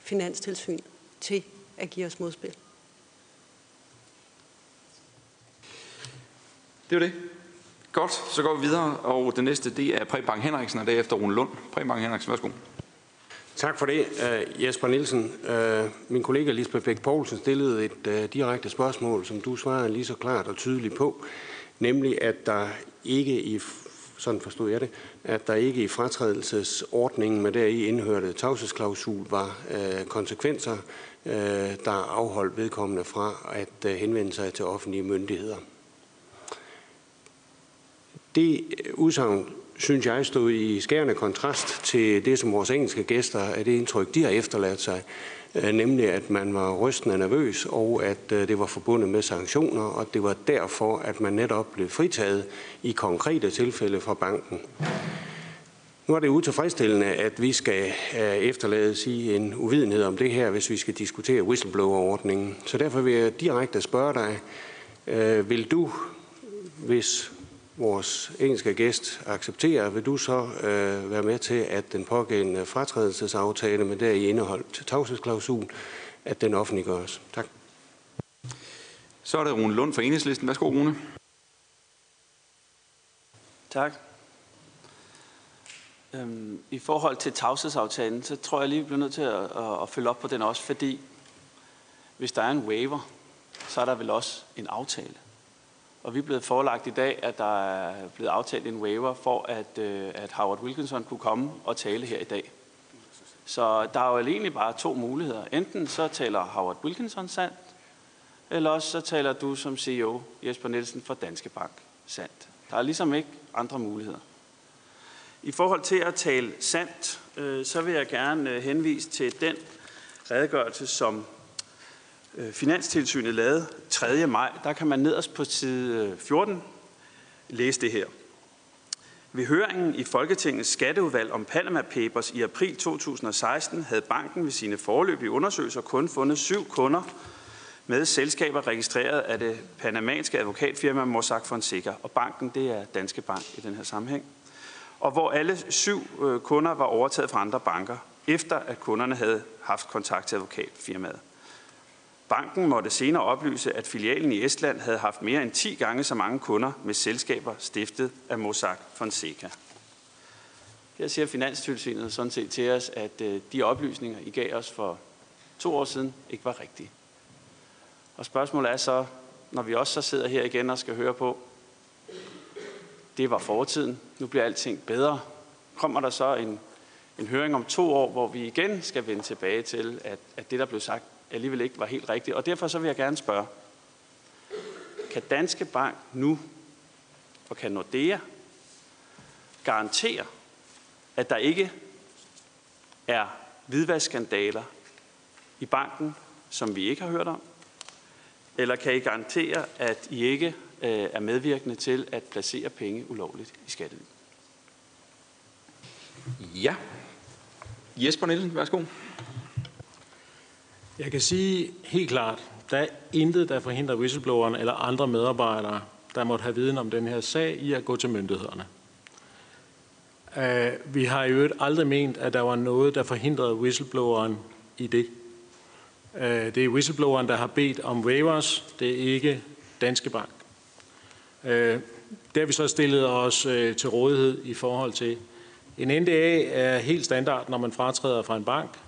finanstilsyn til at give os modspil. Det var det. Godt, så går vi videre, og det næste det er Preben Henriksen, og derefter Rune Lund. Preben Henriksen, værsgo. Tak for det, uh, Jesper Nielsen. Uh, min kollega Lisbeth Bæk Poulsen stillede et uh, direkte spørgsmål, som du svarede lige så klart og tydeligt på, nemlig at der ikke i, sådan forstod jeg det, at der ikke i fratrædelsesordningen med deri indhørte tavshedsklausul var øh, konsekvenser, øh, der afholdt vedkommende fra at øh, henvende sig til offentlige myndigheder. Det udsagn synes jeg, stod i skærende kontrast til det, som vores engelske gæster, af det indtryk, de har efterladt sig, øh, nemlig at man var rystende nervøs, og at øh, det var forbundet med sanktioner, og det var derfor, at man netop blev fritaget i konkrete tilfælde fra banken. Nu er det utilfredsstillende, at vi skal øh, efterlades i en uvidenhed om det her, hvis vi skal diskutere whistleblower-ordningen. Så derfor vil jeg direkte spørge dig, vil du, hvis vores engelske gæst accepterer, vil du så øh, være med til, at den pågældende fratrædelsesaftale med der i indeholdt tavshedsklausul, at den offentliggøres? Tak. Så er det Rune Lund fra Enhedslisten. Værsgo, Rune. Tak. Øhm, I forhold til tavshedsaftalen, så tror jeg lige, vi bliver nødt til at, at, at følge op på den også, fordi hvis der er en waiver, så er der vel også en aftale. Og vi er blevet forelagt i dag, at der er blevet aftalt en waiver for, at, øh, at Howard Wilkinson kunne komme og tale her i dag. Så der er jo egentlig bare to muligheder. Enten så taler Howard Wilkinson sandt, eller også så taler du som CEO, Jesper Nielsen fra Danske Bank, sandt. Der er ligesom ikke andre muligheder. I forhold til at tale sandt, øh, så vil jeg gerne øh, henvise til den redegørelse, som Øh, Finanstilsynet lavede 3. maj, der kan man nederst på side øh, 14 læse det her. Ved høringen i Folketingets skatteudvalg om Panama Papers i april 2016 havde banken ved sine forløbige undersøgelser kun fundet syv kunder med selskaber registreret af det panamanske advokatfirma Mossack Fonseca. Og banken, det er Danske Bank i den her sammenhæng. Og hvor alle syv øh, kunder var overtaget fra andre banker, efter at kunderne havde haft kontakt til advokatfirmaet. Banken måtte senere oplyse, at filialen i Estland havde haft mere end 10 gange så mange kunder med selskaber stiftet af Mossack Fonseca. Her siger Finanstilsynet sådan set til os, at øh, de oplysninger, I gav os for to år siden, ikke var rigtige. Og spørgsmålet er så, når vi også så sidder her igen og skal høre på, det var fortiden, nu bliver alting bedre. kommer der så en, en høring om to år, hvor vi igen skal vende tilbage til, at, at det, der blev sagt, alligevel ikke var helt rigtigt. Og derfor så vil jeg gerne spørge, kan Danske Bank nu, og kan Nordea, garantere, at der ikke er hvidvaskskandaler i banken, som vi ikke har hørt om? Eller kan I garantere, at I ikke øh, er medvirkende til at placere penge ulovligt i skattely? Ja. Jesper Nielsen, værsgo. Jeg kan sige helt klart, der er intet, der forhindrer whistlebloweren eller andre medarbejdere, der måtte have viden om den her sag, i at gå til myndighederne. Uh, vi har i øvrigt aldrig ment, at der var noget, der forhindrede whistlebloweren i det. Uh, det er whistlebloweren, der har bedt om waivers, det er ikke Danske Bank. Uh, det har vi så stillet os til rådighed i forhold til. En NDA er helt standard, når man fratræder fra en bank.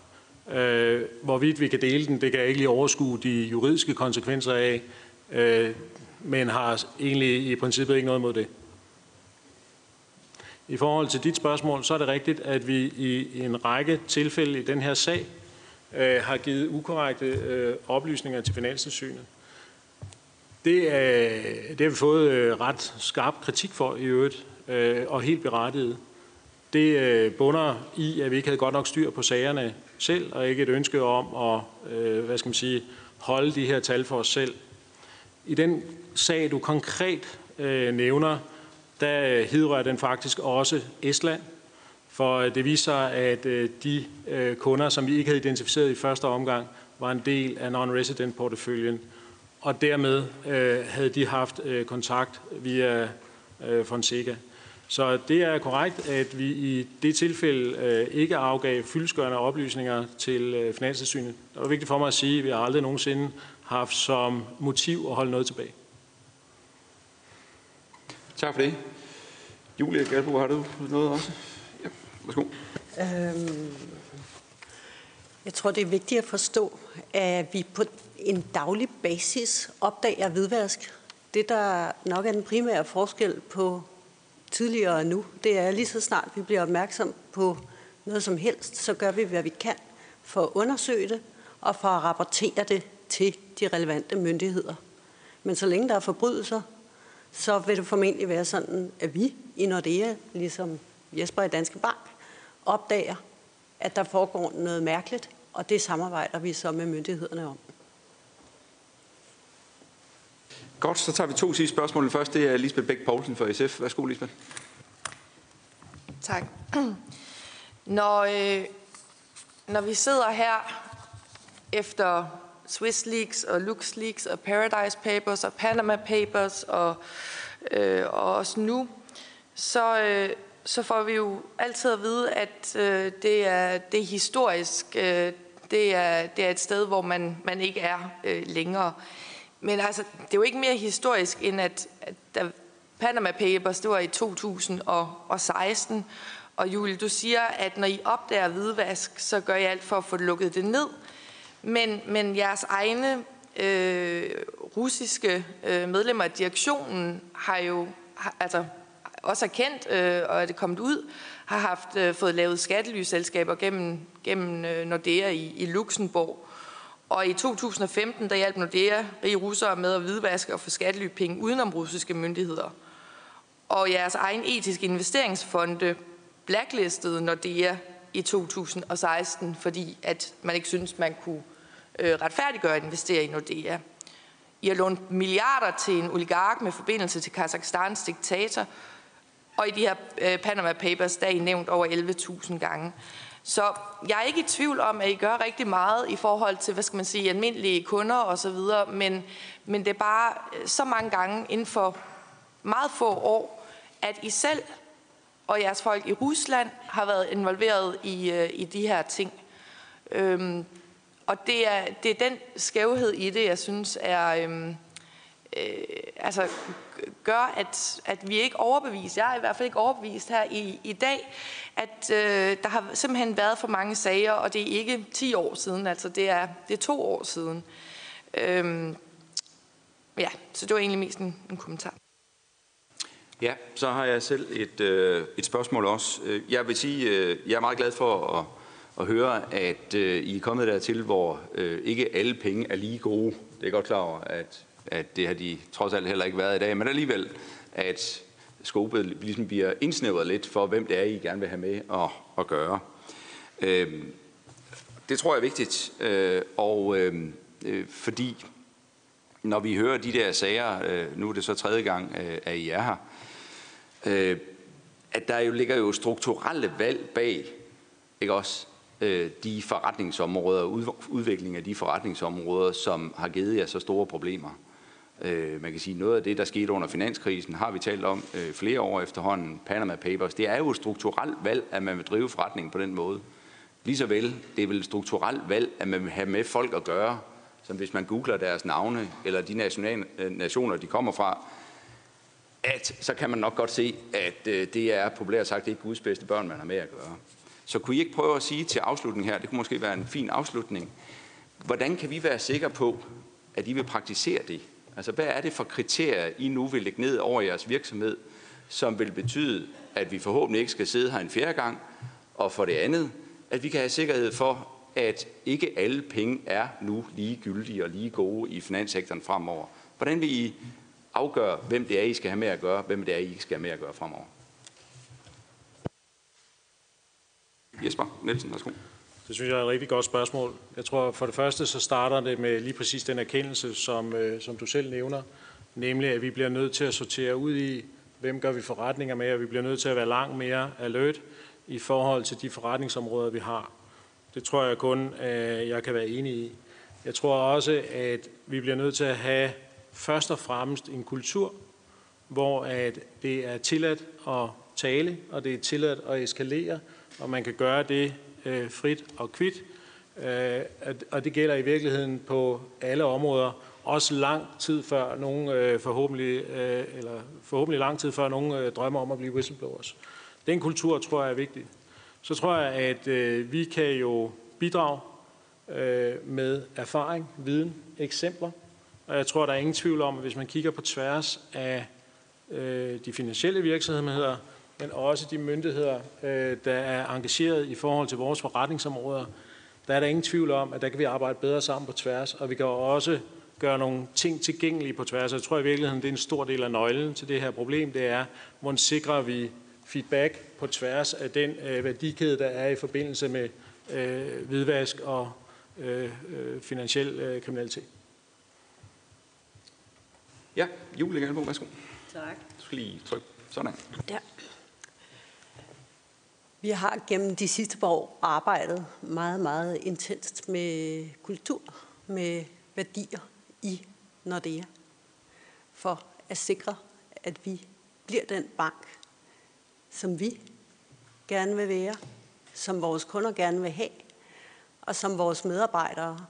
Øh, hvorvidt vi kan dele den, det kan jeg ikke lige overskue de juridiske konsekvenser af, øh, men har egentlig i princippet ikke noget mod det. I forhold til dit spørgsmål, så er det rigtigt, at vi i en række tilfælde i den her sag øh, har givet ukorrekte øh, oplysninger til Finanstilsynet. Det, øh, det har vi fået øh, ret skarp kritik for i øvrigt, øh, og helt berettiget. Det øh, bunder i, at vi ikke havde godt nok styr på sagerne selv, og ikke et ønske om at øh, hvad skal man sige, holde de her tal for os selv. I den sag, du konkret øh, nævner, der øh, hidrører den faktisk også Estland. For øh, det viser sig, at øh, de kunder, som vi ikke havde identificeret i første omgang, var en del af non-resident-porteføljen. Og dermed havde de haft kontakt via Fonseca. Så det er korrekt, at vi i det tilfælde ikke afgav fyldskørende oplysninger til Finanstilsynet. Det var vigtigt for mig at sige, at vi aldrig nogensinde haft som motiv at holde noget tilbage. Tak for det. Julia Galbo, har du noget også? Ja, værsgo. Øhm, jeg tror, det er vigtigt at forstå, at vi på en daglig basis opdager hvidvask. Det, der nok er den primære forskel på tidligere og nu, det er lige så snart vi bliver opmærksom på noget som helst, så gør vi, hvad vi kan for at undersøge det og for at rapportere det til de relevante myndigheder. Men så længe der er forbrydelser, så vil det formentlig være sådan, at vi i Nordea, ligesom Jesper i Danske Bank, opdager, at der foregår noget mærkeligt, og det samarbejder vi så med myndighederne om. Godt, så tager vi to sidste spørgsmål. Først det er Lisbeth Bæk Poulsen fra SF. Værsgo, Lisbeth. Tak. (clears throat) Når, øh, når vi sidder her efter Swiss Leaks og Lux Leaks og Paradise Papers og Panama Papers og, øh, og også nu, så, øh, så får vi jo altid at vide, at øh, det, er, det er historisk. Øh, det, er, det er et sted, hvor man, man ikke er øh, længere. Men altså, det er jo ikke mere historisk, end at, at da Panama Papers, det var i 2016, og Julie, du siger, at når I opdager hvidvask, så gør I alt for at få lukket det ned. Men, men jeres egne øh, russiske øh, medlemmer af direktionen har jo har, altså, også erkendt, øh, og er det kommet ud, har haft øh, fået lavet skattelyselskaber gennem, gennem øh, Nordea i, i Luxembourg. Og i 2015, der hjalp Nordea rige russere med at hvidvaske og få skattelypenge udenom russiske myndigheder. Og jeres egen etiske investeringsfonde blacklistede Nordea i 2016, fordi at man ikke synes man kunne øh, retfærdiggøre at investere i Nordea. I har lånt milliarder til en oligark med forbindelse til Kazakhstans diktator, og i de her øh, Panama Papers, der er I nævnt over 11.000 gange. Så jeg er ikke i tvivl om, at I gør rigtig meget i forhold til, hvad skal man sige, almindelige kunder osv., men, men det er bare øh, så mange gange inden for meget få år, at I selv og jeres folk i Rusland har været involveret i, øh, i de her ting. Øhm, og det er, det er den skævhed i det, jeg synes er, øhm, øh, altså, gør, at, at vi ikke overbevist, jeg er i hvert fald ikke overbevist her i, i dag, at øh, der har simpelthen været for mange sager, og det er ikke 10 år siden, altså det er, det er to år siden. Øhm, ja, så det var egentlig mest en, en kommentar. Ja, så har jeg selv et, øh, et spørgsmål også. Øh, jeg vil sige, øh, jeg er meget glad for at, at høre, at øh, I er kommet dertil, hvor øh, ikke alle penge er lige gode. Det er godt klar over, at, at det har de trods alt heller ikke været i dag, men alligevel, at skobet ligesom bliver indsnævret lidt for, hvem det er, I gerne vil have med at, at gøre. Øh, det tror jeg er vigtigt, øh, og øhm, øh, fordi når vi hører de der sager, øh, nu er det så tredje gang, øh, at I er her, øh, at der jo ligger jo strukturelle valg bag, ikke også, øh, de forretningsområder, udvikling af de forretningsområder, som har givet jer så store problemer. Øh, man kan sige, noget af det, der skete under finanskrisen, har vi talt om øh, flere år efterhånden, Panama Papers, det er jo et strukturelt valg, at man vil drive forretningen på den måde. Lige så vel, det er vel et strukturelt valg, at man vil have med folk at gøre, som hvis man googler deres navne, eller de nationale, øh, nationer, de kommer fra, at så kan man nok godt se, at øh, det er populært sagt ikke Guds bedste børn, man har med at gøre. Så kunne I ikke prøve at sige til afslutning her, det kunne måske være en fin afslutning, hvordan kan vi være sikre på, at I vil praktisere det? Altså, hvad er det for kriterier, I nu vil lægge ned over jeres virksomhed, som vil betyde, at vi forhåbentlig ikke skal sidde her en fjerde gang, og for det andet, at vi kan have sikkerhed for, at ikke alle penge er nu lige gyldige og lige gode i finanssektoren fremover. Hvordan vil I afgøre, hvem det er, I skal have med at gøre, hvem det er, I ikke skal have med at gøre fremover? Jesper Nielsen, værsgo. Det synes jeg er et rigtig godt spørgsmål. Jeg tror for det første, så starter det med lige præcis den erkendelse, som, øh, som du selv nævner, nemlig at vi bliver nødt til at sortere ud i, hvem gør vi forretninger med, og vi bliver nødt til at være langt mere alert i forhold til de forretningsområder, vi har. Det tror jeg kun, at jeg kan være enig i. Jeg tror også, at vi bliver nødt til at have først og fremmest en kultur, hvor at det er tilladt at tale, og det er tilladt at eskalere, og man kan gøre det øh, frit og kvidt. Øh, og det gælder i virkeligheden på alle områder, også lang tid før nogen øh, forhåbentlig, øh, eller forhåbentlig lang tid før nogen øh, drømmer om at blive whistleblowers. Den kultur tror jeg er vigtig. Så tror jeg, at øh, vi kan jo bidrage øh, med erfaring, viden, eksempler. Og jeg tror, der er ingen tvivl om, at hvis man kigger på tværs af øh, de finansielle virksomheder, men også de myndigheder, øh, der er engageret i forhold til vores forretningsområder, der er der ingen tvivl om, at der kan vi arbejde bedre sammen på tværs, og vi kan også gøre nogle ting tilgængelige på tværs. Jeg tror i virkeligheden, det er en stor del af nøglen til det her problem, det er, hvordan sikrer vi feedback på tværs af den øh, værdikæde, der er i forbindelse med øh, hvidvask og øh, øh, finansiel øh, kriminalitet. Ja, Julie Galbo, værsgo. Tak. Du skal lige trykke. Sådan. Ja. Vi har gennem de sidste par år arbejdet meget, meget intenst med kultur, med værdier i Nordea, for at sikre, at vi bliver den bank, som vi gerne vil være, som vores kunder gerne vil have, og som vores medarbejdere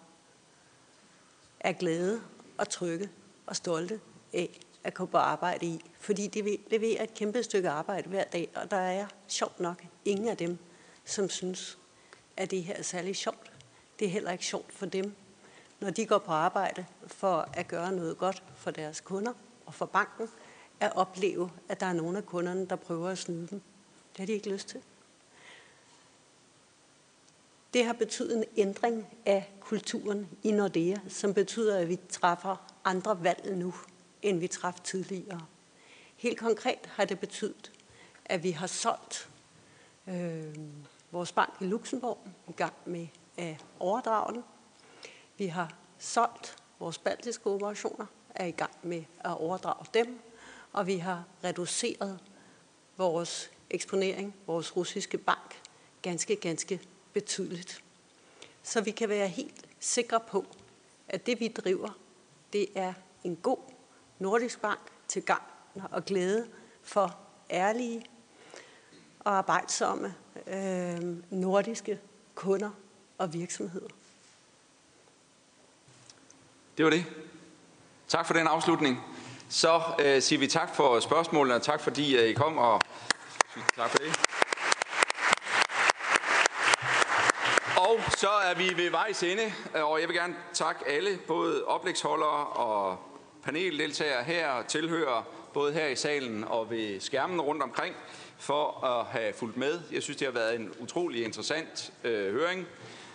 er glade og trygge og stolte af at gå på arbejde i. Fordi de leverer et kæmpe stykke arbejde hver dag, og der er sjovt nok ingen af dem, som synes, at det her er særlig sjovt. Det er heller ikke sjovt for dem, når de går på arbejde for at gøre noget godt for deres kunder og for banken, at opleve, at der er nogle af kunderne, der prøver at snyde dem. Det har de ikke lyst til. Det har betydet en ændring af kulturen i Nordea, som betyder, at vi træffer andre valg nu, end vi traf tidligere. Helt konkret har det betydet, at vi har solgt øh, vores bank i Luxembourg i gang med at overdrage den. Vi har solgt vores baltiske operationer, er i gang med at overdrage dem, og vi har reduceret vores eksponering, vores russiske bank, ganske, ganske betydeligt. Så vi kan være helt sikre på, at det vi driver, det er en god nordisk bank til gang og glæde for ærlige og arbejdsomme øh, nordiske kunder og virksomheder. Det var det. Tak for den afslutning. Så øh, siger vi tak for spørgsmålene, og tak fordi øh, I kom, og tak for det. Og så er vi ved vejs ende, og jeg vil gerne takke alle, både oplægsholdere og paneldeltagere her og tilhører både her i salen og ved skærmen rundt omkring for at have fulgt med. Jeg synes, det har været en utrolig interessant øh, høring.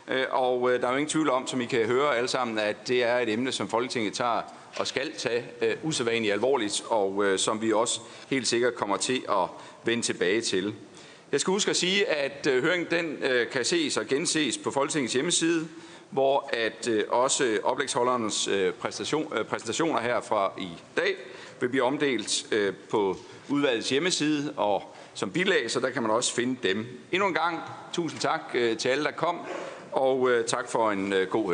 Øh, og øh, der er jo ingen tvivl om, som I kan høre alle sammen, at det er et emne, som Folketinget tager og skal tage øh, usædvanligt alvorligt, og øh, som vi også helt sikkert kommer til at vende tilbage til. Jeg skal huske at sige, at øh, høringen den, øh, kan ses og genses på Folketingets hjemmeside, hvor at øh, også oplægsholderens øh, præstation, øh, præsentationer her fra i dag vil blive omdelt øh, på udvalgets hjemmeside og som bilag, så der kan man også finde dem. Endnu en gang tusind tak øh, til alle, der kom, og øh, tak for en øh, god høring.